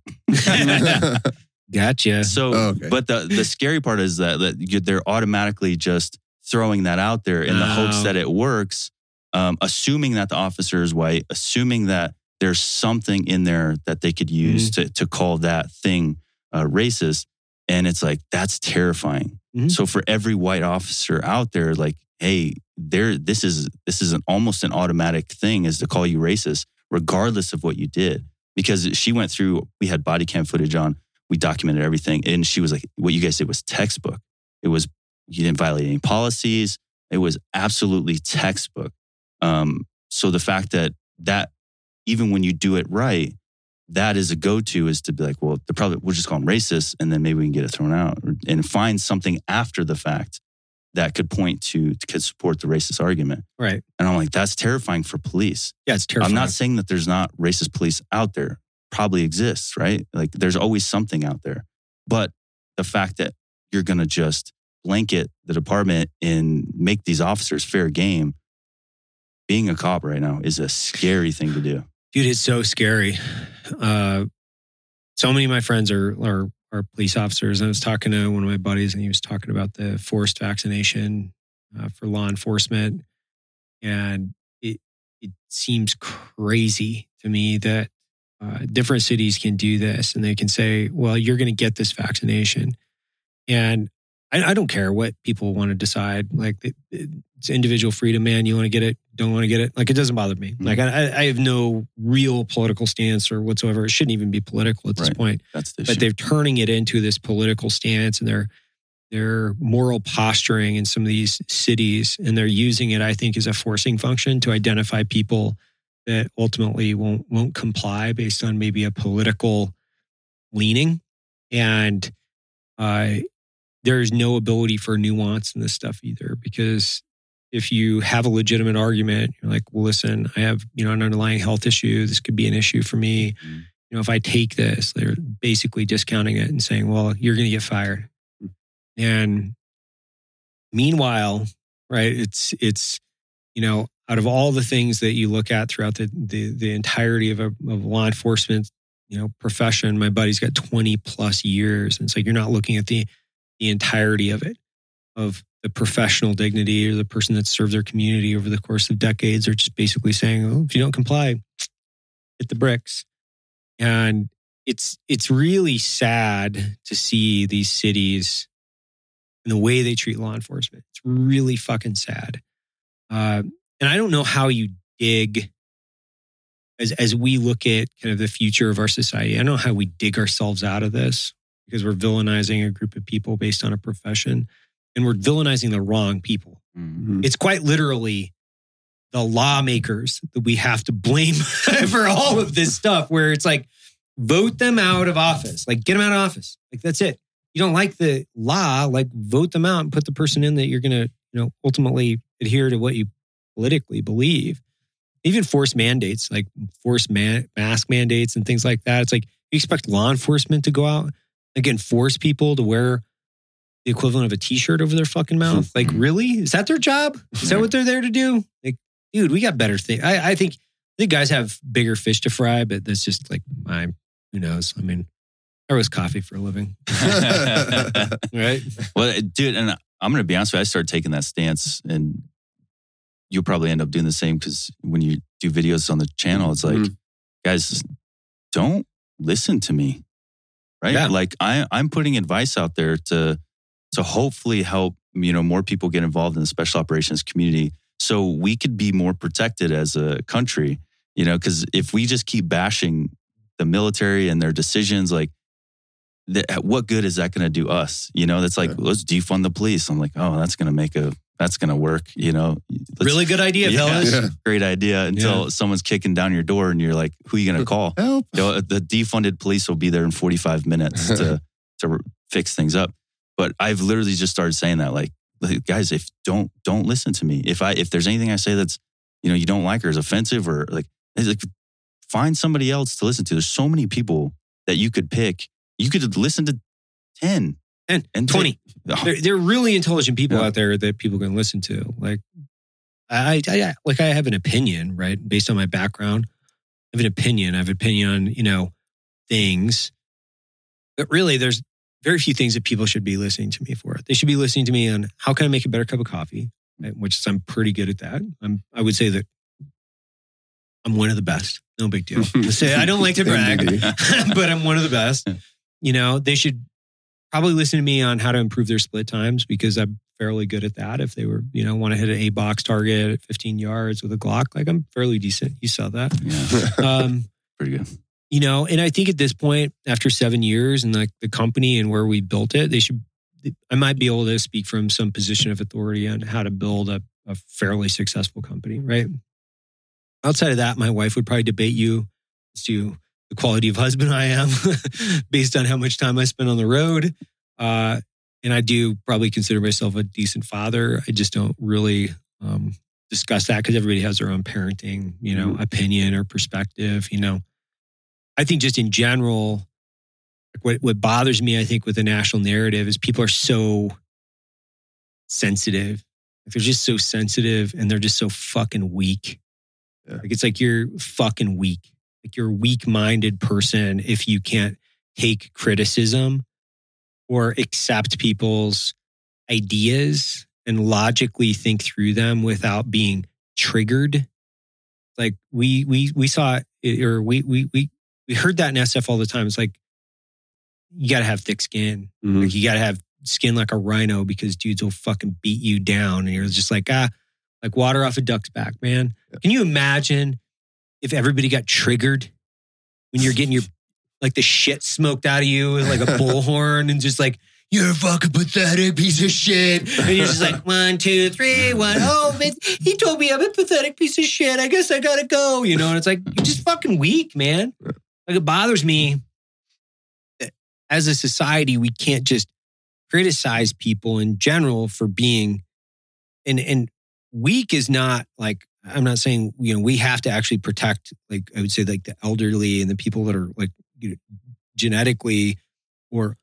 Gotcha. So, Oh, okay. but the the scary part is that that you- they're automatically just throwing that out there in the hopes Oh. that it works, um, assuming that the officer is white, assuming that there's something in there that they could use Mm-hmm. to to call that thing uh, racist, and it's like that's terrifying. Mhm. So for every white officer out there, like, hey, there, this is this is an almost an automatic thing is to call you racist, regardless of what you did, because she went through. We had body cam footage on we documented everything. And she was like, what you guys did was textbook. It was, you didn't violate any policies. It was absolutely textbook. Um, so the fact that that, even when you do it right, that is a go-to is to be like, well, they're probably, we'll just call them racist and then maybe we can get it thrown out or, and find something after the fact that could point to, could support the racist argument. right. And I'm like, that's terrifying for police. Yeah, it's terrifying. I'm not saying that there's not racist police out there. Probably exists, right? Like there's always something out there. But the fact that you're going to just blanket the department and make these officers fair game, being a cop right now is a scary thing to do. dude it's so scary uh so many of my friends are are are police officers And i was talking to one of my buddies and he was talking about the forced vaccination uh, for law enforcement and it it seems crazy to me that uh, different cities can do this and they can say well you're going to get this vaccination. And I, I don't care what people want to decide like it, it's individual freedom man you want to get it don't want to get it like it doesn't bother me. Mhm. like I, I have no real political stance or whatsoever. It shouldn't even be political at this Right. point. That's the but they're turning it into this political stance and their their moral posturing in some of these cities and they're using it i think as a forcing function to identify people that ultimately won't won't comply based on maybe a political leaning and uh, there's no ability for nuance in this stuff either because if you have a legitimate argument you're like well listen i have you know an underlying health issue this could be an issue for me Mhm. you know, if I take this, they're basically discounting it and saying, well, you're going to get fired. And meanwhile, right, it's, it's, you know, out of all the things that you look at throughout the, the, the entirety of a of law enforcement, you know, profession, my buddy's got 20 plus years. And so you're not looking at the, the entirety of it, of the professional dignity or the person that served their community over the course of decades are just basically saying, oh, if you don't comply, hit the bricks and it's it's really sad to see these cities and the way they treat law enforcement. It's really fucking sad. Uh, and I don't know how you dig as as we look at kind of the future of our society. I don't know how we dig ourselves out of this because we're villainizing a group of people based on a profession, and we're villainizing the wrong people. Mhm. It's quite literally the lawmakers that we have to blame for all of this stuff, where it's like, vote them out of office, like get them out of office. Like that's it. You don't like the law, like vote them out and put the person in that you're going to, you know, ultimately adhere to what you politically believe. Even force mandates, like force man- mask mandates and things like that. It's like you expect law enforcement to go out again, force people to wear the equivalent of a t-shirt over their fucking mouth. Like, hmm. really? Is that their job? Is that what they're there to do? Like, dude, we got better things. I, I think I think guys have bigger fish to fry, but that's just like my who knows. I mean, I roast coffee for a living. Right? Well, dude, and I'm going to be honest with you, I started taking that stance, and you'll probably end up doing the same because when you do videos on the channel, it's like, Mhm. guys, don't listen to me, right? Yeah. Like I, I'm putting advice out there to to hopefully help you know more people get involved in the special operations community, so we could be more protected as a country. You know, because if we just keep bashing the military and their decisions, like what good is that going to do us? You know, that's like Yeah. let's defund the police. I'm like, oh, that's going to make a that's gonna work. You know, Let's- really good idea, Yeah. fellas. Yeah. great idea until someone's kicking down your door and you're like, who are you gonna call? Help. You uh, know, the defunded police will be there in 45 minutes to to fix things up. But I've literally just started saying that, like, like, guys, if don't don't listen to me. If I if there's anything I say that's you know you don't like or is offensive or like, it's like find somebody else to listen to. There's so many people that you could pick. You could listen to 10 10, and 20. Oh, There, there are really intelligent people Yeah. out there that people can listen to. Like, I, I, like I have an opinion, right? Based on my background, I have an opinion. I have an opinion on, you know, things. But really, there's very few things that people should be listening to me for. They should be listening to me on how can I make a better cup of coffee, right? which I'm pretty good at that. I'm, I would say that I'm one of the best. No big deal. I say I don't like to brag but I'm one of the best. You know, they should probably listen to me on how to improve their split times because I'm fairly good at that. If they were, you know, want to hit an A box target at 15 yards with a Glock, like I'm fairly decent. You saw that. yeah, Um, pretty good. you know, and I think at this point, after seven years and like the company and where we built it, they should, I might be able to speak from some position of authority on how to build a, a fairly successful company, right? Outside of that, my wife would probably debate you as to the quality of husband I am based on how much time I spend on the road. Uh, and I do probably consider myself a decent father. I just don't really um, discuss that because everybody has their own parenting, you know, opinion or perspective, you know. I think just in general, like what what bothers me, I think, with the national narrative is people are so sensitive. Like they're just so sensitive and they're just so fucking weak. Yeah. Like it's like you're fucking weak. Like you're a weak minded person if you can't take criticism or accept people's ideas and logically think through them without being triggered. Like we we we saw it, or we we we we heard that in SF all the time. It's like you got to have thick skin. Mhm. Like you got to have skin like a rhino because dudes will fucking beat you down, and you're just like ah, like water off a duck's back, man. Can you imagine if everybody got triggered when you're getting your like the shit smoked out of you with like a bullhorn and just like you're a fucking pathetic piece of shit. And you're just like, one, two, three, one. Oh, but he told me I'm a pathetic piece of shit. I guess I gotta go. You know, and it's like, you're just fucking weak, man. Like it bothers me that as a society, we can't just criticize people in general for being and and weak is not like I'm not saying, you know, we have to actually protect like I would say like the elderly and the people that are like you know, genetically or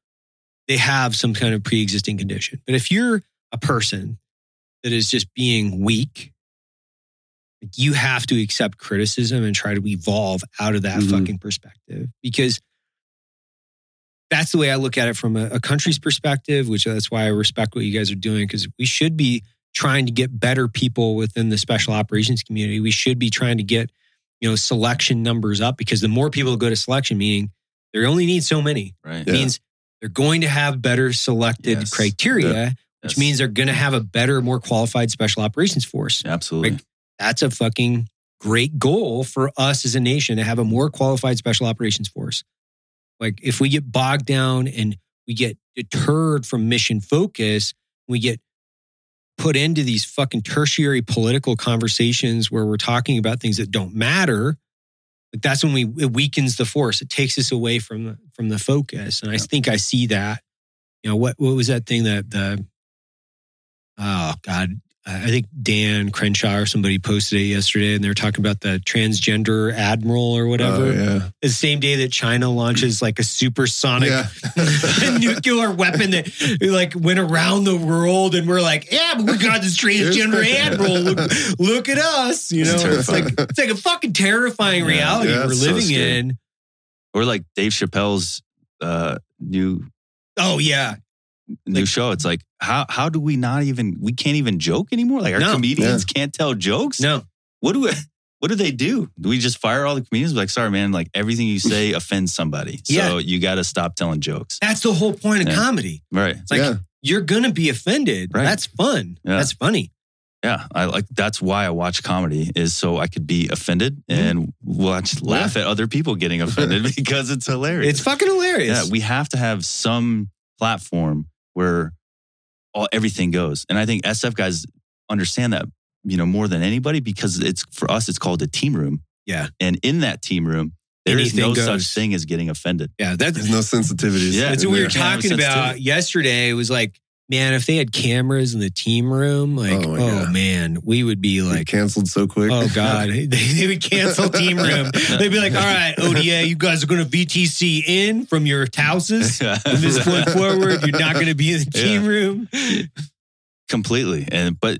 they have some kind of pre-existing condition. But if you're a person that is just being weak, like, you have to accept criticism and try to evolve out of that Mhm. fucking perspective because that's the way I look at it from a, a country's perspective, which that's why I respect what you guys are doing because we should be trying to get better people within the special operations community. We should be trying to get, you know, selection numbers up because the more people go to selection, meaning they only need so many, Right. Yeah. means they're going to have better selected Yes. criteria, which Yes. means they're going to have a better, more qualified special operations force. absolutely. Like, that's a fucking great goal for us as a nation to have a more qualified special operations force. Like if we get bogged down and we get deterred from mission focus, we get put into these fucking tertiary political conversations where we're talking about things that don't matter. Like that's when we it weakens the force. It takes us away from the from the focus. And I Yeah. think I see that. You know what what was that thing that the oh god I think Dan Crenshaw or somebody posted it yesterday, and they were talking about the transgender admiral or whatever. Oh, yeah. The same day that China launches like a supersonic Yeah. nuclear weapon that like went around the world, and we're like, yeah, but we got this transgender admiral. Look, look at us, you know. It's It's like it's like a fucking terrifying reality Yeah, we're it's so living in. Or like Dave Chappelle's uh, new Oh yeah, new Like- show. It's like how how do we not even we can't even joke anymore? Like our No. comedians can't tell jokes. no, What do we, what do they do? Do we just fire all the comedians? Like, sorry, man. Like everything you say offends somebody, so Yeah. you got to stop telling jokes. that's the whole point of Yeah. comedy. Right? It's like yeah. you're gonna be offended. Right. That's fun. Yeah. That's funny. Yeah, I like that's why I watch comedy is so I could be offended and watch laugh at other people getting offended because it's hilarious. It's fucking hilarious. Yeah, we have to have some platform where all everything goes. And I think SF guys understand that, you know, more than anybody because it's for us, it's called a team room. Yeah. And in that team room, there is Anything no goes. such thing as getting offended. Yeah, that's There's no sensitivities. Yeah. That's what we were talking Yeah, about yesterday. It was like, man, if they had cameras in the team room, like, Oh, oh, my man, we would be Like like, canceled so quick. oh God, they, they would cancel team room. They'd be like, all right, ODA, you guys are going to VTC in from your houses. From this point forward, you're not going to be in the Yeah. team room. completely. And but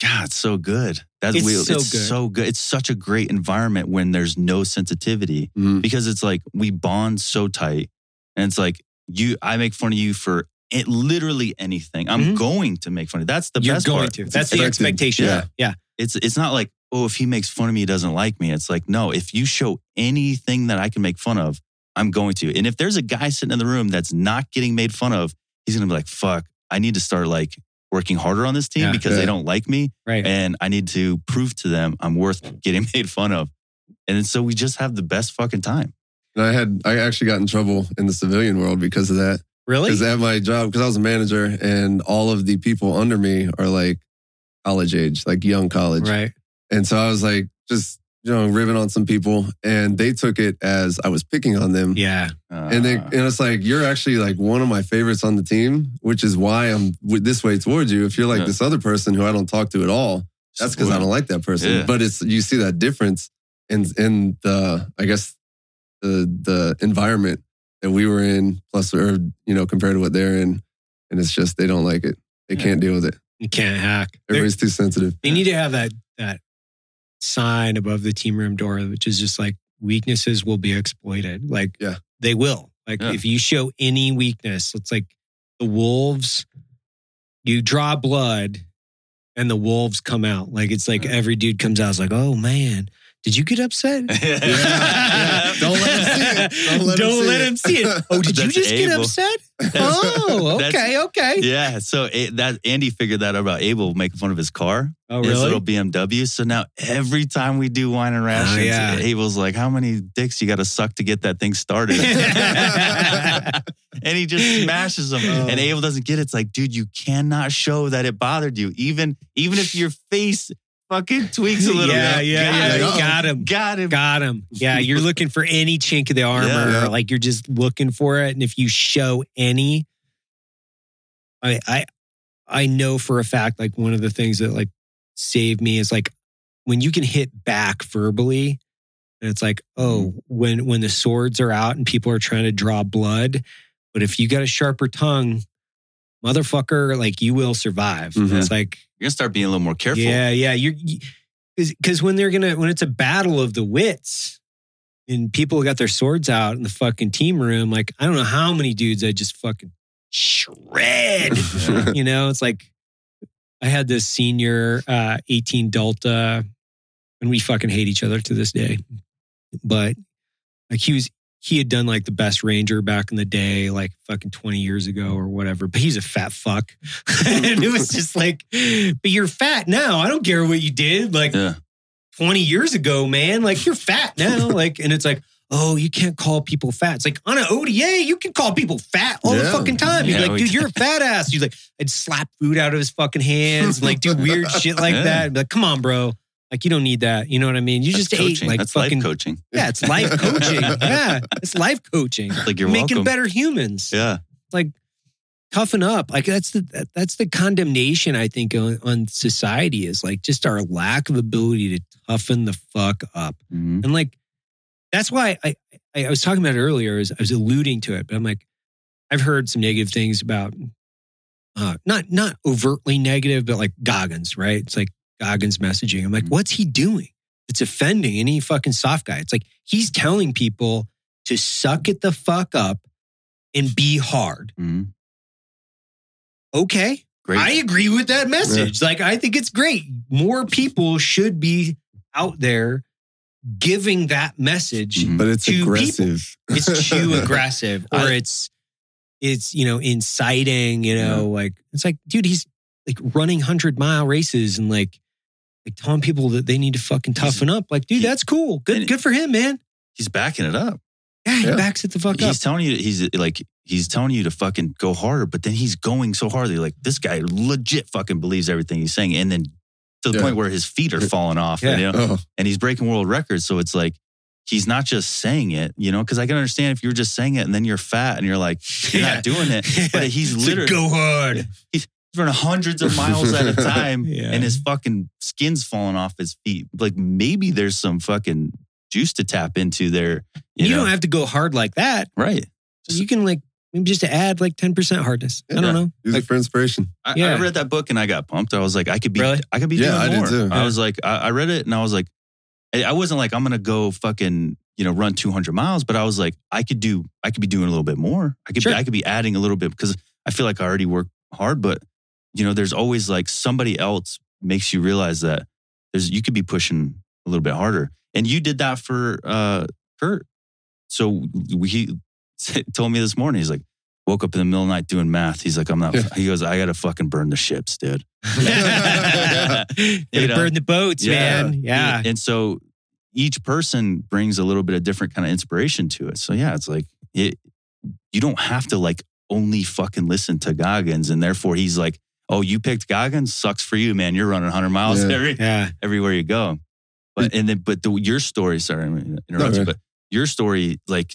God, it's so good. That's It's we, so it's good. so good. It's such a great environment when there's no sensitivity Mhm. because it's like we bond so tight, and it's like you. I make fun of you for it, literally anything. I'm Mhm. going to make fun of. you. That's the You're best going part. to. That's the expectation. Yeah. yeah. It's it's not like oh if he makes fun of me he doesn't like me. It's like no if you show anything that I can make fun of I'm going to. And if there's a guy sitting in the room that's not getting made fun of, he's gonna be like fuck. I need to start like working harder on this team Yeah. because Yeah. they don't like me Right. and I need to prove to them I'm worth getting made fun of. And so we just have the best fucking time. And I had I actually got in trouble in the civilian world because of that. Really? Because at my job, because I was a manager, and all of the people under me are like college age, like young college. Right. And so I was like, just you know, ribbing on some people, and they took it as I was picking on them. Yeah. And they, Uh, and it's like you're actually like one of my favorites on the team, which is why I'm this way towards you. If you're like Yeah. this other person who I don't talk to at all, that's because I don't like that person. Yeah. But it's you see that difference in in the I guess the the environment that we were in, plus or you know compared to what they're in, and it's just they don't like it. They Yeah. can't deal with it. You can't hack. They're- Everybody's too sensitive. They need to have that that sign above the team room door, which is just like weaknesses will be exploited. Like Yeah. they will. Like Yeah. if you show any weakness, it's like the wolves. You draw blood, and the wolves come out. Like it's like every dude comes out. It's like, oh man, did you get upset? yeah. Don't let him see it. Don't let him Don't see let it. him see it. Oh, did you That's just get Abel. upset? Oh, okay, okay. yeah. So it, that Andy figured that out about Abel making fun of his car. Oh, his little BMW. So now every time we do wine and rations, Oh, yeah. Abel's like, "How many dicks you got to suck to get that thing started?" and he just smashes them. Oh. And Abel doesn't get it. It's like, dude, you cannot show that it bothered you, even even if your face fucking tweaks a little yeah, bit. yeah, got yeah. Got him. Got him. Got him. Yeah, you're looking for any chink of the armor. Yeah. Like you're just looking for it, and if you show any, I I I know for a fact like one of the things that like saved me is like when you can hit back verbally, and it's like oh when when the swords are out and people are trying to draw blood, but if you got a sharper tongue, motherfucker, like you will survive. Mhm. It's like You're gonna start being a little more careful. yeah, yeah. You're because when they're gonna when it's a battle of the wits and people got their swords out in the fucking team room, like I don't know how many dudes I just fucking shred. Yeah. you know, it's like I had this senior uh 18 Delta and we fucking hate each other to this day. But like he was he had done like the best ranger back in the day, like fucking 20 years ago or whatever. But he's a fat fuck. and it was just like, but you're fat now. I don't care what you did like Yeah. 20 years ago, man. Like you're fat now. like, and it's like, oh, you can't call people fat. It's like on an ODA, you can call people fat all the fucking time. You're Yeah, like, dude, you're a fat ass. He's like, I'd slap food out of his fucking hands and like do weird shit like Yeah. that. Be like, come on, bro. Like you don't need that. You know what I mean? You That's just ate coaching. like That's fucking. life coaching. Yeah, it's life coaching. yeah, it's life coaching. Like you're Making welcome. better humans. Yeah. Like toughen up. Like that's the that- that's the condemnation I think on, on society is like just our lack of ability to toughen the fuck up. Mhm. And like that's why I, I I was talking about it earlier. Is I was alluding to it, but I'm like I've heard some negative things about uh, not not overtly negative, but like Goggins, right? It's like Goggins messaging. I'm like, Mhm. what's he doing? It's offending any fucking soft guy. It's like he's telling people to suck it the fuck up and be hard. Mhm. Okay. Great. I agree with that message. Like, I think it's great. More people should be out there giving that message. Mhm. But it's To people. aggressive. It's too aggressive, or I- it's it's you know inciting. You know, like it's like, dude, he's like running hundred mile races and like like telling people that they need to fucking toughen up. Like, dude, he- that's cool. Good, good for him, man. He's backing it up. Yeah, he Yeah. backs it the fuck up. He's telling you he's like he's telling you to fucking go harder, but then he's going so hard. that You're like, this guy legit fucking believes everything he's saying, and then to the Yeah. point where his feet are falling off. Yeah. You know? Oh, and he's breaking world records. So it's like he's not just saying it, you know, because I can understand if you're just saying it and then you're fat and you're like you're Yeah. not doing it, but he's literally go hard. Running hundreds of miles at a time, Yeah. and his fucking skin's falling off his feet. Like maybe there's some fucking juice to tap into there. You, You, know? don't have to go hard like that. right. You can like maybe just add like ten percent hardness. I don't know. use Like- it for inspiration. I, Yeah. I read that book and I got pumped. I was like, I could be, Really? I could be Yeah, doing I did more. too. I was like, I, I read it and I was like, I I wasn't like I'm gonna go fucking you know run 200 miles, but I was like, I could do, I could be doing a little bit more. I could, Sure. be, I could be adding a little bit because I feel like I already work hard, but you know, there's always like somebody else makes you realize that there's you could be pushing a little bit harder, and you did that for uh Kurt. So he told me this morning, he's like. Woke up in the middle of the night doing math. He's like, I'm not. He goes, I gotta fucking burn the ships, dude. You know? burn the boats, man. Yeah. And so each person brings a little bit of different kind of inspiration to it. So yeah, it's like it, you don't have to like only fucking listen to Goggins, and therefore he's like, oh, you picked Goggins, sucks for you, man. You're running 100 miles Yeah. every Yeah. everywhere you go. But and then but the, your story, sorry, I'm gonna interrupt No, you, yeah. but your story, like,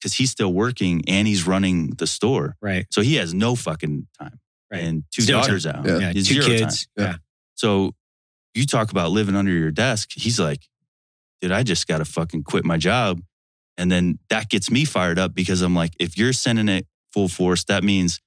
because he's still working and he's running the store, Right. so he has no fucking time, Right. and two Zero daughters out, Yeah. Yeah. He's Two zero time. kids. Yeah. Yeah. So you talk about living under your desk. He's like, dude, I just got to fucking quit my job. And then that gets me fired up because I'm like, if you're sending it full force, that means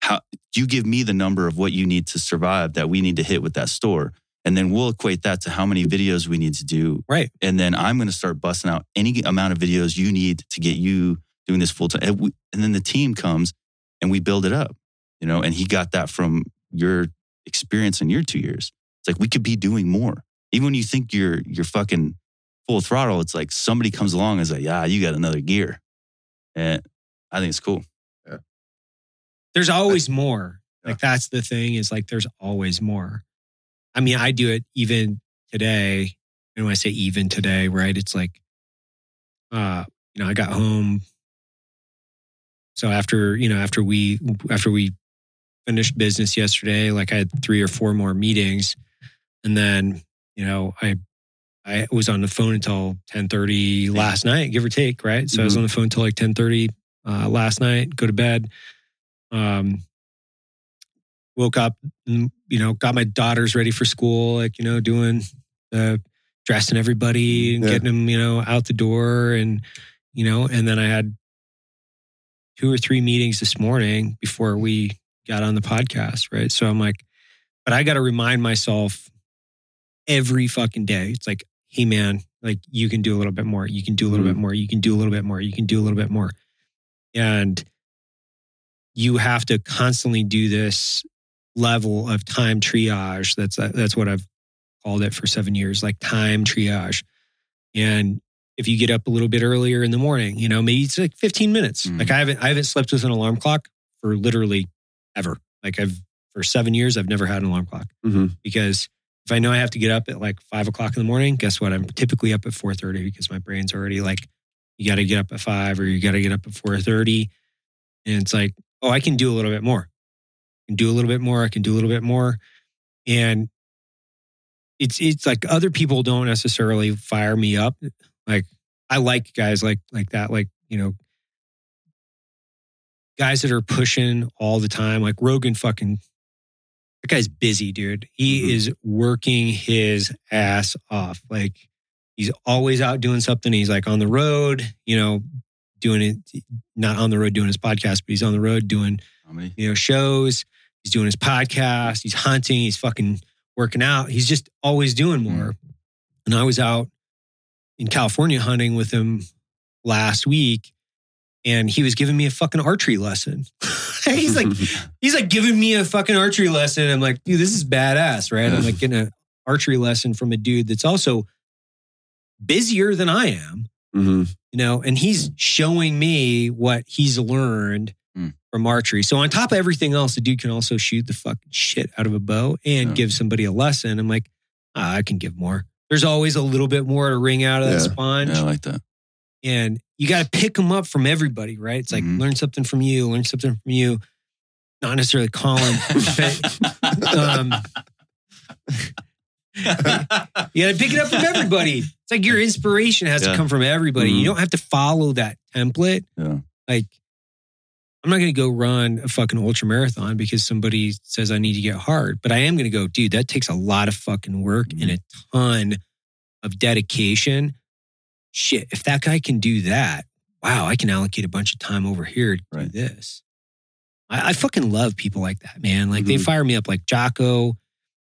how you give me the number of what you need to survive that we need to hit with that store. And then we'll equate that to how many videos we need to do. Right. And then I'm going to start busting out any amount of videos you need to get you doing this full time. And, we- and then the team comes and we build it up, you know, and he got that from your experience in your two years. It's like we could be doing more. Even when you think you're you're fucking full throttle, it's like somebody comes along and is like, yeah, you got another gear. And I think it's cool. There's always more. Like that's the thing is like there's always more. I mean, I do it even today. And when I say even today, right? It's like uh, you know, I got home. So after, you know, after we after we finished business yesterday, like I had three or four more meetings. And then, you know, I I was on the phone until 1030 last night, give or take, right? So I was on the phone until like 1030 uh, last night, go to bed. Um, woke up, mm, you know, got my daughters ready for school, like, you know, doing the dressing everybody and Yeah. getting them, you know, out the door. And, you know, and then I had two or three meetings this morning before we got on the podcast, right? So I'm like, but I got to remind myself every fucking day. It's like, hey, man, like you can do a little bit more. You can do a little Mhm. bit more. You can do a little bit more. You can do a little bit more. And you have to constantly do this level of time triage. That's that's what I've called it for seven years, like time triage. And if you get up a little bit earlier in the morning, you know, maybe it's like 15 minutes. Mhm. Like I haven't I haven't slept with an alarm clock for literally ever. Like I've for seven years, I've never had an alarm clock hmm because if I know I have to get up at like five o'clock in the morning, guess what? I'm typically up at 4:30 because my brain's already like, you got to get up at five or you got to get up at 4:30, and it's like, oh, I can do a little bit more. I can do a little bit more. I can do a little bit more, and it's it's like other people don't necessarily fire me up. Like I like guys like like that, like you know, guys that are pushing all the time. Like Rogan, fucking that guy's busy, dude. He Mhm. is working his ass off. Like he's always out doing something. He's like on the road, you know, doing it, not on the road doing his podcast, but he's on the road doing, you know, shows. He's doing his podcast. He's hunting. He's fucking working out. He's just always doing mm. more. And I was out in California hunting with him last week and he was giving me a fucking archery lesson. he's like, he's like giving me a fucking archery lesson. I'm like, dude, this is badass, right? I'm like getting an archery lesson from a dude that's also busier than I am, hmm you know, and he's showing me what he's learned Hmm. from archery. So on top of everything else, the dude can also shoot the fucking shit out of a bow and Yeah. give somebody a lesson. I'm like, ah, I can give more. There's always a little bit more to wring out of that sponge Yeah, I like that. and you got to pick them up from everybody, right? It's like Mhm. learn something from you, learn something from you. Not necessarily Colin. um, You got to pick it up from everybody. It's like your inspiration has Yeah. to come from everybody. Mhm. You don't have to follow that template. Yeah. Like, I'm not going to go run a fucking ultra marathon because somebody says I need to get hard, but I am going to go, dude, that takes a lot of fucking work and a ton of dedication. Shit, if that guy can do that, wow, I can allocate a bunch of time over here to Right. do this. I, I fucking love people like that, man. Like they Mhm. fire me up like Jocko,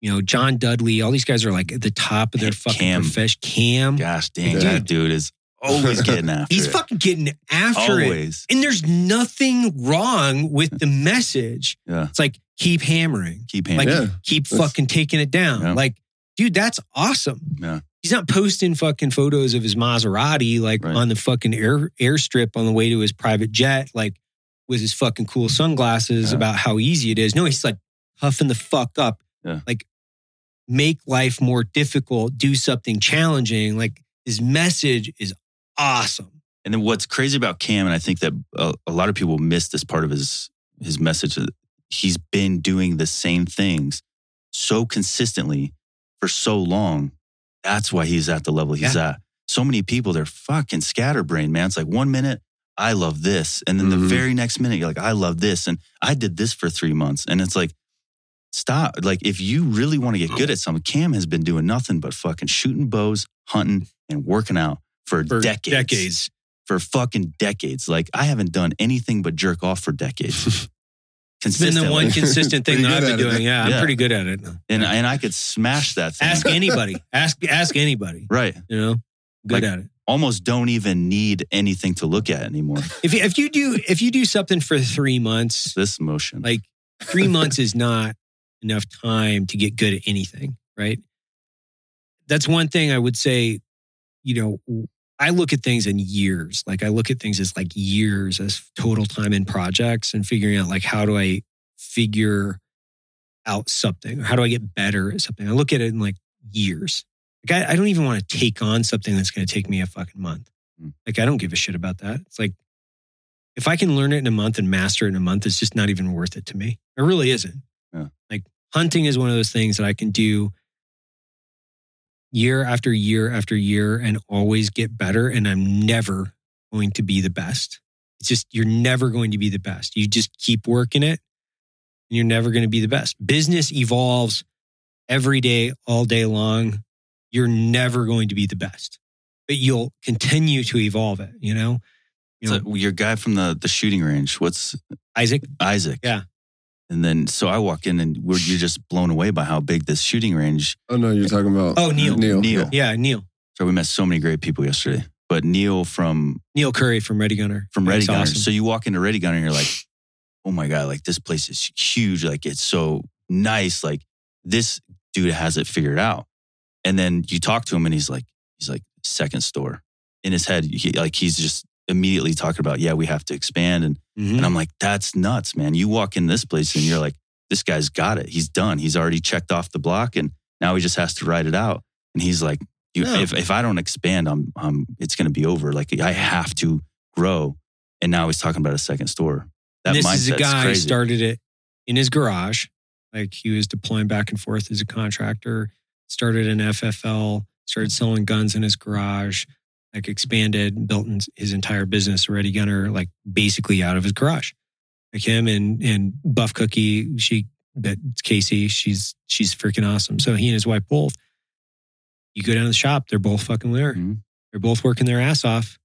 you know, John Dudley. All these guys are like at the top of their Hey, fucking Cam. profession. Cam, Gosh dang, Dude. that dude is always getting after he's it. fucking getting after it. always. And there's nothing wrong with the message. Yeah. It's like keep hammering, Keep like. Yeah. keep That's- fucking taking it down. Yeah. Like, dude, that's awesome. Yeah. He's not posting fucking photos of his Maserati like Right. on the fucking air airstrip on the way to his private jet, like with his fucking cool sunglasses Yeah. about how easy it is. No, he's like huffing the fuck up. Yeah. Like make life more difficult, do something challenging. Like his message is awesome. And then what's crazy about Cam, and I think that a, a lot of people miss this part of his his message. He's been doing the same things so consistently for so long. That's why he's at the level he's at. So many people, they're fucking scatterbrained, man. It's like one minute, I love this. And then Mhm. the very next minute, you're like, I love this. And I did this for three months. And it's like, stop. Like, if you really want to get good at something, Cam has been doing nothing but fucking shooting bows, hunting, and working out for, For decades decades. for fucking decades. Like I haven't done anything but jerk off for decades. It's been the one consistent thing that I've been doing. Yeah, I'm pretty good at it. and and I could smash that thing. Ask anybody. ask ask anybody. right. You know, good Like- at it. Almost don't even need anything to look at anymore. If you- if you do if you do something for three months, This motion. like three months is not enough time to get good at anything, right? That's one thing I would say. You know, I look at things in years. Like I look at things as like years as total time in projects and figuring out like how do I figure out something or how do I get better at something. I look at it in like years. Like I, I don't even want to take on something that's going to take me a fucking month. Hmm. Like I don't give a shit about that. It's like if I can learn it in a month and master it in a month, it's just not even worth it to me. It really isn't. Yeah. Like hunting is one of those things that I can do year after year after year and always get better. And I'm never going to be the best. It's just, you're never going to be the best. You just keep working it and you're never going to be the best. Business evolves every day, all day long. You're never going to be the best, but you'll continue to evolve it, you know? You know, So your guy from the the shooting range. What's Isaac, Isaac? Yeah. And then so I walk in and we're, you're just blown away by how big this shooting range. Oh no, you're talking about Oh, Neil. Neil. Neil. yeah, Neil. So we met so many great people yesterday. But Neil from Neil Curry from Ready Gunner. from Ready He's Gunner. awesome. So you walk into Ready Gunner and you're like, oh my God, like this place is huge. Like it's so nice. Like this dude has it figured out. And then you talk to him and he's like, he's like, second store. In his head, he, like he's just immediately talking about, yeah, we have to expand. And, Mhm. and I'm like, that's nuts, man. You walk in this place and you're like, this guy's got it. He's done. He's already checked off the block and now he just has to write it out. And he's like, you, Yeah. if, if I don't expand, I'm, I'm, it's going to be over. Like I have to grow. And now he's talking about a second store. That this is a guy who started it in his garage. Like he was deploying back and forth as a contractor, started an FFL, started selling guns in his garage, like expanded, built his entire business, Ready Gunner, like basically out of his garage. Like him and and Buff Cookie, she that Casey, she's she's freaking awesome. So he and his wife both. You go down to the shop, they're both fucking there. Mhm. They're both working their ass off.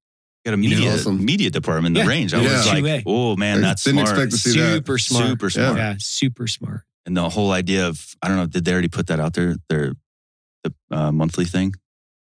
got a you know, media, awesome. media department in Yeah. the range. I Yeah. was like, oh man, I that's didn't smart. expect to see that. Super smart. Super smart. Yeah, super smart. And the whole idea of, I don't know, did they already put that out there? Their the uh, monthly thing?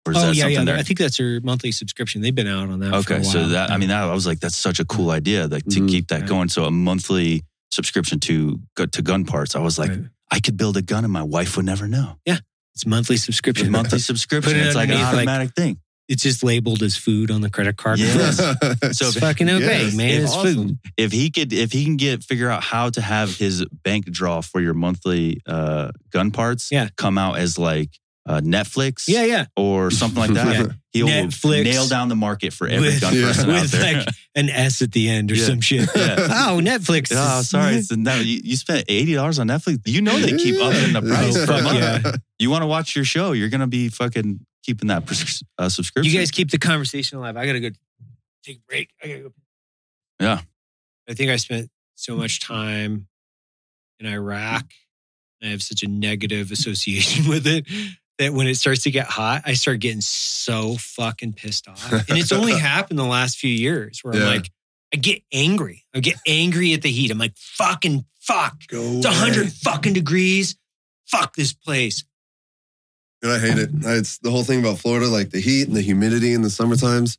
Or is oh that yeah, something yeah. there? I think that's her monthly subscription. They've been out on that. for a Okay, so that I mean, that I was like, that's such a cool idea, like to Mhm. keep that Right. going. So a monthly subscription to to gun parts. I was like, Right. I could build a gun and my wife would never know. Yeah, it's monthly It's subscription. monthly subscription. It It's like an underneath, like- automatic thing. It's just labeled as food on the credit card. Yes. so it's fucking okay, Yes, man. It's awesome. food. If he could, if he can get figure out how to have his bank draw for your monthly uh, gun parts, Yeah. come out as like uh, Netflix Yeah, yeah. or something like that. Yeah. He'll Netflix. nail down the market for every With- gun yeah. person out With there. like an S at the end or Yeah. some shit. Yeah. Oh, Netflix. Oh, sorry. It's, no, you, you spent eighty dollars on Netflix. You know they keep upping the price Oh, fuck yeah. You want to watch your show? You're gonna be fucking keeping that pres- uh, subscription. You guys keep the conversation alive. I gotta go take a break. I gotta go. Yeah. I think I spent so much time in Iraq. I have such a negative association with it that when it starts to get hot, I start getting so fucking pissed off. And it's only happened the last few years where I'm like, I get angry. I get angry at the heat. I'm like, fucking fuck. Go It's a hundred fucking degrees. Fuck this place. Dude, I hate it. It's the whole thing about Florida, like the heat and the humidity in the summer times.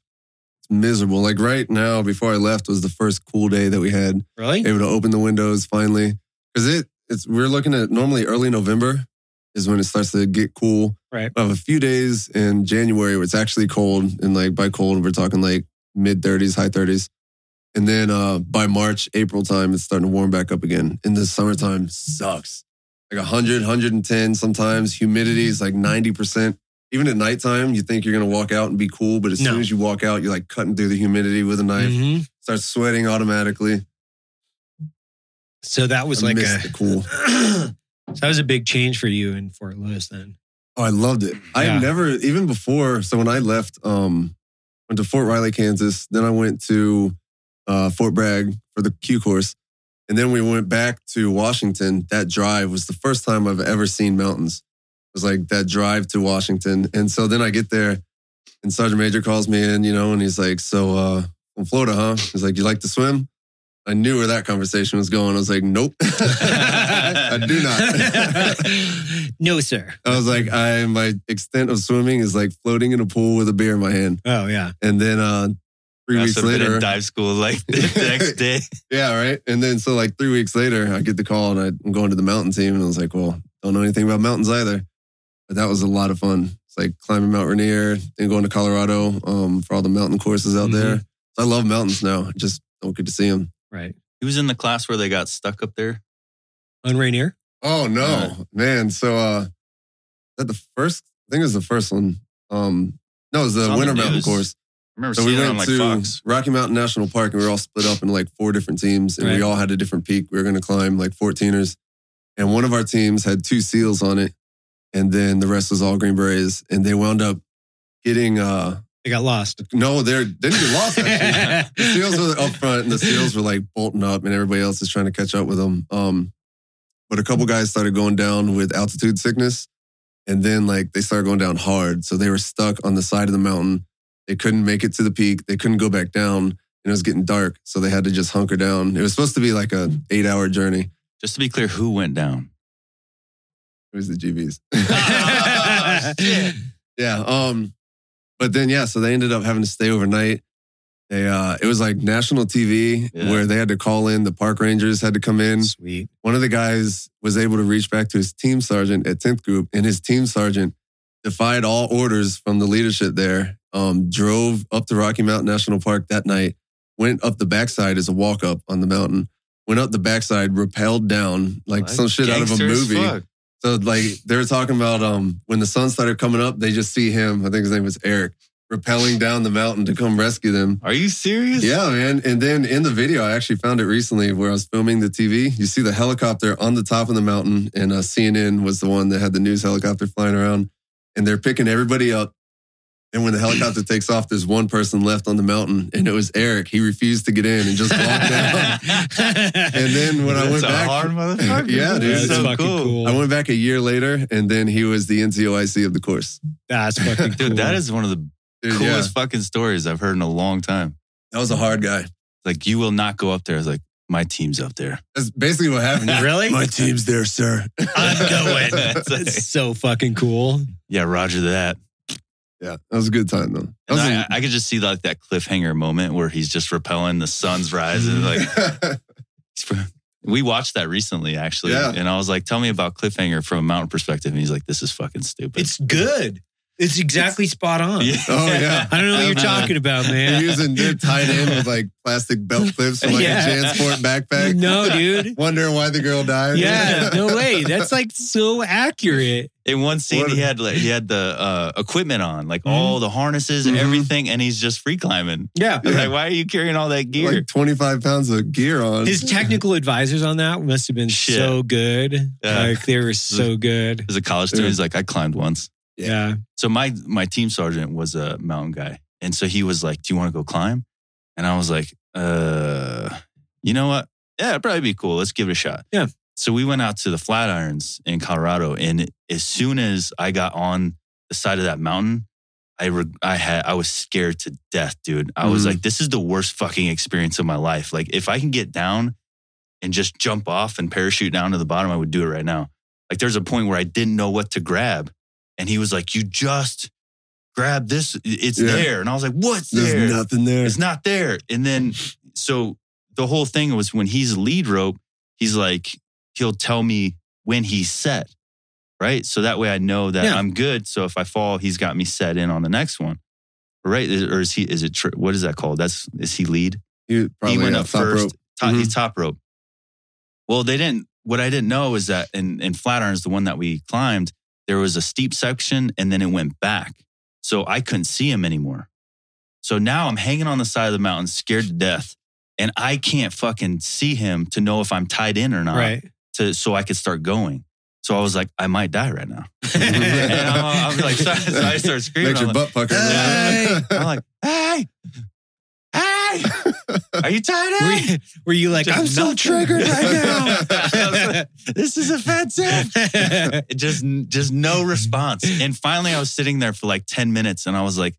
It's miserable. Like right now, before I left, was the first cool day that we had. Really? Able to open the windows finally. Because it it's we're looking at normally early November is when it starts to get cool. Right. Have a few days in January where it's actually cold. And like by cold, we're talking like mid 30s, high 30s. And then uh by March, April time, it's starting to warm back up again. In the summertime sucks. Like 100, 110 sometimes. Humidity is like 90%. Even at nighttime, you think you're going to walk out and be cool. But as No. soon as you walk out, you're like cutting through the humidity with a knife. Mhm. Start sweating automatically. So that was I like a cool. so that was a big change for you in Fort Lewis then. Oh, I loved it. I Yeah. never, even before, so when I left, um, went to Fort Riley, Kansas. Then I went to uh, Fort Bragg for the Q course. And then we went back to Washington. That drive was the first time I've ever seen mountains. It was like that drive to Washington. And so then I get there and Sergeant Major calls me in, you know, and he's like, So, uh, from Florida, huh? He's like, You like to swim? I knew where that conversation was going. I was like, Nope, I do not. no, sir. I was like, I my extent of swimming is like floating in a pool with a beer in my hand. Oh yeah. And then uh three Must weeks later. in dive school like the next day. yeah, right. And then so like three weeks later, I get the call and I, I'm going to the mountain team. And I was like, well, don't know anything about mountains either. But that was a lot of fun. It's like climbing Mount Rainier, then going to Colorado um, for all the mountain courses out there. So I love mountains now. I just don't get to see them. Right. He was in the class where they got stuck up there. On Rainier. Oh no, Uh, man. So uh that the first I think it was the first one. Um no, it was the on the Winter Mountain news. course. I remember So we seeing it went on like to Fox. Rocky Mountain National Park and we were all split up into like four different teams and we all had a different peak. We were gonna climb like 14ers. And one of our teams had two seals on it. And then the rest was all green berets. And they wound up getting uh They got lost. no, they're they didn't get lost actually. the seals were up front and the seals were like bolting up and everybody else is trying to catch up with them. Um, but a couple guys started going down with altitude sickness and then like they started going down hard. So they were stuck on the side of the mountain. They couldn't make it to the peak. They couldn't go back down and it was getting dark. So they had to just hunker down. It was supposed to be like a eight hour journey. Just to be clear, who went down? It was the GBs. Oh, shit. Yeah. Um, but then yeah, so they ended up having to stay overnight. They uh it was like national TV Yeah. where they had to call in, the park rangers had to come in. Sweet. One of the guys was able to reach back to his team sergeant at 10th group, and his team sergeant defied all orders from the leadership there. Um, drove up to Rocky Mountain National Park that night, went up the backside as a walk up on the mountain, went up the backside, rappelled down like some shit out of a movie. fuck. So like they were talking about um when the sun started coming up, they just see him. I think his name was Eric, rappelling down the mountain to come rescue them. Are you serious? Yeah, man. And then in the video, I actually found it recently where I was filming the TV. You see the helicopter on the top of the mountain, and uh, CNN was the one that had the news helicopter flying around, and they're picking everybody up. And when the helicopter takes off, there's one person left on the mountain, and it was Eric. He refused to get in and just walked down. And then when I went a back, hard motherfucker. Yeah, dude. That's so fucking cool. cool. I went back a year later, and then he was the NCOIC of the course. That's fucking cool. Dude, that is one of the Dude, coolest yeah, fucking stories I've heard in a long time. that was a hard guy. Like, you will not go up there. It's like, my team's up there. That's basically what happened. Really? My team's there, sir. I'm going. It's like- That's so fucking cool. yeah, Roger that. Yeah, that was a good time though. That And was I, a- I could just see like that cliffhanger moment where he's just repelling, the sun's rising. Like we watched that recently, actually, Yeah. and I was like, "Tell me about cliffhanger from a mountain perspective." And he's like, "This is fucking stupid." It's good. It's exactly spot on. Yeah. Oh, yeah. I don't know what you're talking about, They're man. using they're tied in with like plastic belt clips from like Yeah. a JanSport backpack. No, dude. Wondering why the girl died. Yeah, no way. That's like so accurate. In one scene, What- he had like he had the uh, equipment on, like Mhm. all the harnesses and Mhm. everything, and he's just free climbing. Yeah. I was like, why are you carrying all that gear? Like 25 pounds of gear on. His technical advisors on that must have been Shit. so good. Yeah. Like they were so good. As a college student, he's like, I climbed once. Yeah. So my my team sergeant was a mountain guy, and so he was like, "Do you want to go climb?" And I was like, "Uh, you know what? Yeah, it'd probably be cool. Let's give it a shot." Yeah. So we went out to the Flatirons in Colorado, and as soon as I got on the side of that mountain, I re- I had I was scared to death, dude. I was Mhm. like, "This is the worst fucking experience of my life." Like, if I can get down and just jump off and parachute down to the bottom, I would do it right now. Like, there's a point where I didn't know what to grab, and he was like, "You just." Grab this, it's Yeah. there. And I was like, What's There's there? nothing there. It's not there. And then, so the whole thing was when he's lead rope, he's like, he'll tell me when he's set, right? So that way I know that Yeah. I'm good. So if I fall, he's got me set in on the next one, right? Or is he? Is it? Tri- what is that called? That's is he lead? He, probably he went yeah, up first. Top, Mhm. He's top rope. Well, they didn't. What I didn't know is that in in Flatirons, the one that we climbed, there was a steep section and then it went back, so I couldn't see him anymore. So now I'm hanging on the side of the mountain, scared to death, and I can't fucking see him to know if I'm tied in or not, Right. to so I could start going. So I was like, I might die right now. and I'm, I'm like, so, so I start screaming. Makes your like, butt pucker. Hey! I'm like, hey, hey, are you tied in? Were you, were you like, Just I'm so nothing. triggered right I now? this is offensive. Just just no response. And finally I was sitting there for like 10 minutes and I was like,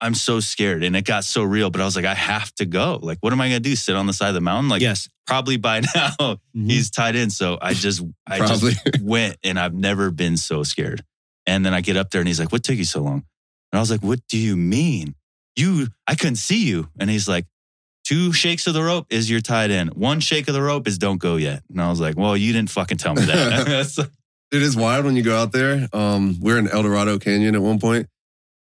I'm so scared. And it got so real, but I was like, I have to go. Like, what am I gonna do? Sit on the side of the mountain? Like yes. probably by now Mhm. he's tied in. So I just I Probably. just went and I've never been so scared. And then I get up there and he's like, What took you so long? And I was like, What do you mean? You I couldn't see you. And he's like, Two shakes of the rope is you're tied in. One shake of the rope is don't go yet. And I was like, Well, you didn't fucking tell me that. It is wild when you go out there. Um, we're in El Dorado Canyon at one point,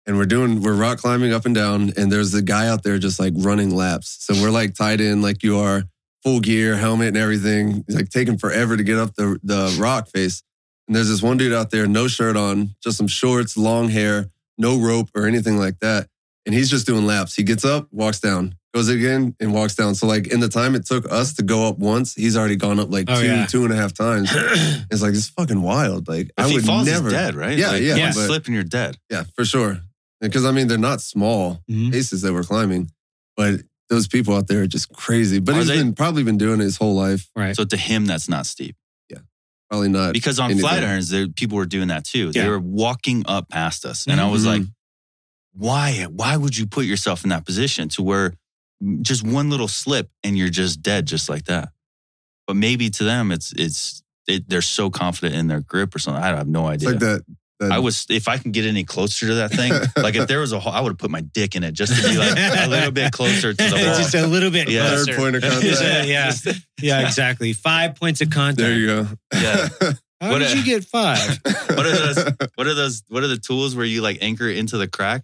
and we're doing we're rock climbing up and down, and there's a guy out there just like running laps. So we're like tied in like you are, full gear, helmet, and everything. It's like taking forever to get up the the rock face. And there's this one dude out there, no shirt on, just some shorts, long hair, no rope or anything like that, and he's just doing laps. He gets up, walks down, goes again, and walks down. So like in the time it took us to go up once, he's already gone up like Oh, two, yeah. two and a half times. It's like it's fucking wild. Like if I he would falls, never. he's dead, right? Yeah, Like, yeah, You but- slip and you're dead. Yeah, for sure. Because I mean, they're not small Mhm. paces that we're climbing, but those people out there are just crazy. But Are he's they- been probably been doing it his whole life. Right. So to him, that's not steep. Yeah, probably not. Because on anything. Flatirons, there people were doing that too. They were walking up past us. And I was Mhm. like, why? Why would you put yourself in that position to where just one little slip and you're just dead just like that? But maybe to them, it's it's it, they're so confident in their grip or something. I have no It's idea. like that. that I was if I can get any closer to that thing, like if there was a hole, I would have put my dick in it just to be like a little bit closer to the wall. Just a little bit Yeah. closer. third point of contact. Just, uh, yeah. Yeah, exactly. Five points of contact. There you go. Yeah. How What did a- you get five? What are those? What are those? What are the tools where you like anchor into the crack?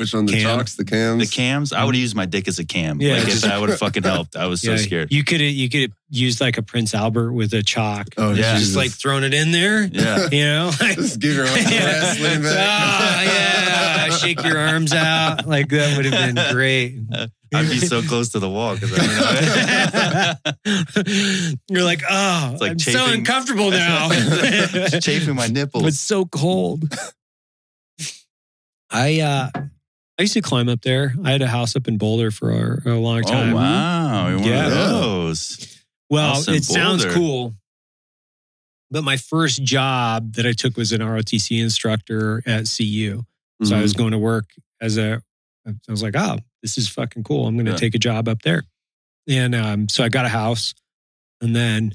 Which one? The Cam. chocks, the cams. The cams? I would have used my dick as a cam. Yeah, like if just- that would have fucking helped. I was so Yeah, scared. You could have you could have used like a Prince Albert with a chock. Oh, Yeah. Just like throwing it in there. Yeah. You know? Just give your arm a rest, lean back. Ah, yeah. Shake your arms out. Like that would have been great. I'd be so close to the wall because I mean, You're like, oh, It's like I'm so chafing- uncomfortable now. it's chafing my nipples. It's so cold. I uh I used to climb up there. I had a house up in Boulder for a, a long Oh time. wow! You're one Yeah. of those. Well, it sounds Boulder. cool. But my first job that I took was an ROTC instructor at CU. So I was going to work as a, I was like, oh, this is fucking cool. I'm going to Yeah. take a job up there. And um, so I got a house and then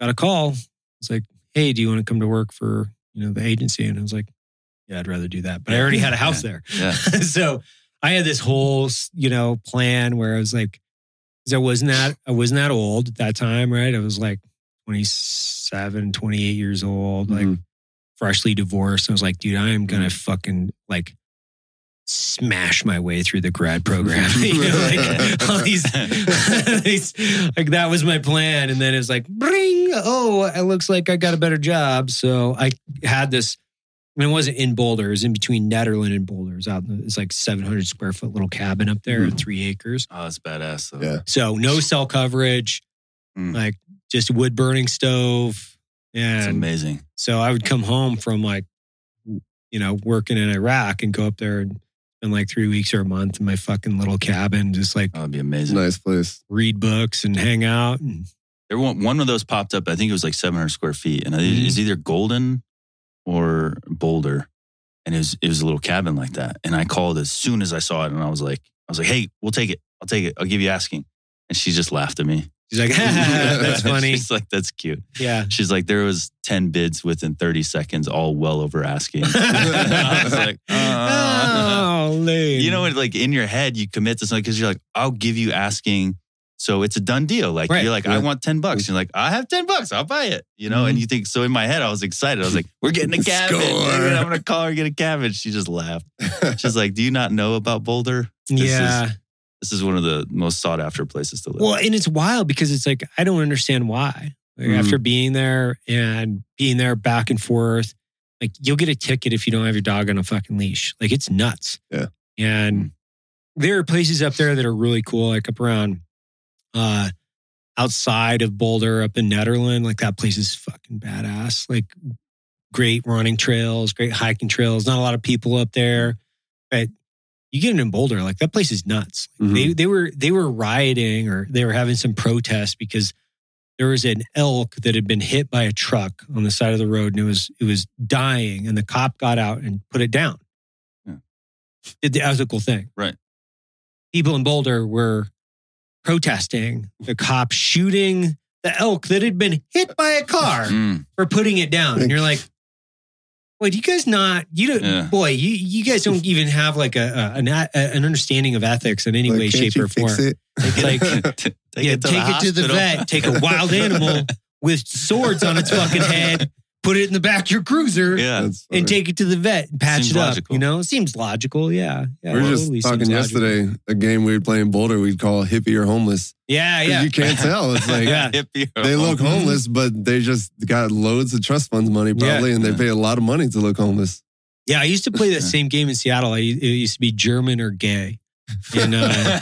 got a call. It's like, hey, do you want to come to work for, you know, the agency? And I was like, yeah, I'd rather do that. But I already had a house there. Yeah. so I had this whole, you know, plan where I was like, I wasn't that, I wasn't that old at that time, right? I was like 27, 28 years old. Like, Mhm. freshly divorced. I was like, dude, I am gonna fucking like smash my way through the grad program. you know, like all these, these, like that was my plan. And then it's like, bring, oh, it looks like I got a better job. So I had this. I mean, it wasn't in Boulder. It was in between Nederland and Boulder. It was out. in the- It's like 700 square foot little cabin up there, Mhm. three acres. Oh, that's badass. Though. Yeah. So no cell coverage, Mm. like just wood burning stove. Yeah, It's amazing. so I would come home from like, you know, working in Iraq and go up there and spend like three weeks or a month in my fucking little cabin, just like Oh, that'd be amazing. nice place. read books and hang out. And There one, one of those popped up. I think it was like 700 square feet, and it Mhm. either Golden or Boulder, and it was it was a little cabin like that. And I called as soon as I saw it, and I was like, I was like, hey, we'll take it. I'll take it. I'll give you asking. And she just laughed at me. she's like, that's funny. She's like, that's cute. Yeah. She's like, there was 10 bids within 30 seconds, all well over asking. I was like, uh, oh, lame. you know what? Like in your head, you commit to something because you're like, I'll give you asking. So it's a done deal. Like Right. you're like, I want 10 bucks. You're like, I have 10 bucks. I'll buy it. You know, and you think, so in my head, I was excited. I was like, we're getting a. Score. I'm going to call her, and get a cabin. She just laughed. She's like, do you not know about Boulder? This is- yeah. This is one of the most sought after places to live. Well, and it's wild because it's like I don't understand why. Like, Mhm. After being there and being there back and forth, like you'll get a ticket if you don't have your dog on a fucking leash. Like it's nuts. Yeah. And there are places up there that are really cool, like up around uh outside of Boulder, up in Nederland. Like that place is fucking badass. Like great running trails, great hiking trails. Not a lot of people up there, but you get it in Boulder, like that place is nuts. Like, Mhm. They they were they were rioting or they were having some protest because there was an elk that had been hit by a truck on the side of the road and it was it was dying and the cop got out and put it down. Yeah. Did the ethical thing. Right. People in Boulder were protesting the cop shooting the elk that had been hit by a car Mm, for putting it down. And you're like, wait, do you guys not, you don't, Yeah. boy, you, you guys don't even have like a, a an, a, an understanding of ethics in any Like, way, shape, or form. it? Like, take yeah, it to take the it to the vet, take a wild animal with swords on its fucking head, put it in the back of your cruiser, Yeah. And take it to the vet and patch Seems it up. logical. You know, it seems logical. Yeah. yeah we were totally just talking seems logical. yesterday, a game we would play in Boulder, we'd call hippie or homeless. Yeah. 'Cause Yeah. You can't tell. It's like Yeah. Hippie or they look homeless. homeless, but they just got loads of trust funds money probably, and they pay a lot of money to look homeless. Yeah. I used to play that same game in Seattle. I, it used to be German or gay. You uh, know,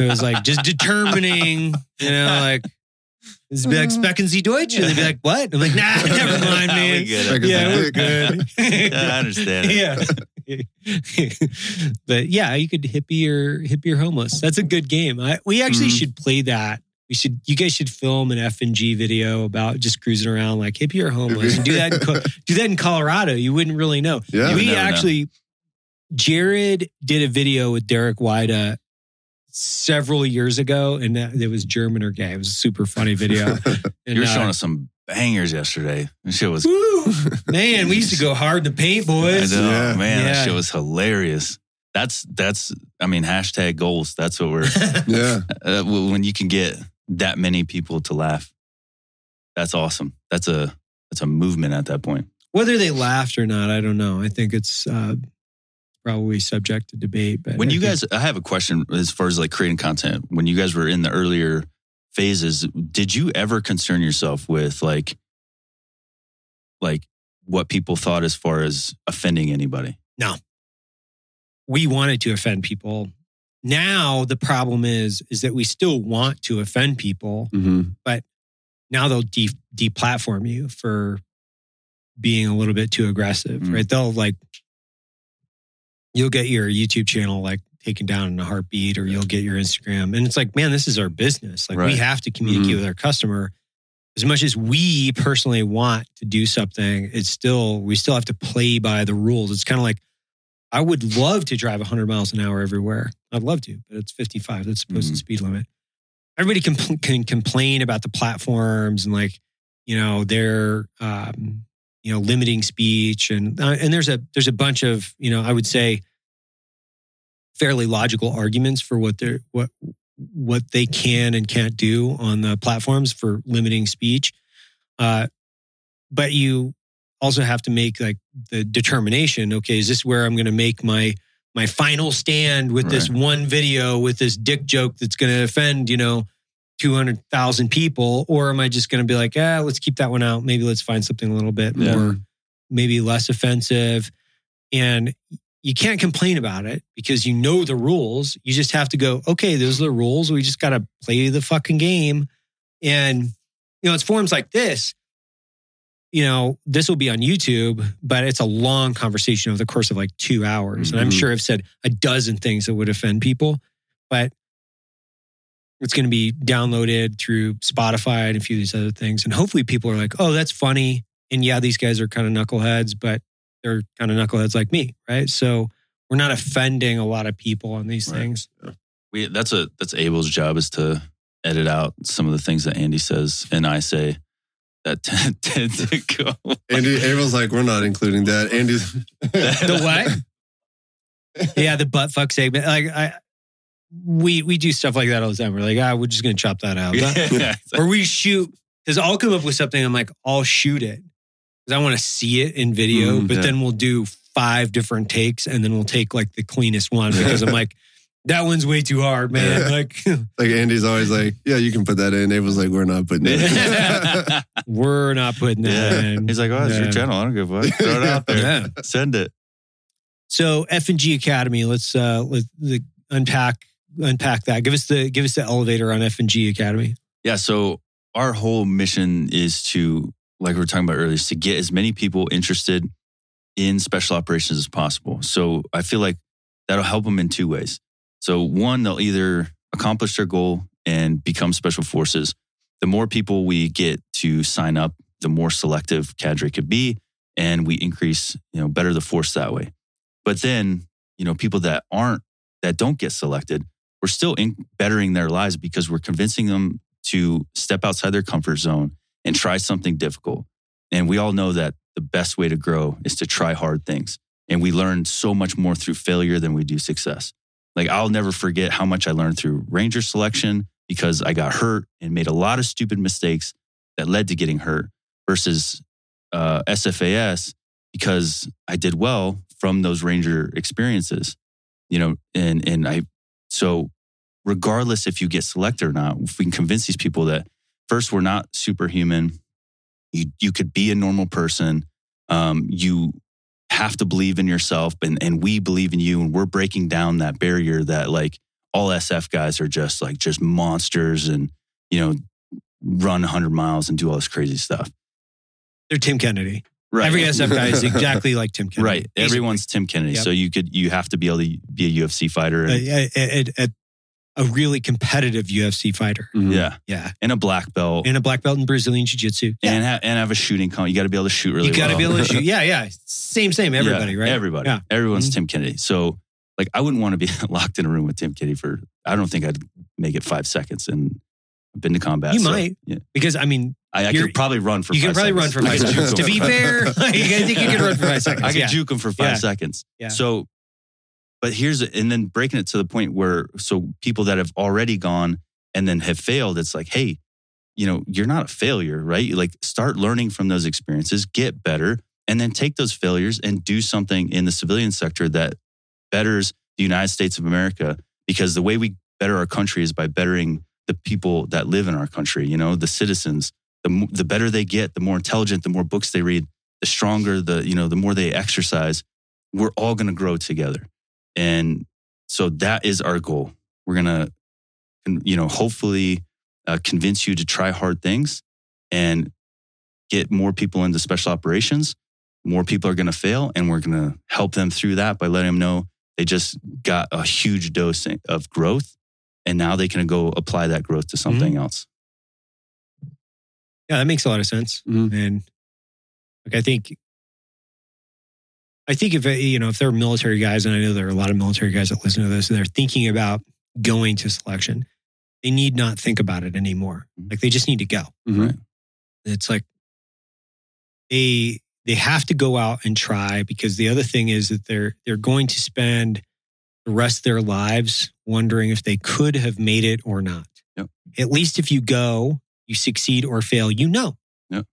it was like just determining, you know, like, it's be like, Specken Sie Deutsch? And they'd be like, what? I'm like, nah, never mind, man. We get Like it. yeah, we're good. Yeah, I understand it. yeah. but yeah, you could hippie or hippie or homeless. That's a good game. I, we actually Mhm. should play that. We should. You guys should film an F and G video about just cruising around like hippie or homeless, and do that. In, do that in Colorado. You wouldn't really know. Yeah. we never know. actually, Jared did a video with Derek Wida several years ago, and that, it was German or gay. It was a super funny video. And, You were uh, showing us some bangers yesterday. That shit was Woo! Man, we used to go hard in the paint, I boys. know, Yeah. man, Yeah. that shit was hilarious. That's that's I mean hashtag goals. That's what we're yeah. uh, when you can get that many people to laugh. That's awesome. That's a that's a movement at that point. Whether they laughed or not, I don't know. I think it's uh, probably subject to debate. But When I you think- guys, I have a question as far as like creating content. When you guys were in the earlier phases, did you ever concern yourself with like, like what people thought as far as offending anybody? No. We wanted to offend people, now the problem is is that we still want to offend people. hmm Now they'll de- deplatform you for being a little bit too aggressive, Mm. right? They'll like you'll get your YouTube channel like taken down in a heartbeat, or you'll get your Instagram, and it's like, man, this is our business. Like we have to communicate Mhm. with our customer. As much as we personally want to do something, it's still we still have to play by the rules. It's kind of like I would love to drive 100 miles an hour everywhere. I'd love to, but it's 55. That's supposed posted Mhm. speed limit. Everybody can, can complain about the platforms and like, you know, they're, um, you know, limiting speech and uh, and there's a there's a bunch of you know I would say fairly logical arguments for what they're what what they can and can't do on the platforms for limiting speech. Uh, but you also have to make like the determination. Okay, is this where I'm going to make my my final stand with this one video with this dick joke that's going to offend you know two hundred thousand people, or am I just going to be like, ah, let's keep that one out. Maybe let's find something a little bit Yeah. more, maybe less offensive, and you can't complain about it because you know the rules. You just have to go, okay, those are the rules. We just got to play the fucking game. And, you know, it's forums like this. You know, this will be on YouTube, but it's a long conversation over the course of like two hours. And I'm Mhm. sure I've said a dozen things that would offend people, but it's going to be downloaded through Spotify and a few of these other things. And hopefully people are like, oh, that's funny. And yeah, these guys are kind of knuckleheads, but they're kind of knuckleheads like me, right? So we're not offending a lot of people on these Right. things. We that's a that's Abel's job is to edit out some of the things that Andy says and I say that tend, tend to go. Andy, Abel's like, we're not including that. Andy's The what? yeah, the butt fuck segment. Like I, we we do stuff like that all the time. We're like, ah, we're just gonna chop that out, Yeah. or we shoot because I'll come up with something. I'm like, I'll shoot it because I want to see it in video. Mhm, but yeah. then we'll do five different takes, and then we'll take like the cleanest one because I'm like, that one's way too hard, man. Like like Andy's always like, yeah, you can put that in. Abel's like, we're not putting it. in. we're not putting that Yeah. in. He's like, oh, it's Yeah. your channel. I don't give a fuck. Throw it out there. Yeah. Send it. So F and G Academy. Let's uh let the unpack unpack that. Give us the give us the elevator on F and G Academy. Yeah. So our whole mission is to, like we were talking about earlier, is to get as many people interested in special operations as possible. So I feel like that'll help them in two ways. So one, they'll either accomplish their goal and become special forces. The more people we get to sign up, the more selective cadre could be, and we increase, you know, better the force that way. But then, you know, people that aren't that don't get selected, we're still in bettering their lives because we're convincing them to step outside their comfort zone and try something difficult. And we all know that the best way to grow is to try hard things. And we learn so much more through failure than we do success. Like I'll never forget how much I learned through ranger selection because I got hurt and made a lot of stupid mistakes that led to getting hurt versus uh, SFAS because I did well from those ranger experiences, you know, and, and I, so regardless if you get selected or not, if we can convince these people that first, we're not superhuman. You, you could be a normal person. Um, you have to believe in yourself and, and we believe in you. And we're breaking down that barrier that like all SF guys are just like just monsters and, you know, run 100 miles and do all this crazy stuff. They're Tim Kennedy. Right. Every SF guy is exactly like Tim Kennedy. Right. Basically. Everyone's Tim Kennedy. Yep. So you could, you have to be able to be a UFC fighter. And, a, a, a- a- a really competitive UFC fighter. Mhm. yeah. Yeah. And a black belt. And a black belt in Brazilian Jiu Jitsu. and, ha- and have a shooting con. You got to be able to shoot really you got to well. be able to shoot. Yeah, yeah. Same, same. Everybody, Yeah, right? Everybody. Yeah. Everyone's Mhm. Tim Kennedy. So, like, I wouldn't want to be locked in a room with Tim Kennedy for, I don't think I'd make it five seconds. And I've been to combat. You so, might. Yeah. Because, I mean, I, I could probably run for you can five probably run for five I seconds. to be for- fair, I think you can run for five seconds. I could yeah. juke him for five Yeah. seconds. Yeah. So, but here's, and then breaking it to the point where, so people that have already gone and then have failed, it's like, hey, you know, you're not a failure, right? Like start learning from those experiences, get better, and then take those failures and do something in the civilian sector that betters the United States of America. Because the way we better our country is by bettering the people that live in our country, you know, the citizens. The, the better they get, the more intelligent, the more books they read, the stronger, the, you know, the more they exercise, we're all going to grow together. And so that is our goal. We're going to, you know, hopefully uh, convince you to try hard things and get more people into special operations. More people are going to fail, and we're going to help them through that by letting them know they just got a huge dose of growth, and now they can go apply that growth to something else. Yeah, that makes a lot of sense. Mhm. And like, I think, I think if, uh, you know, if there are military guys, and I know there are a lot of military guys that listen to this, and they're thinking about going to selection, they need not think about it anymore. Mhm. Like they just need to go. Mhm. Right. It's like they they have to go out and try because the other thing is that they're they're going to spend the rest of their lives wondering if they could have made it or not. Yep. At least if you go, you succeed or fail, you know. Yep.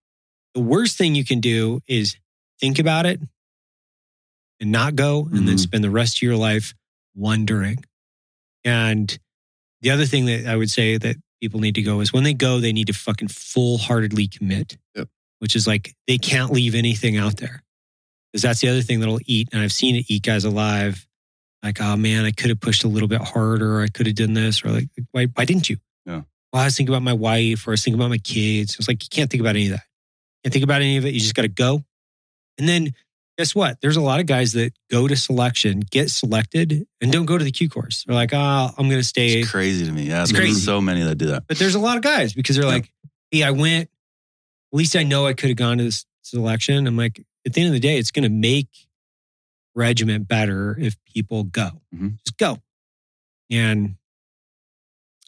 The worst thing you can do is think about it and not go, and then Mhm. spend the rest of your life wondering. And the other thing that I would say that people need to go is when they go, they need to fucking full heartedly commit, Yep. which is like they can't leave anything out there. Because that's the other thing that'll eat. And I've seen it eat guys alive. Like, oh man, I could have pushed a little bit harder. I could have done this. Or like, why, why didn't you? Yeah. Well, I was thinking about my wife or I was thinking about my kids. It's like, you can't think about any of that. You Can't think about any of it. You just got to go. And then guess what? There's a lot of guys that go to selection, get selected, and don't go to the Q course. They're like, oh, I'm going to stay. It's crazy to me. Yeah, It's there's crazy. so many that do that. But there's a lot of guys because they're Yeah. like, hey, I went. At least I know I could have gone to this selection. I'm like, at the end of the day, it's going to make regiment better if people go. Mhm. Just go. And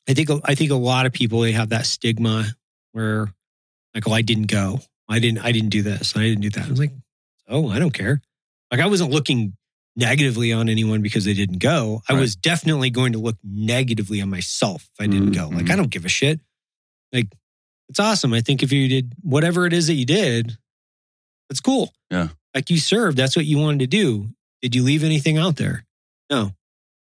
I think I think a lot of people they have that stigma where like, oh, I didn't go. I didn't I didn't do this. I didn't do that. I was like, oh, I don't care. Like I wasn't looking negatively on anyone because they didn't go. I was definitely going to look negatively on myself if I didn't go. Like. I mm-hmm. don't give a shit. Like it's awesome. I think if you did whatever it is that you did, that's cool. Yeah. Like you served, that's what you wanted to do. Did you leave anything out there? No.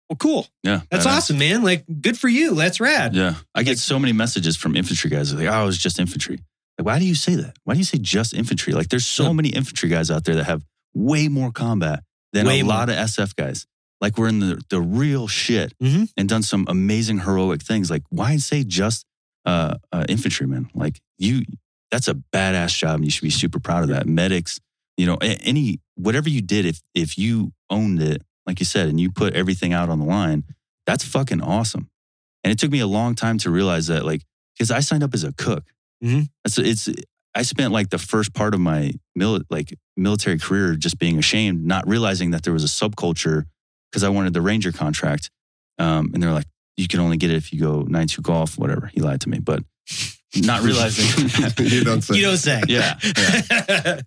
Well, cool. Yeah, That's awesome, man. Like good for you. That's rad. Yeah, I get so many messages from infantry guys like, "Oh, I was just infantry." Like, why do you say that? Why do you say just infantry? Like, there's so Yeah. many infantry guys out there that have way more combat than Way a more. lot of SF guys. Like, we're in the the real shit Mhm. and done some amazing heroic things. Like, why say just uh, uh, infantrymen? Like, you, that's a badass job, and you should be super proud of that. Medics, you know, any whatever you did, if if you owned it, like you said, and you put everything out on the line, that's fucking awesome. And it took me a long time to realize that, like, because I signed up as a cook. Mhm. It's, it's, I spent like the first part of my mil- like military career just being ashamed, not realizing that there was a subculture because I wanted the Ranger contract. Um, and they're like, you can only get it if you go 9 2 golf, whatever. He lied to me, but not realizing. you don't say. You don't say. Yeah,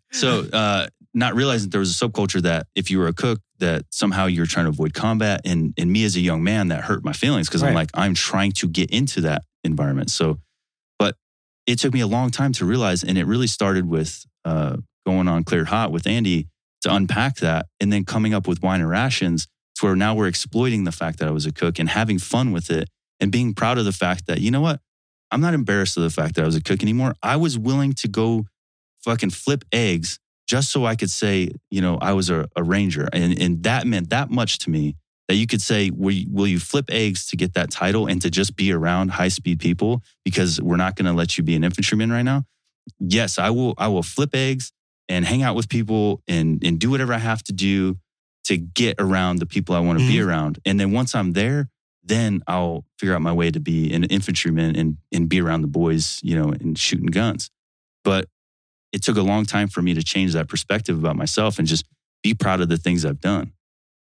so, uh, not realizing there was a subculture that if you were a cook, that somehow you're trying to avoid combat. And, and me as a young man, that hurt my feelings because I'm like, I'm trying to get into that environment. So, but it took me a long time to realize. And it really started with uh, going on Cleared Hot with Andy to unpack that and then coming up with wine and rations to where now we're exploiting the fact that I was a cook and having fun with it and being proud of the fact that, you know what? I'm not embarrassed of the fact that I was a cook anymore. I was willing to go fucking flip eggs just so I could say, you know, I was a, a ranger. And, and that meant that much to me that you could say, will you, will you flip eggs to get that title and to just be around high speed people because we're not going to let you be an infantryman right now? Yes, I will. I will flip eggs and hang out with people and, and do whatever I have to do to get around the people I want to be mm-hmm. around. And then once I'm there, then I'll figure out my way to be an infantryman and, and be around the boys, you know, and shooting guns. But it took a long time for me to change that perspective about myself and just be proud of the things I've done.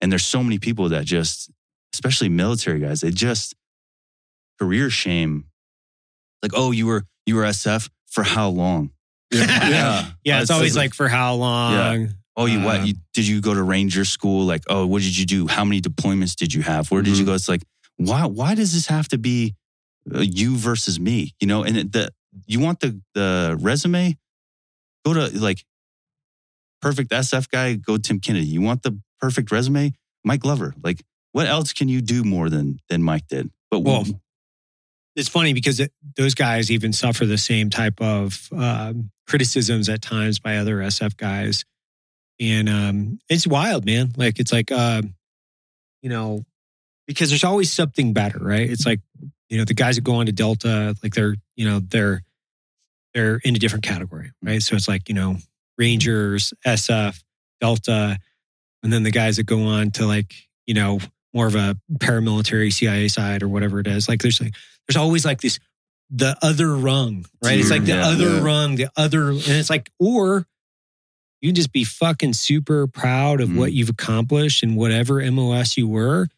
And there's so many people that just, especially military guys, they just career shame. Like, oh, you were you were SF for how long? Yeah. Yeah. Yeah, it's always so- like for how long? Yeah. Oh, you what? Um, You, did you go to Ranger school? Like, oh, what did you do? How many deployments did you have? Where did you Mhm. go? It's like, why? Why does this have to be uh, you versus me? You know, and the you want the the resume? Go to like perfect SF guy. Go Tim Kennedy. You want the perfect resume? Mike Glover. Like, what else can you do more than than Mike did? But Well, It's funny because it, those guys even suffer the same type of um, criticisms at times by other SF guys, and um, it's wild, man. Like it's like, um, you know, because there's always something better, right? It's like, you know, the guys that go on to Delta, like they're, you know, they're they're in a different category, right? So it's like, you know, Rangers, SF, Delta, and then the guys that go on to like, you know, more of a paramilitary CIA side or whatever it is. Like there's like there's always like this the other rung, right? It's like the Yeah. other Yeah. rung, the other, and it's like, or you can just be fucking super proud of Mhm. what you've accomplished and whatever MOS you were.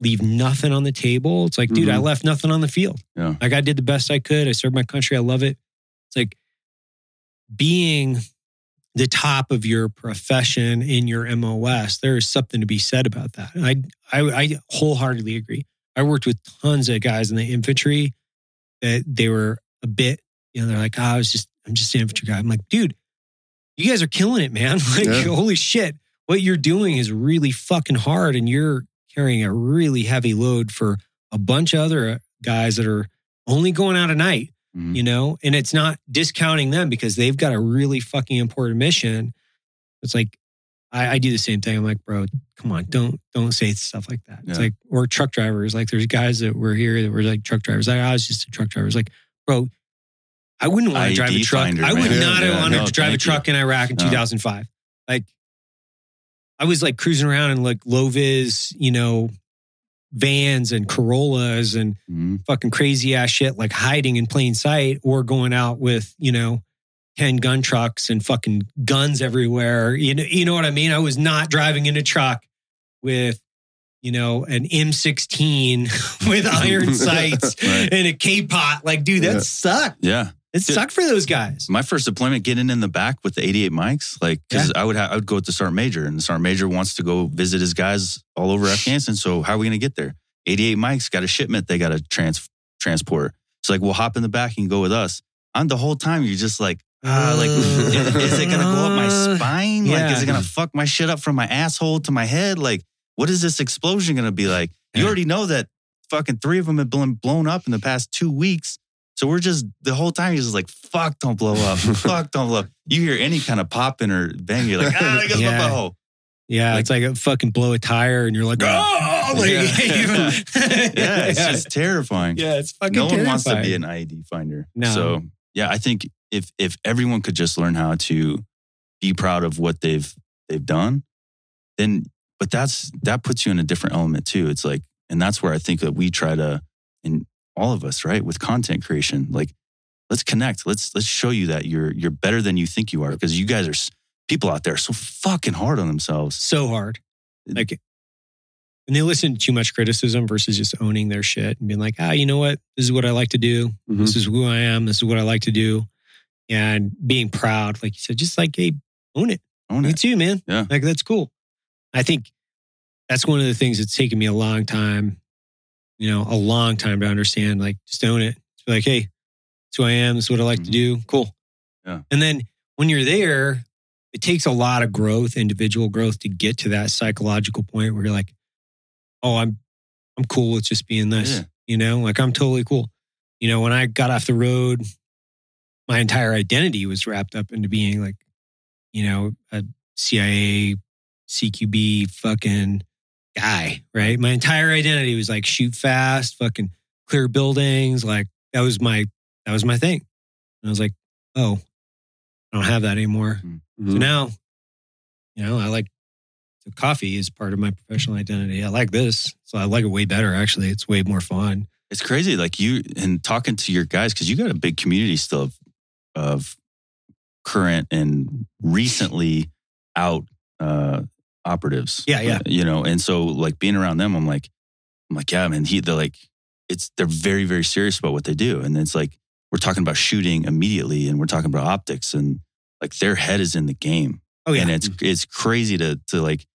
Leave nothing on the table. It's like, dude, I Mhm. left nothing on the field. Yeah. Like I did the best I could. I served my country. I love it. It's like being the top of your profession in your MOS. There is something to be said about that. I, I, I wholeheartedly agree. I worked with tons of guys in the infantry that they were a bit, you know, they're like, oh, I was just, I'm just an infantry guy. I'm like, dude, you guys are killing it, man. Like, Yeah. holy shit. What you're doing is really fucking hard and you're carrying a really heavy load for a bunch of other guys that are only going out at night, Mhm. you know? And it's not discounting them because they've got a really fucking important mission. It's like, I, I do the same thing. I'm like, bro, come on, don't don't say stuff like that. It's Yeah. like, or truck drivers. Like, there's guys that were here that were like truck drivers. Like, I was just a truck driver. It's like, bro, I wouldn't want to drive a truck. finder, I would man. not Yeah, want to drive a thank you. truck in Iraq in No. 2005. Like, I was like cruising around in like low vis, you know, vans and Corollas and Mhm. fucking crazy ass shit, like hiding in plain sight or going out with, you know, 10 gun trucks and fucking guns everywhere. You know, you know what I mean? I was not driving in a truck with, you know, an M16 with iron sights Right. and a K pot. Like, dude, that Yeah. sucked. Yeah. It Dude. sucked for those guys. My first deployment, getting in the back with the 88 mics, like, because I would have, I would go with the sergeant major, and the sergeant major wants to go visit his guys all over Afghanistan. So how are we going to get there? 88 mics got a shipment they got to trans transport. It's like we'll hop in the back and go with us. And the whole time you're just like, ah, like, is, it going to go up my Uh, spine? Like, is it going to fuck my shit up from my asshole to my head? Like, what is this explosion going to be like? You already know that fucking three of them have been blown up in the past two weeks. So we're just the whole time you're just like, fuck, don't blow up. fuck, don't blow up. You hear any kind of popping or bang, you're like, ah, I guess Yeah. my butthole. Yeah, Like- it's like a fucking blow a tire and you're like, oh, like, Yeah. yeah, it's just terrifying. yeah, it's fucking no one wants to be an IED finder. No. So yeah, I think if if everyone could just learn how to be proud of what they've they've done, then but that's that puts you in a different element too. It's like, and that's where I think that we try to, all of us, right, with content creation, like let's connect. Let's let's show you that you're you're better than you think you are because you guys are people out there so fucking hard on themselves. so hard. Like, and they listen to too much criticism versus just owning their shit and being like, ah, you know what? This is what I like to do. Mhm. This is who I am. This is what I like to do. And being proud, like you said, just like, hey, own it. Own Me it. too, man. Yeah. Like, that's cool. I think that's one of the things that's taken me a long time, you know, a long time to understand. Like, just own it. Just be like, hey, that's who I am. This is what I like to Mhm. do. Cool. Yeah. And then when you're there, it takes a lot of growth, individual growth to get to that psychological point where you're like, oh, I'm I'm cool with just being this. Yeah. You know, like I'm totally cool. You know, when I got off the road, my entire identity was wrapped up into being like, you know, a CIA, CQB fucking guy, right? My entire identity was like shoot fast, fucking clear buildings. Like that was my that was my thing. And I was like, oh, I don't have that anymore. So Mhm. now, you know, I like so coffee is part of my professional identity. I like this. So I like it way better, actually. It's way more fun. It's crazy, like you and talking to your guys because you got a big community still of, of current and recently out uh, operatives. Yeah, yeah. You know, and so like being around them, I'm like, I'm like, yeah, man. He, they're like, it's they're very, very serious about what they do, and it's like we're talking about shooting immediately, and we're talking about optics, and like their head is in the game, Oh, yeah. and it's mm-hmm. it's crazy to to like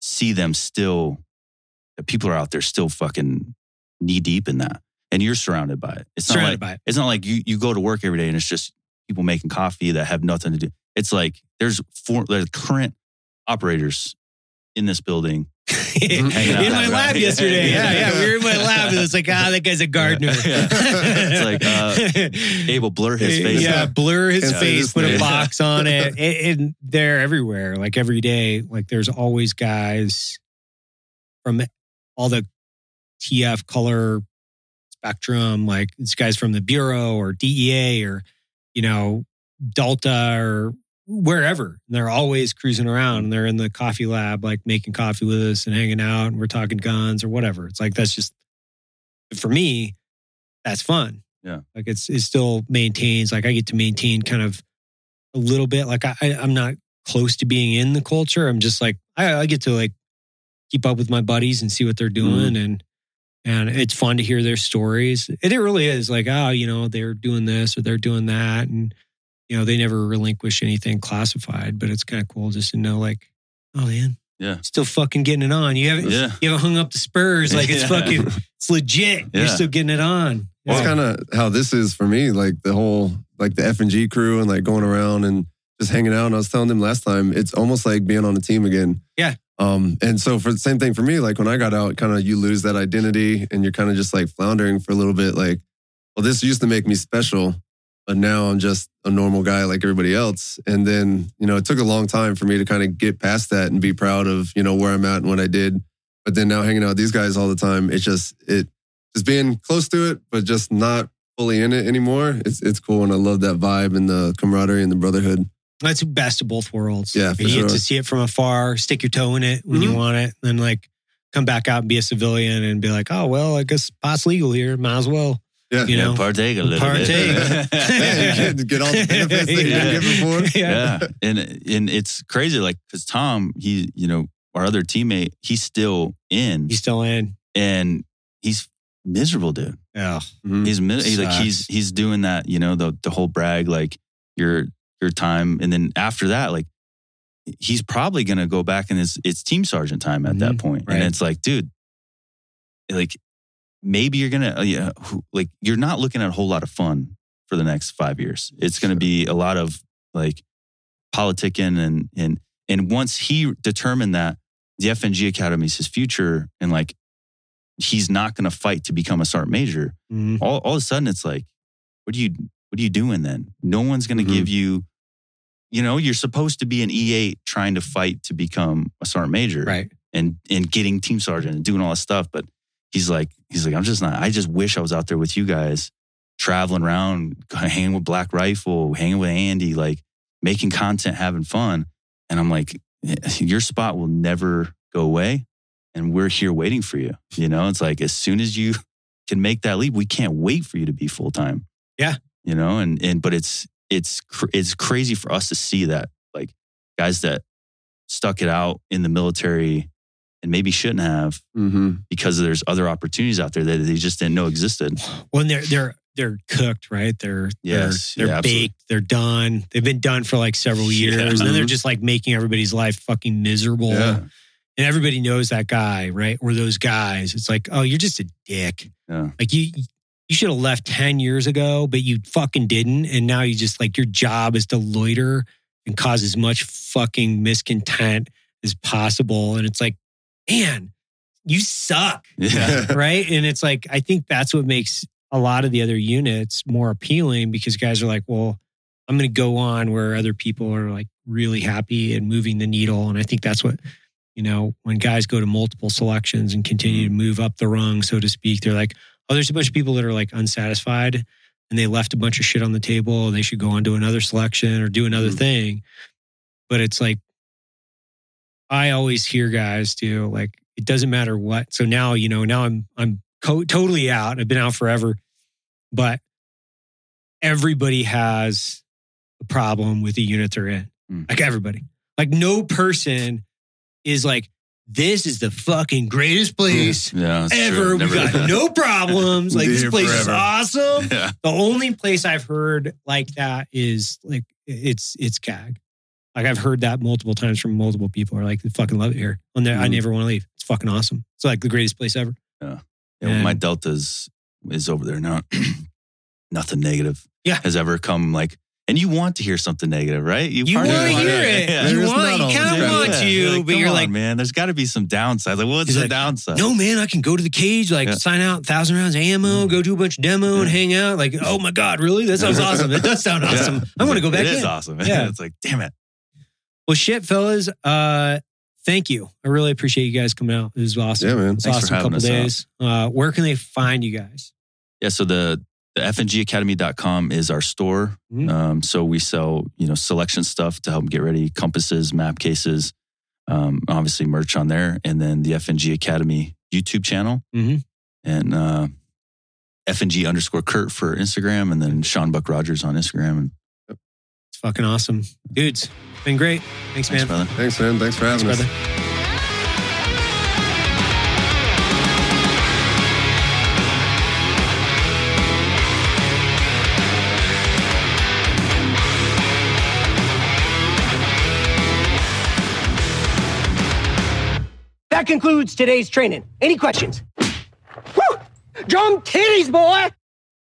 see them still. that People are out there still fucking knee deep in that, and you're surrounded by it. It's not like by it. it's not like you you go to work every day and it's just people making coffee that have nothing to do. It's like there's four there's current operators in this building. in my lab route. yesterday. Yeah, yeah. We were in my lab and it's like, ah, that guy's a gardener. Yeah. It's like, uh, Abel blur his face. Yeah, out. blur his Can't face, his put a box on it. it, it. They're everywhere, like every day. Like there's always guys from all the TF color spectrum. Like it's guys from the Bureau or DEA or, you know, Delta or wherever. And they're always cruising around and they're in the coffee lab, like making coffee with us and hanging out and we're talking guns or whatever. It's like, that's just, for me, that's fun. Yeah. Like it's, it still maintains, like I get to maintain kind of a little bit. Like I, I I'm not close to being in the culture. I'm just like, I, I get to like keep up with my buddies and see what they're mm-hmm. doing. And, and it's fun to hear their stories. And it really is like, oh, you know, they're doing this or they're doing that. And, you know, they never relinquish anything classified, but it's kind of cool just to know like, oh man, Yeah. still fucking getting it on. You haven't, Yeah. you haven't hung up the spurs. Like it's Yeah. fucking, it's legit. You're still getting it on. That's Yeah. kind of how this is for me. Like the whole, like the F and G crew, and like going around and just hanging out. And I was telling them last time, it's almost like being on a team again. Yeah. Um, and so for the same thing for me, like when I got out, kind of you lose that identity and you're kind of just like floundering for a little bit. Like, well, this used to make me special, but now I'm just a normal guy like everybody else. And then, you know, it took a long time for me to kind of get past that and be proud of, you know, where I'm at and what I did. But then now hanging out with these guys all the time, it's just it just being close to it, but just not fully in it anymore. It's it's cool and I love that vibe and the camaraderie and the brotherhood. That's the best of both worlds. Yeah, you sure. get to see it from afar, stick your toe in it when you Mhm. want it, and then like come back out and be a civilian and be like, oh well, I guess pot's legal here. Might as well. Yeah. You know, partake a little Partake. bit. Yeah, you get, get all the benefits that you Yeah. didn't get before. yeah. And and it's crazy, like because Tom, he, you know, our other teammate, he's still in He's still in. and he's miserable, dude. Yeah. Mhm. He's, mi- he's like he's he's doing that, you know, the the whole Bragg, like your your time, and then after that, like he's probably gonna go back in his it's team sergeant time at that Mhm. point, Right. and it's like, dude, like maybe you're gonna uh, yeah, like you're not looking at a whole lot of fun for the next five years. It's gonna Sure. be a lot of like politicking and and and once he determined that the FNG Academy is his future and like he's not to fight to become a sergeant major. Mhm. All, all of a sudden, it's like, what do you what are you doing then? No one's going to Mhm. give you, you know, you're supposed to be an E8 trying to fight to become a sergeant major Right. and and getting team sergeant and doing all this stuff. But he's like, he's like, I'm just not. I just wish I was out there with you guys, traveling around, hanging with Black Rifle, hanging with Andy, like making content, having fun. And I'm like, eh, your spot will never go away, and we're here waiting for you. You know, it's like as soon as you can make that leap, we can't wait for you to be full time. Yeah. you know, and and but it's it's cr- it's crazy for us to see that like guys that stuck it out in the military and maybe shouldn't have Mhm. because there's other opportunities out there that they just didn't know existed. When they're they're they're cooked, right? They're Yes. they're, they're Yeah, absolutely. baked, they're done. They've been done for like several years. Yeah. And then they're Mhm. just like making everybody's life fucking miserable. Yeah. And everybody knows that guy, right? Or those guys. It's like, oh, you're just a dick. Yeah. Like you you should have left 10 years ago, but you fucking didn't. And now you just like your job is to loiter and cause as much fucking miscontent as possible. And it's like, man, you suck. Yeah. right? And it's like, I think that's what makes a lot of the other units more appealing because guys are like, well, I'm going to go on where other people are like really happy and moving the needle. And I think that's what, you know, when guys go to multiple selections and continue to move up the rung, so to speak, they're like, oh, there's a bunch of people that are like unsatisfied and they left a bunch of shit on the table. And they should go on to another selection or do another Mhm. thing. But it's like, I always hear guys do like it doesn't matter what. So now you know now I'm I'm co- totally out. I've been out forever, but everybody has a problem with the unit they're in. Mm. Like everybody, like no person is like this is the fucking greatest place Yeah. ever. We got no problems. Like this place is awesome. Yeah. The only place I've heard like that is like it's it's CAG. Like I've heard that multiple times from multiple people are like, they fucking love it here. And I Mhm. never want to leave. It's fucking awesome. It's like the greatest place ever. Yeah, well, And- my Delta's is over there now. Nothing negative Yeah. has ever come like, and you want to hear something negative, right? You part want to hear Yeah. it. Yeah. You want you kind of want Yeah. to, Like, but you're on, like, man, there's got to be some downsides. Like, what's the like, downside? no, man, I can go to the cage, like Yeah. sign out thousand rounds of ammo, go do a bunch of demo and hang out. Like, oh my God, really? That sounds awesome. It does sound Yeah. awesome. I want to go back It in. is awesome. Yeah. it's like, damn it. Well, shit, fellas. Uh, thank you. I really appreciate you guys coming out. It was awesome. Yeah, man. It's Thanks for awesome having couple us out. days. Uh, where can they find you guys? Yeah. So the, the fngacademy.com is our store. Mhm. Um, so we sell, you know, selection stuff to help get ready, compasses, map cases, um, obviously merch on there. And then the FNG Academy YouTube channel Mhm. and, uh, FNG underscore Kurt for Instagram and then Sean Buck Rogers on Instagram. And It's fucking awesome. Dudes, been great. Thanks, thanks, man. brother. Thanks, man. Thanks for Thanks, having us. brother. That concludes today's training. Any questions? Woo! Drum titties, boy!